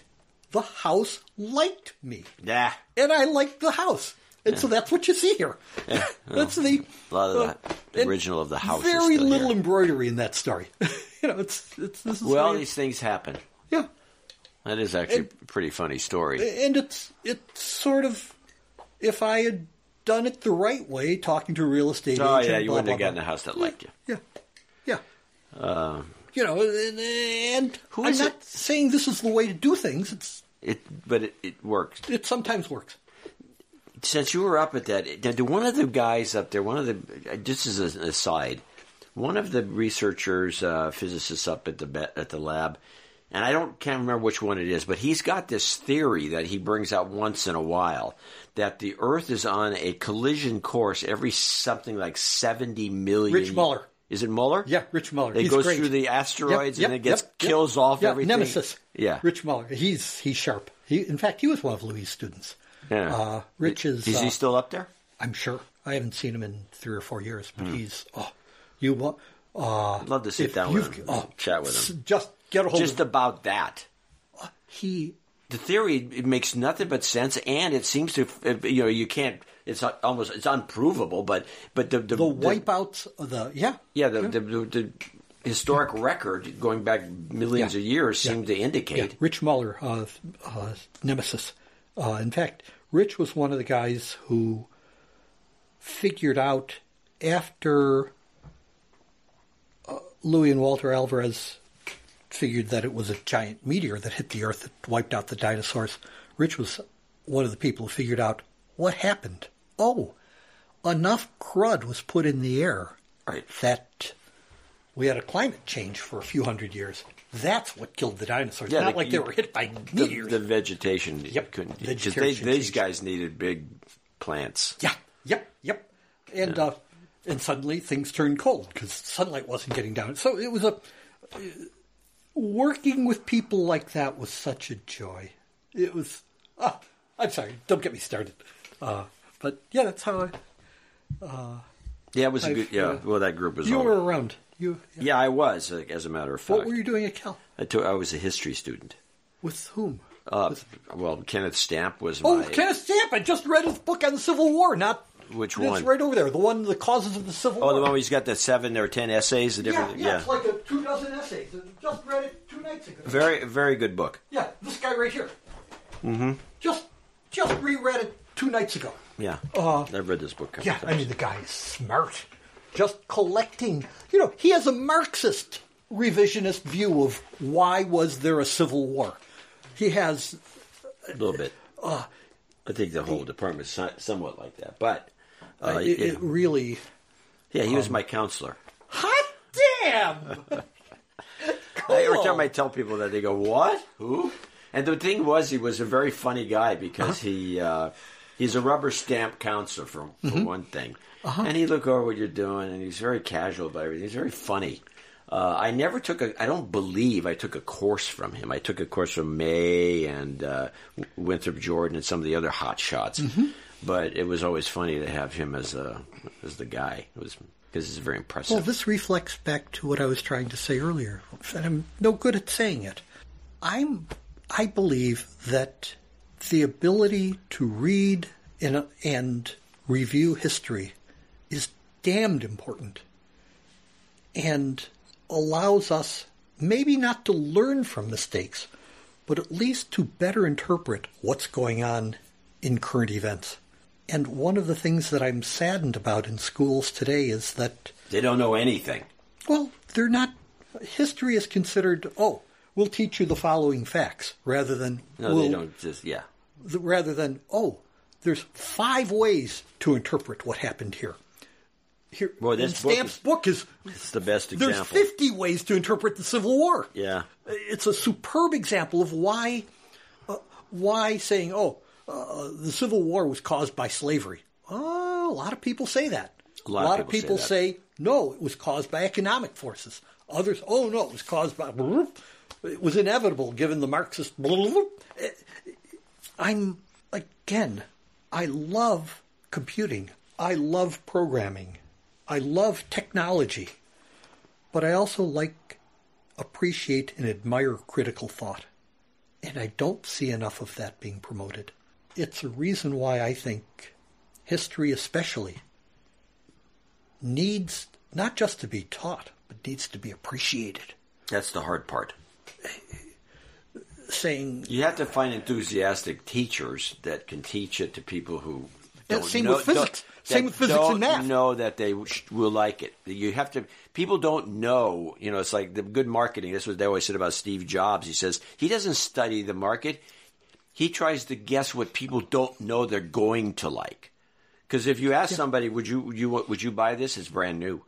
The house liked me. Yeah. And I liked the house. And so that's what you see here. that's the. A lot of uh, the original of the house. Very little here. embroidery in that story. you know, it's it's this is Well, these things happen. yeah, That is actually And- a pretty funny story. and it's it's sort of if I had done it the right way, talking to a real estate Oh agent. yeah, you blah, wouldn't have blah, gotten a house that liked you. Yeah, yeah. Uh, You know, and, and Who I'm is not it? saying this is the way to do things. It's it, but it, it works. it sometimes works. since you were up at that, did one of the guys up there, one of the, just as an aside, one of the researchers, uh, physicists up at the at the lab, and I don't can't remember which one it is, but he's got this theory that he brings out once in a while that the Earth is on a collision course every something like seventy million. Rich Muller. Is it Muller? Yeah, Rich Muller. It goes great. through the asteroids Yep, and yep, it gets yep, kills off everything. Nemesis. Yeah. Rich Muller. He's he's sharp. He, in fact, he was one of Luis' students. Yeah. Uh, Rich is. Is uh, he still up there? I'm sure. I haven't seen him in three or four years, but he's. Oh, you want? Uh, I'd love to sit down with him, oh, chat with him. Just get a hold Just of about that. he. the theory it makes nothing but sense, and it seems to you know you can't. It's almost it's unprovable, but but the the, The wipeouts of the yeah yeah the, the, the, the historic record going back millions Yeah. of years Yeah. seem to indicate. Yeah, Rich Muller, uh, uh, Nemesis. Uh, in fact, Rich was one of the guys who figured out after uh, Luis and Walter Alvarez figured that it was a giant meteor that hit the Earth that wiped out the dinosaurs. Rich was one of the people who figured out what happened. Oh, enough crud was put in the air Right. that we had a climate change for a few hundred years. That's what killed the dinosaurs. Yeah, Not the- like they were hit by The, meteors. the vegetation Yep, couldn't because vegetation they, these guys needed big plants. yeah, yep, yep. And uh, and suddenly things turned cold because sunlight wasn't getting down. So it was a uh, working with people like that was such a joy. It was. ah, I'm sorry. Don't get me started. Uh, but yeah, that's how I. Yeah, it was a I've, good. Yeah, uh, well, that group was. You all- were around. You. Yeah, I was. uh, As a matter of fact, What were you doing at Cal? I, took, I was a history student. With whom? Uh, well, Kenneth Stampp was Oh, my. Kenneth Stampp! I just read his book on the Civil War. Not Which It's one? right over there. The one, the causes of the Civil Oh, War. Oh, the one where he's got the seven or ten essays, the yeah, different. yeah, it's like a two dozen essays. I just read it two nights ago. very, very good book. Yeah, this guy right here. Mm-hmm. Just, just reread it two nights ago. Yeah, Uh, I've read this book. couple Yeah, I mean the guy is smart. Just collecting. You know, he has a Marxist revisionist view of why was there a civil war. He has a little bit. uh, I think the whole department is somewhat like that, but uh, it, it really. yeah, he um, was my counselor. Hot damn! I, every time I tell people that, they go, "What? Who?" And the thing was, he was a very funny guy because Uh-huh. he uh, he's a rubber stamp counselor for, for Mm-hmm. one thing, Uh-huh. and he look over what you're doing, and he's very casual about everything. He's very funny. Uh, I never took a. I don't believe I took a course from him. I took a course from May and uh, Winthrop Jordan and some of the other hot shots. Mm-hmm. But it was always funny to have him as a as the guy. It was because he's very impressive. Well, this reflects back to what I was trying to say earlier, and I'm no good at saying it. I'm, I believe that the ability to read and, and review history is damned important and allows us maybe not to learn from mistakes, but at least to better interpret what's going on in current events. And one of the things that I'm saddened about in schools today is that they don't know anything. well, they're not. History is considered. Oh, we'll teach you the following facts, rather than No, we'll, they don't. Just yeah. th- rather than oh, there's five ways to interpret what happened here. Here, Boy, this book Stampp's is- book is. It's the best example. There's example. 50 ways to interpret the Civil War. Yeah. It's a superb example of why, uh, why saying, "Oh, uh, the Civil War was caused by slavery." Oh, a lot of people say that. A lot of people say say, "No, it was caused by economic forces." Others, "Oh no, it was caused by." It was inevitable given the Marxist. I'm again. I love computing. I love programming. I love technology. But I also like, appreciate, and admire critical thought. And I don't see enough of that being promoted. It's a reason why I think history, especially, needs not just to be taught, but needs to be appreciated. That's the hard part. Saying, You have to find enthusiastic teachers that can teach it to people who don't same know, with physics. Same that with physics and math. know that they will like it. You have to. People don't know. You know, it's like the good marketing. This is what they always said about Steve Jobs. He says he doesn't study the market. he tries to guess what people don't know they're going to like. Because if you ask somebody, would you would you would you buy this? It's brand new,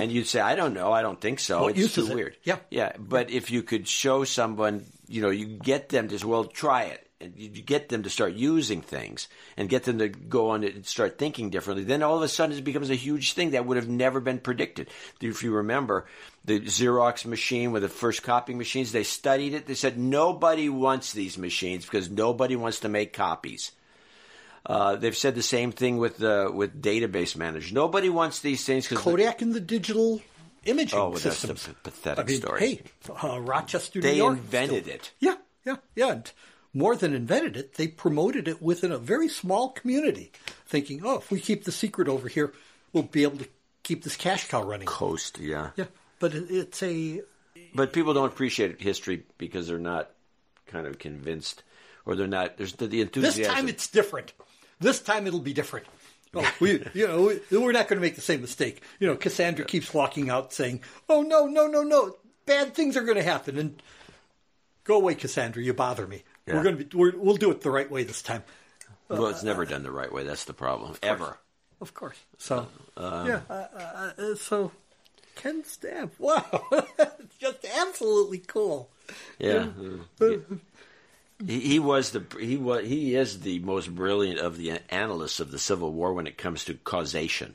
and you'd say, I don't know, I don't think so. What it's too it? weird. Yeah. yeah. But if you could show someone, you know, you get them to well, try it, and you get them to start using things, and get them to go on and start thinking differently. Then all of a sudden, it becomes a huge thing that would have never been predicted. If you remember the Xerox machine with the first copying machines, they studied it. They said nobody wants these machines because nobody wants to make copies. Uh, they've said the same thing with the with database managers. Nobody wants these things because Kodak and the digital imaging Oh, well, that's systems. a pathetic I mean, story. Hey, uh, Rochester, they New York. invented still- it. Yeah, yeah, yeah. And more than invented it, they promoted it within a very small community, thinking, oh, if we keep the secret over here, we'll be able to keep this cash cow running. Coast, yeah. Yeah, but it's a But people don't appreciate history because they're not kind of convinced, or they're not. There's the, the enthusiasm. This time it's different. This time it'll be different. Oh, we, you know, we, we're not going to make the same mistake. You know, Cassandra keeps walking out saying, "Oh no, no, no, no! Bad things are going to happen." And go away, Cassandra. You bother me. Yeah. We're going to be. We're, we'll do it the right way this time. well, it's never done the right way. That's the problem. Ever. Of course. So yeah. Uh, uh, uh, so Ken Stampp. Wow, it's just absolutely cool. Yeah. He, he was the he was he is the most brilliant of the analysts of the Civil War when it comes to causation.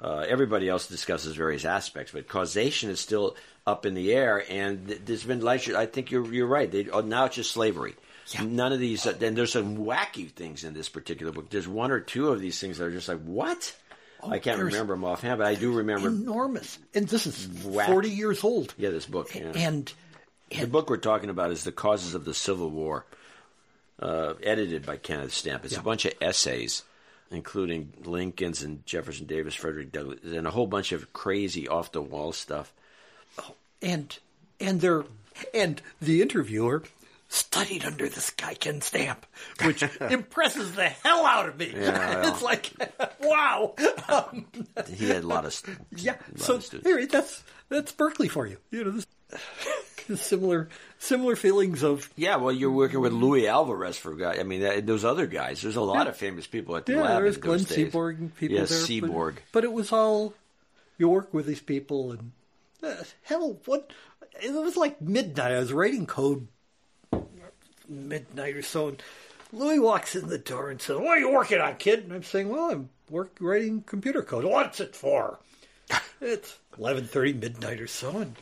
Uh, everybody else discusses various aspects, but causation is still up in the air. And there's been like I think you're you're right. They, oh, now it's just slavery. Yeah. None of these. Uh, and there's some wacky things in this particular book. There's one or two of these things that are just like what. I can't remember them offhand, but I do remember. Enormous, and this is Whack. forty years old. Yeah, this book. Yeah. And The book we're talking about is The Causes of the Civil War, uh, edited by Kenneth Stampp. It's a bunch of essays, including Lincoln's and Jefferson Davis, Frederick Douglass, and a whole bunch of crazy off the wall stuff. Oh, and and they're and the interviewer studied under this guy Ken Stampp, which impresses the hell out of me. Yeah, well. it's like, wow, um, He had a lot of yeah. lot So of that's that's Berkeley for you. You know, this, similar similar feelings of Yeah, well, you're working with Luis Alvarez for guy. I mean, those other guys. There's a lot Yeah. of famous people at the yeah. lab. There's Glenn. Seaborg and people yeah, there. but- Seaborg. but it was all you work with these people and uh, hell, what it was like midnight. I was writing code midnight or so, and Luis walks in the door and says, "What are you working on, kid?" And I'm saying, "Well, I'm work writing computer code. What's it for?" it's eleven thirty midnight or so, and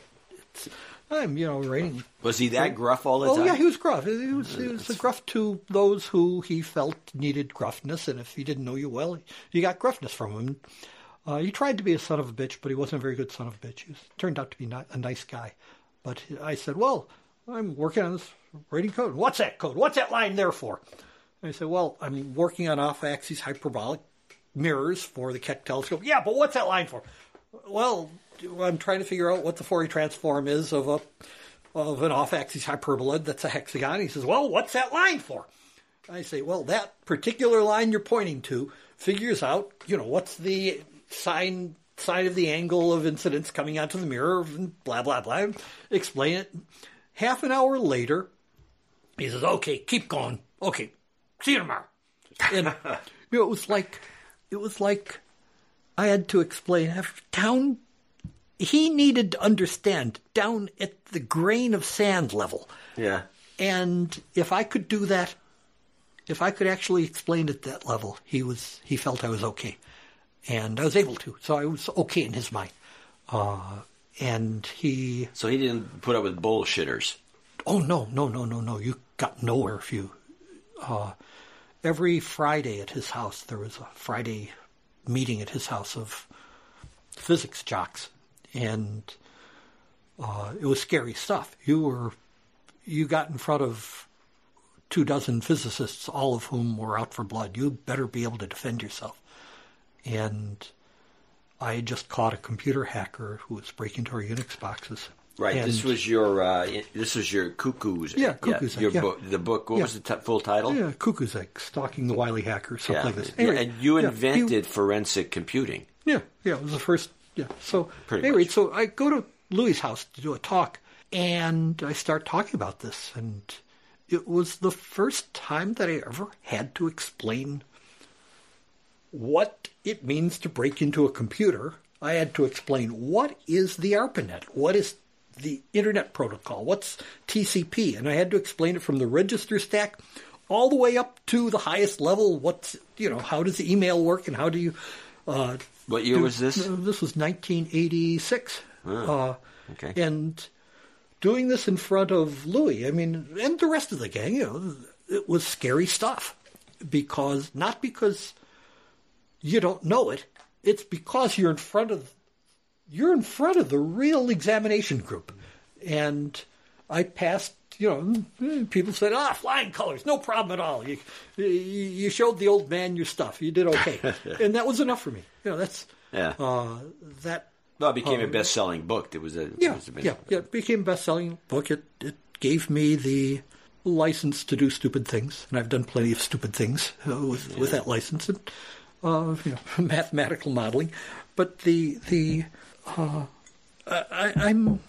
it's, I'm you know writing Was he that gruff all the Oh time? Oh yeah, he was gruff. He was, he was gruff to those who he felt needed gruffness, and if he didn't know you well, you got gruffness from him. Uh, he tried to be a son of a bitch, but he wasn't a very good son of a bitch. He was, turned out to be not, a nice guy. But I said, "Well, I'm working on this writing code. What's that code? What's that line there for?" And I said, "Well, I'm working on off-axis hyperbolic mirrors for the Keck telescope." Yeah, but what's that line for? Well, I'm trying to figure out what the Fourier transform is of a of an off-axis hyperbola that's a hexagon. He says, "Well, what's that line for?" I say, "Well, that particular line you're pointing to figures out, you know, what's the sine side of the angle of incidence coming onto the mirror, and blah blah blah." Explain it. Half an hour later, he says, "Okay, keep going. Okay, see you tomorrow." And you know, it was like it was like I had to explain down. He needed to understand down at the grain of sand level. yeah. And if I could do that, if I could actually explain at that level, he was he felt I was okay, and I was able to. So I was okay in his mind. Uh, and he, So he didn't put up with bullshitters. oh no, no, no, no, no, you got nowhere if you. Uh, every Friday at his house, there was a Friday meeting at his house of physics jocks, and uh, it was scary stuff. You were, you got in front of two dozen physicists, all of whom were out for blood. You better be able to defend yourself. And I just caught a computer hacker who was breaking into our Unix boxes. Right. And- this was your. Uh, this was your cuckoos. Yeah, Cuckoo's Egg, Your yeah. book. The book. What Yeah. was the t- full title? yeah, cuckoo's egg, stalking the wily hacker, something Yeah. like this. Anyway, and you he- invented forensic computing. Yeah, yeah, it was the first. Yeah, so Pretty anyway, much. so I go to Luis' house to do a talk, and I start talking about this, and it was the first time that I ever had to explain what it means to break into a computer. I had to explain what is the ARPANET, what is the Internet Protocol, what's TCP, and I had to explain it from the register stack all the way up to the highest level. What's you know how does the email work and how do you? Uh, What year was this? This was 1986. uh, okay. And doing this in front of Luis, I mean, and the rest of the gang, you know, it was scary stuff because not because you don't know it, it's because you're in front of you're in front of the real examination group. And I passed, you know, people said, ah, flying colors, no problem at all. You, you showed the old man your stuff. You did okay. and that was enough for me. You know, that's, Yeah. uh, that, no, it became a best-selling book. It was a yeah, was yeah, yeah, it became a best-selling book. It, it gave me the license to do stupid things. And I've done plenty of stupid things uh, with, with that license and, uh, you know, mathematical modeling. But the, the, uh, I, I'm,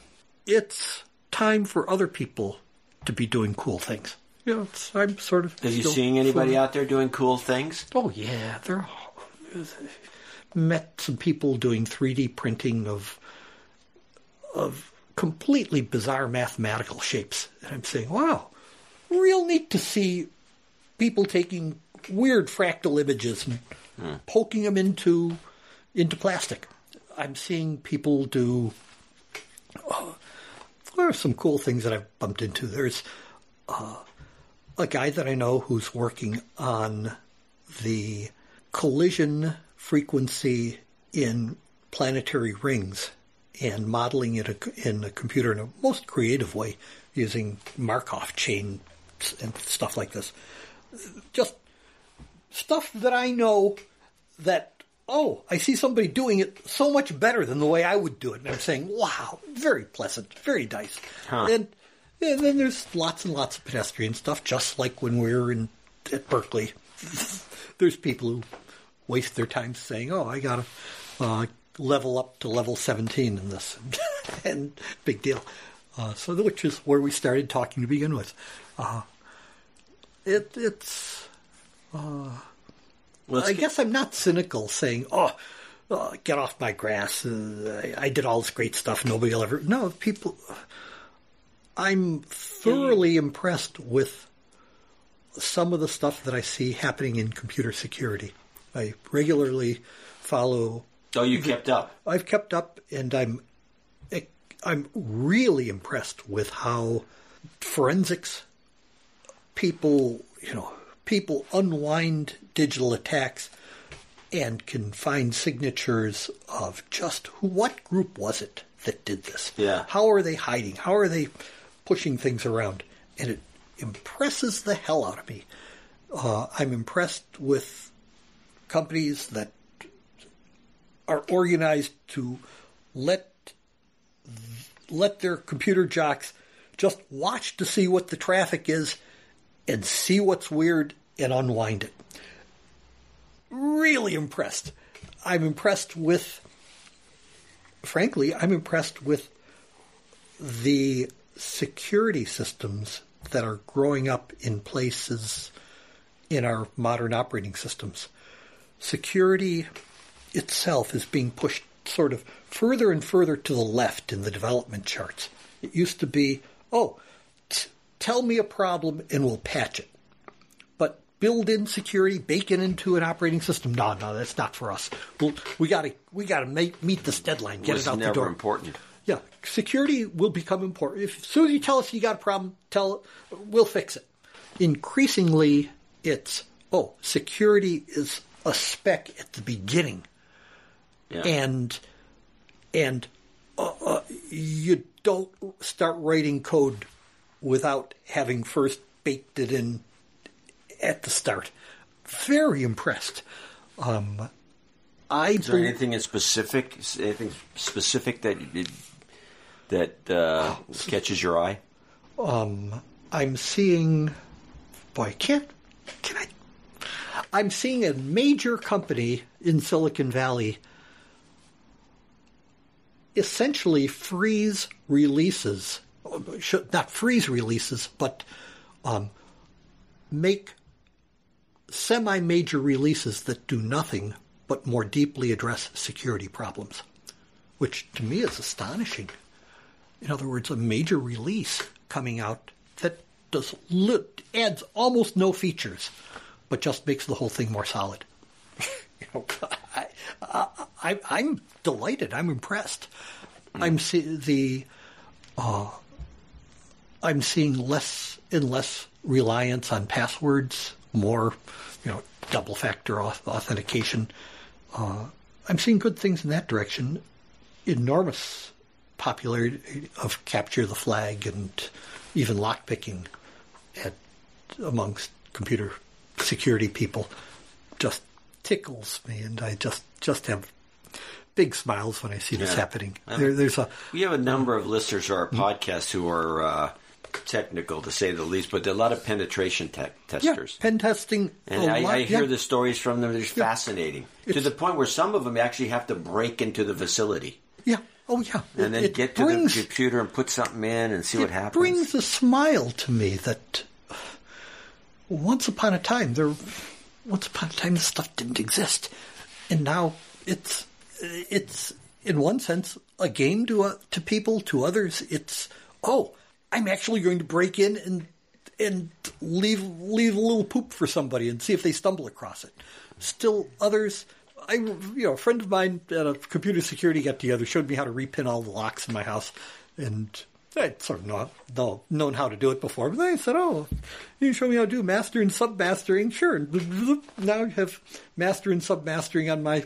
it's time for other people to be doing cool things. You know, I'm sort of. Are you seeing anybody out there doing cool things? Oh yeah, there. Met some people doing 3D printing of of completely bizarre mathematical shapes, and I'm saying, wow, real neat to see people taking weird fractal images and poking them into into plastic. I'm seeing people do. Uh, there are some cool things that I've bumped into. There's uh, a guy that I know who's working on the collision frequency in planetary rings and modeling it in a computer in a most creative way using Markov chains and stuff like this. Just stuff that I know that oh, I see somebody doing it so much better than the way I would do it, and I'm saying, wow, very pleasant, very nice. And, and then there's lots and lots of pedestrian stuff, just like when we were in at Berkeley. there's people who waste their time saying, oh, I got to uh, level up to level 17 in this, and big deal. Uh, so, which is where we started talking to begin with. Uh, it, it's. Let's I get- guess I'm not cynical saying, oh, uh, get off my grass. Uh, I, I did all this great stuff. Nobody will ever. No, people. I'm thoroughly impressed with some of the stuff that I see happening in computer security. I regularly follow. Oh, you kept up. I've kept up, and I'm I'm really impressed with how forensics people, you know, people unwind digital attacks and can find signatures of just who, what group was it that did this? Yeah. How are they hiding? How are they pushing things around? And it impresses the hell out of me. Uh, I'm impressed with companies that are organized to let let their computer jocks just watch to see what the traffic is and see what's weird and unwind it. Really impressed. I'm impressed with, frankly, I'm impressed with the security systems that are growing up in places in our modern operating systems. Security itself is being pushed sort of further and further to the left in the development charts. It used to be, oh, tell me a problem and we'll patch it. But build in security, bake it into an operating system. No, no, that's not for us. We'll, we got to we got to meet this deadline. Get it out the door. important. Yeah, security will become important. If as soon as you tell us you got a problem, tell we'll fix it. Increasingly, it's oh, security is a spec at the beginning, Yeah. and and uh, uh, you don't start writing code without having first baked it in at the start. Very impressed. Um, I Is there bel- anything in specific? Anything specific that that uh, catches your eye? I'm seeing, boy, I can't, can I? I'm seeing a major company in Silicon Valley essentially freeze releases, should- not freeze releases, but um, make semi major releases that do nothing but more deeply address security problems, which to me is astonishing. In other words, a major release coming out that does li- adds almost no features, but just makes the whole thing more solid. you know, I, I'm delighted. I'm impressed. I'm see the uh, I'm seeing less and less reliance on passwords, more you know double factor authentication. Uh, I'm seeing good things in that direction. Enormous popularity of capture the flag and even lockpicking at amongst computer security people just tickles me, and I just just have big smiles when I see this happening. There, there's a we have a number of listeners to our podcast who are uh, technical to say the least, but there are a lot of penetration te- testers. Yeah, pen testing. And I, I, hear yeah. the stories from them. They're fascinating to the point where some of them actually have to break into the facility Yeah. Oh yeah. and then It- it get to brings, the computer and put something in and see what happens. It brings a smile to me that once upon a time there, once upon a time this stuff didn't exist, and now it's it's in one sense a game to uh, to people. To others, it's oh, I'm actually going to break in and and leave leave a little poop for somebody and see if they stumble across it. Still, others. I, you know, a friend of mine at a computer security get together showed me how to repin all the locks in my house, and I'd sort of know, know, known how to do it before. But then I said, "Oh, you show me how to do master and sub mastering." Sure. And now I have master and sub mastering on my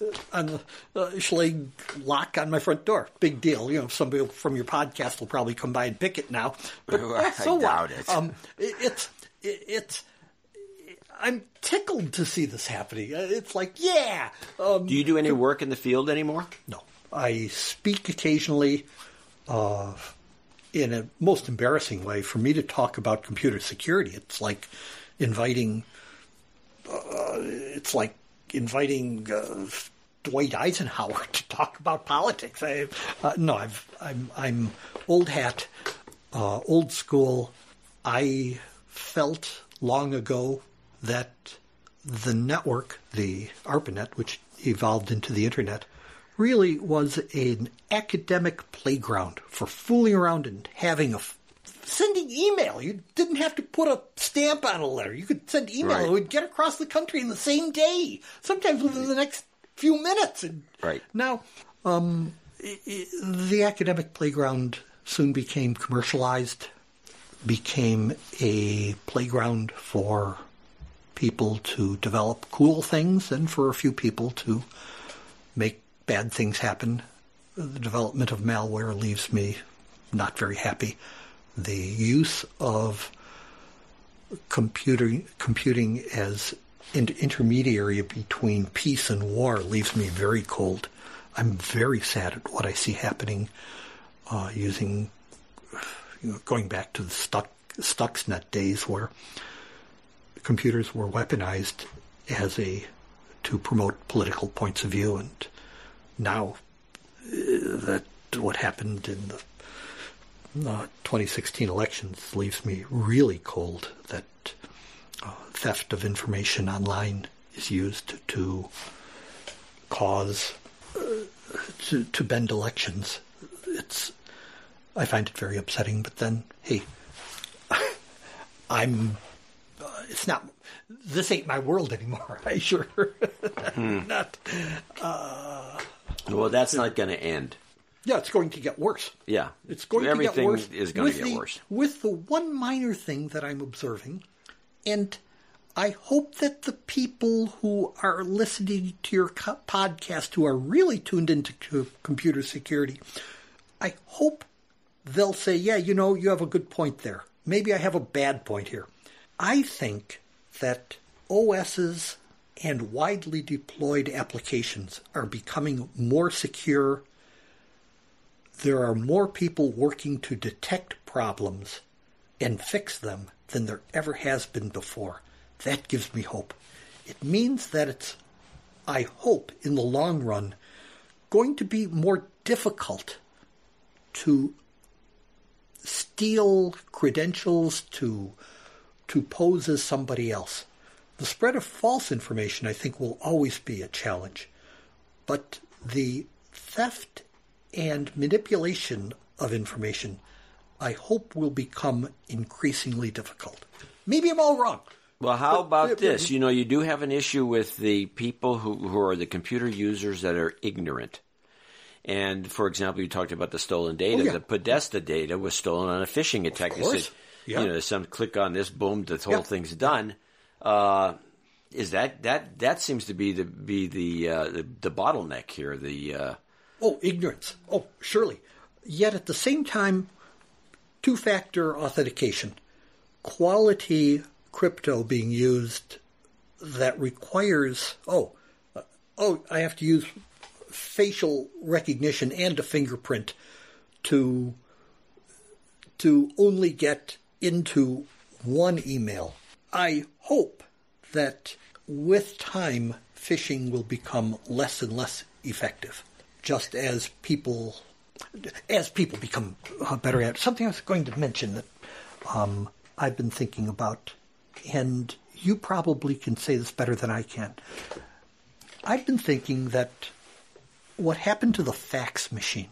uh, on the uh, Schlage lock on my front door. Big deal. You know, somebody from your podcast will probably come by and pick it now. But I uh, so doubt what? it. Um, it, it's it, it's. I'm tickled to see this happening. Uh, It's like, yeah. Um, Do you do any work in the field anymore? no, I speak occasionally. Uh, in a most embarrassing way, for me to talk about computer security, it's like inviting. Uh, it's like inviting uh, Dwight Eisenhower to talk about politics. I, uh, no, I've, I'm I'm old hat, uh, old school. I felt long ago that the network, the ARPANET, which evolved into the internet, really was an academic playground for fooling around and having a f- sending email. You didn't have to put a stamp on a letter. You could send email; Right. it would get across the country in the same day, sometimes within the next few minutes. And Right. now, um, i- i- the academic playground soon became commercialized, became a playground for people to develop cool things and for a few people to make bad things happen. The development of malware leaves me not very happy. The use of computing computing as an intermediary between peace and war leaves me very cold. I'm very sad at what I see happening uh, using you know, going back to the Stuck, Stuxnet days where computers were weaponized as a to promote political points of view, and now uh, that what happened in the uh, 2016 elections leaves me really cold. That uh, theft of information online is used to cause uh, to, to bend elections. It's I find it very upsetting. But then, hey, I'm. Uh, it's not. This ain't my world anymore. I sure not. Well, that's not going to end. Yeah, it's going to get worse. Yeah, It's going Everything to get worse. is going to with get the- worse. With the one minor thing that I'm observing, and I hope that the people who are listening to your co- podcast, who are really tuned into co- computer security, I hope they'll say, yeah, you know, you have a good point there. Maybe I have a bad point here. I think that OSs and widely deployed applications are becoming more secure there are more people working to detect problems and fix them than there ever has been before. That gives me hope. It means that it's, I hope, in the long run, going to be more difficult to steal credentials, to to pose as somebody else. The spread of false information, I think, will always be a challenge. But the theft and manipulation of information, I hope, will become increasingly difficult. Maybe I'm all wrong. Well, how But- about but- this? You know, you do have an issue with the people who, who are the computer users that are ignorant. And for example, you talked about the stolen data. Oh, yeah. The Podesta data was stolen on a phishing attack. They course. said, Yeah. you know, some click on this, boom, the whole Yeah. thing's done. Uh, is that that that seems to be the be the uh, the, the bottleneck here? The uh, Oh, ignorance. Oh, surely. Yet at the same time, two factor authentication, quality crypto being used that requires, oh, uh, oh, I have to use facial recognition and a fingerprint to to only get into one email. I hope that with time, phishing will become less and less effective, just as people as people become uh, better at. it. Something I was going to mention that um, I've been thinking about, and you probably can say this better than I can. I've been thinking that what happened to the fax machine.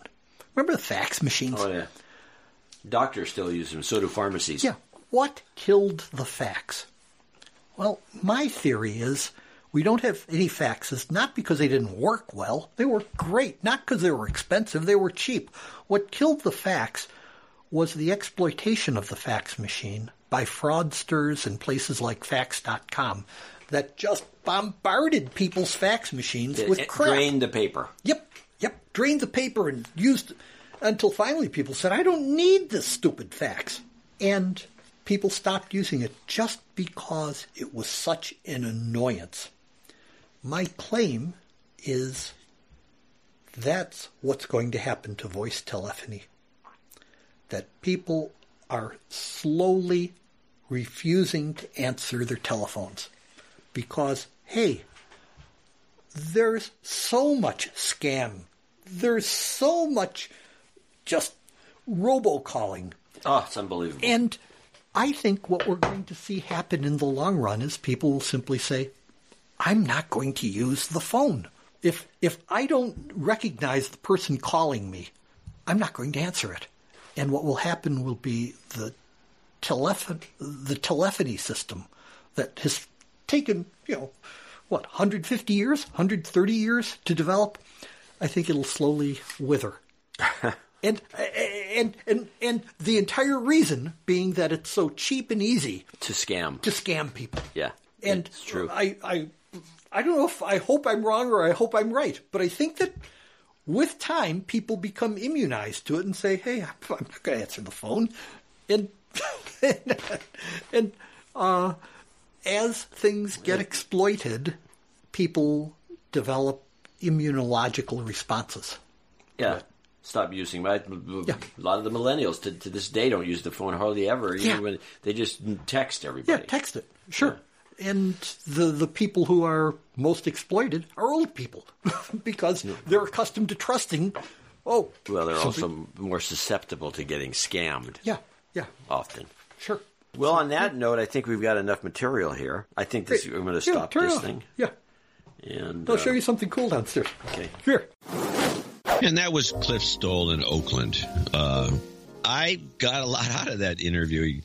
Remember the fax machines? oh yeah, doctors still use them. So do pharmacies. Yeah. What killed the fax? Well, my theory is we don't have any faxes not because they didn't work well. They were great. Not because they were expensive. They were cheap. What killed the fax was the exploitation of the fax machine by fraudsters and places like fax.com that just bombarded people's fax machines It- with it crap. drained the paper. Yep, yep. Drained the paper and used until finally people said, I don't need this stupid fax. And people stopped using it just because it was such an annoyance. My claim is that's what's going to happen to voice telephony. That people are slowly refusing to answer their telephones because, hey, there's so much scam. There's so much just robocalling. Oh, it's unbelievable. And I think what we're going to see happen in the long run is people will simply say, I'm not going to use the phone. If if I don't recognize the person calling me, I'm not going to answer it. And what will happen will be the the telephony system that has taken, you know, what, 150 years, 130 years to develop. I think it'll slowly wither. And, and and and the entire reason being that it's so cheap and easy to scam. to scam people. yeah, And it's true. I, I, I don't know if I hope I'm wrong or I hope I'm right, but I think that with time, people become immunized to it and say, "Hey, I'm not going to answer the phone," and and uh, as things get exploited, people develop immunological responses. Yeah. Stop using. Right? Yeah. A lot of the millennials to, to this day don't use the phone hardly ever. Even Yeah. when they just text everybody. Yeah, text it. Sure. And the the people who are most exploited are old people because they're accustomed to trusting. Oh, Well, they're something- also more susceptible to getting scammed yeah, yeah, often. sure. Well, on that note, I think we've got enough material here. I think this, Great. I'm going to stop this off. thing. Yeah, And I'll uh, show you something cool downstairs. Okay. Here. And that was Cliff Stoll in Oakland. Uh, I got a lot out of that interview.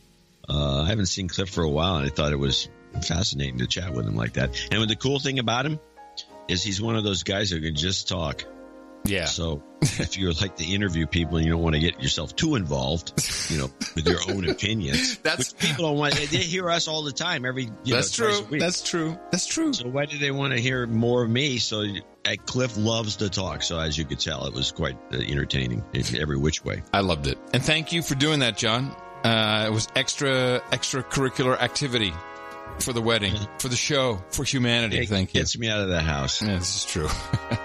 Uh, I haven't seen Cliff for a while, and I thought it was fascinating to chat with him like that. And the cool thing about him is he's one of those guys who can just talk. Yeah. So if you like to interview people and you don't want to get yourself too involved, you know, with your own opinions, That's- people don't want. They, they hear us all the time. Every you That's know, true. That's true. That's true. So why do they want to hear more of me? So uh, Cliff loves to talk. So as you could tell, it was quite uh, entertaining in every which way. I loved it. And thank you for doing that, John. Uh, it was extra extracurricular activity for the wedding, for the show, for humanity. It thank you. Gets me out of the house. Yeah, this is true.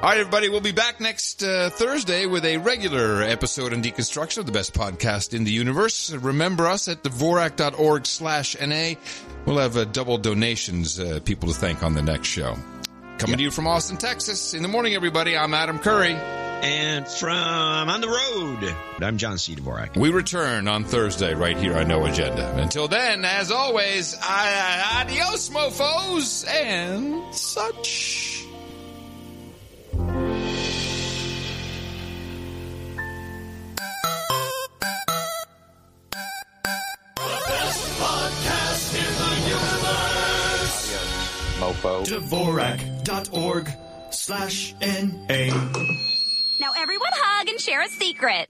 All right, everybody, we'll be back next uh, Thursday with a regular episode on deconstruction of the best podcast in the universe. Remember us at dvorak.org slash NA. We'll have uh, double donations uh, people to thank on the next show. Coming yep. to you from Austin, Texas. In the morning, everybody, I'm Adam Curry. And from on the road, I'm John C. Dvorak. We return on Thursday right here on No Agenda. Until then, as always, adios, mofos, and such. mofo. Dvorak.org slash N-A. Now everyone hug and share a secret.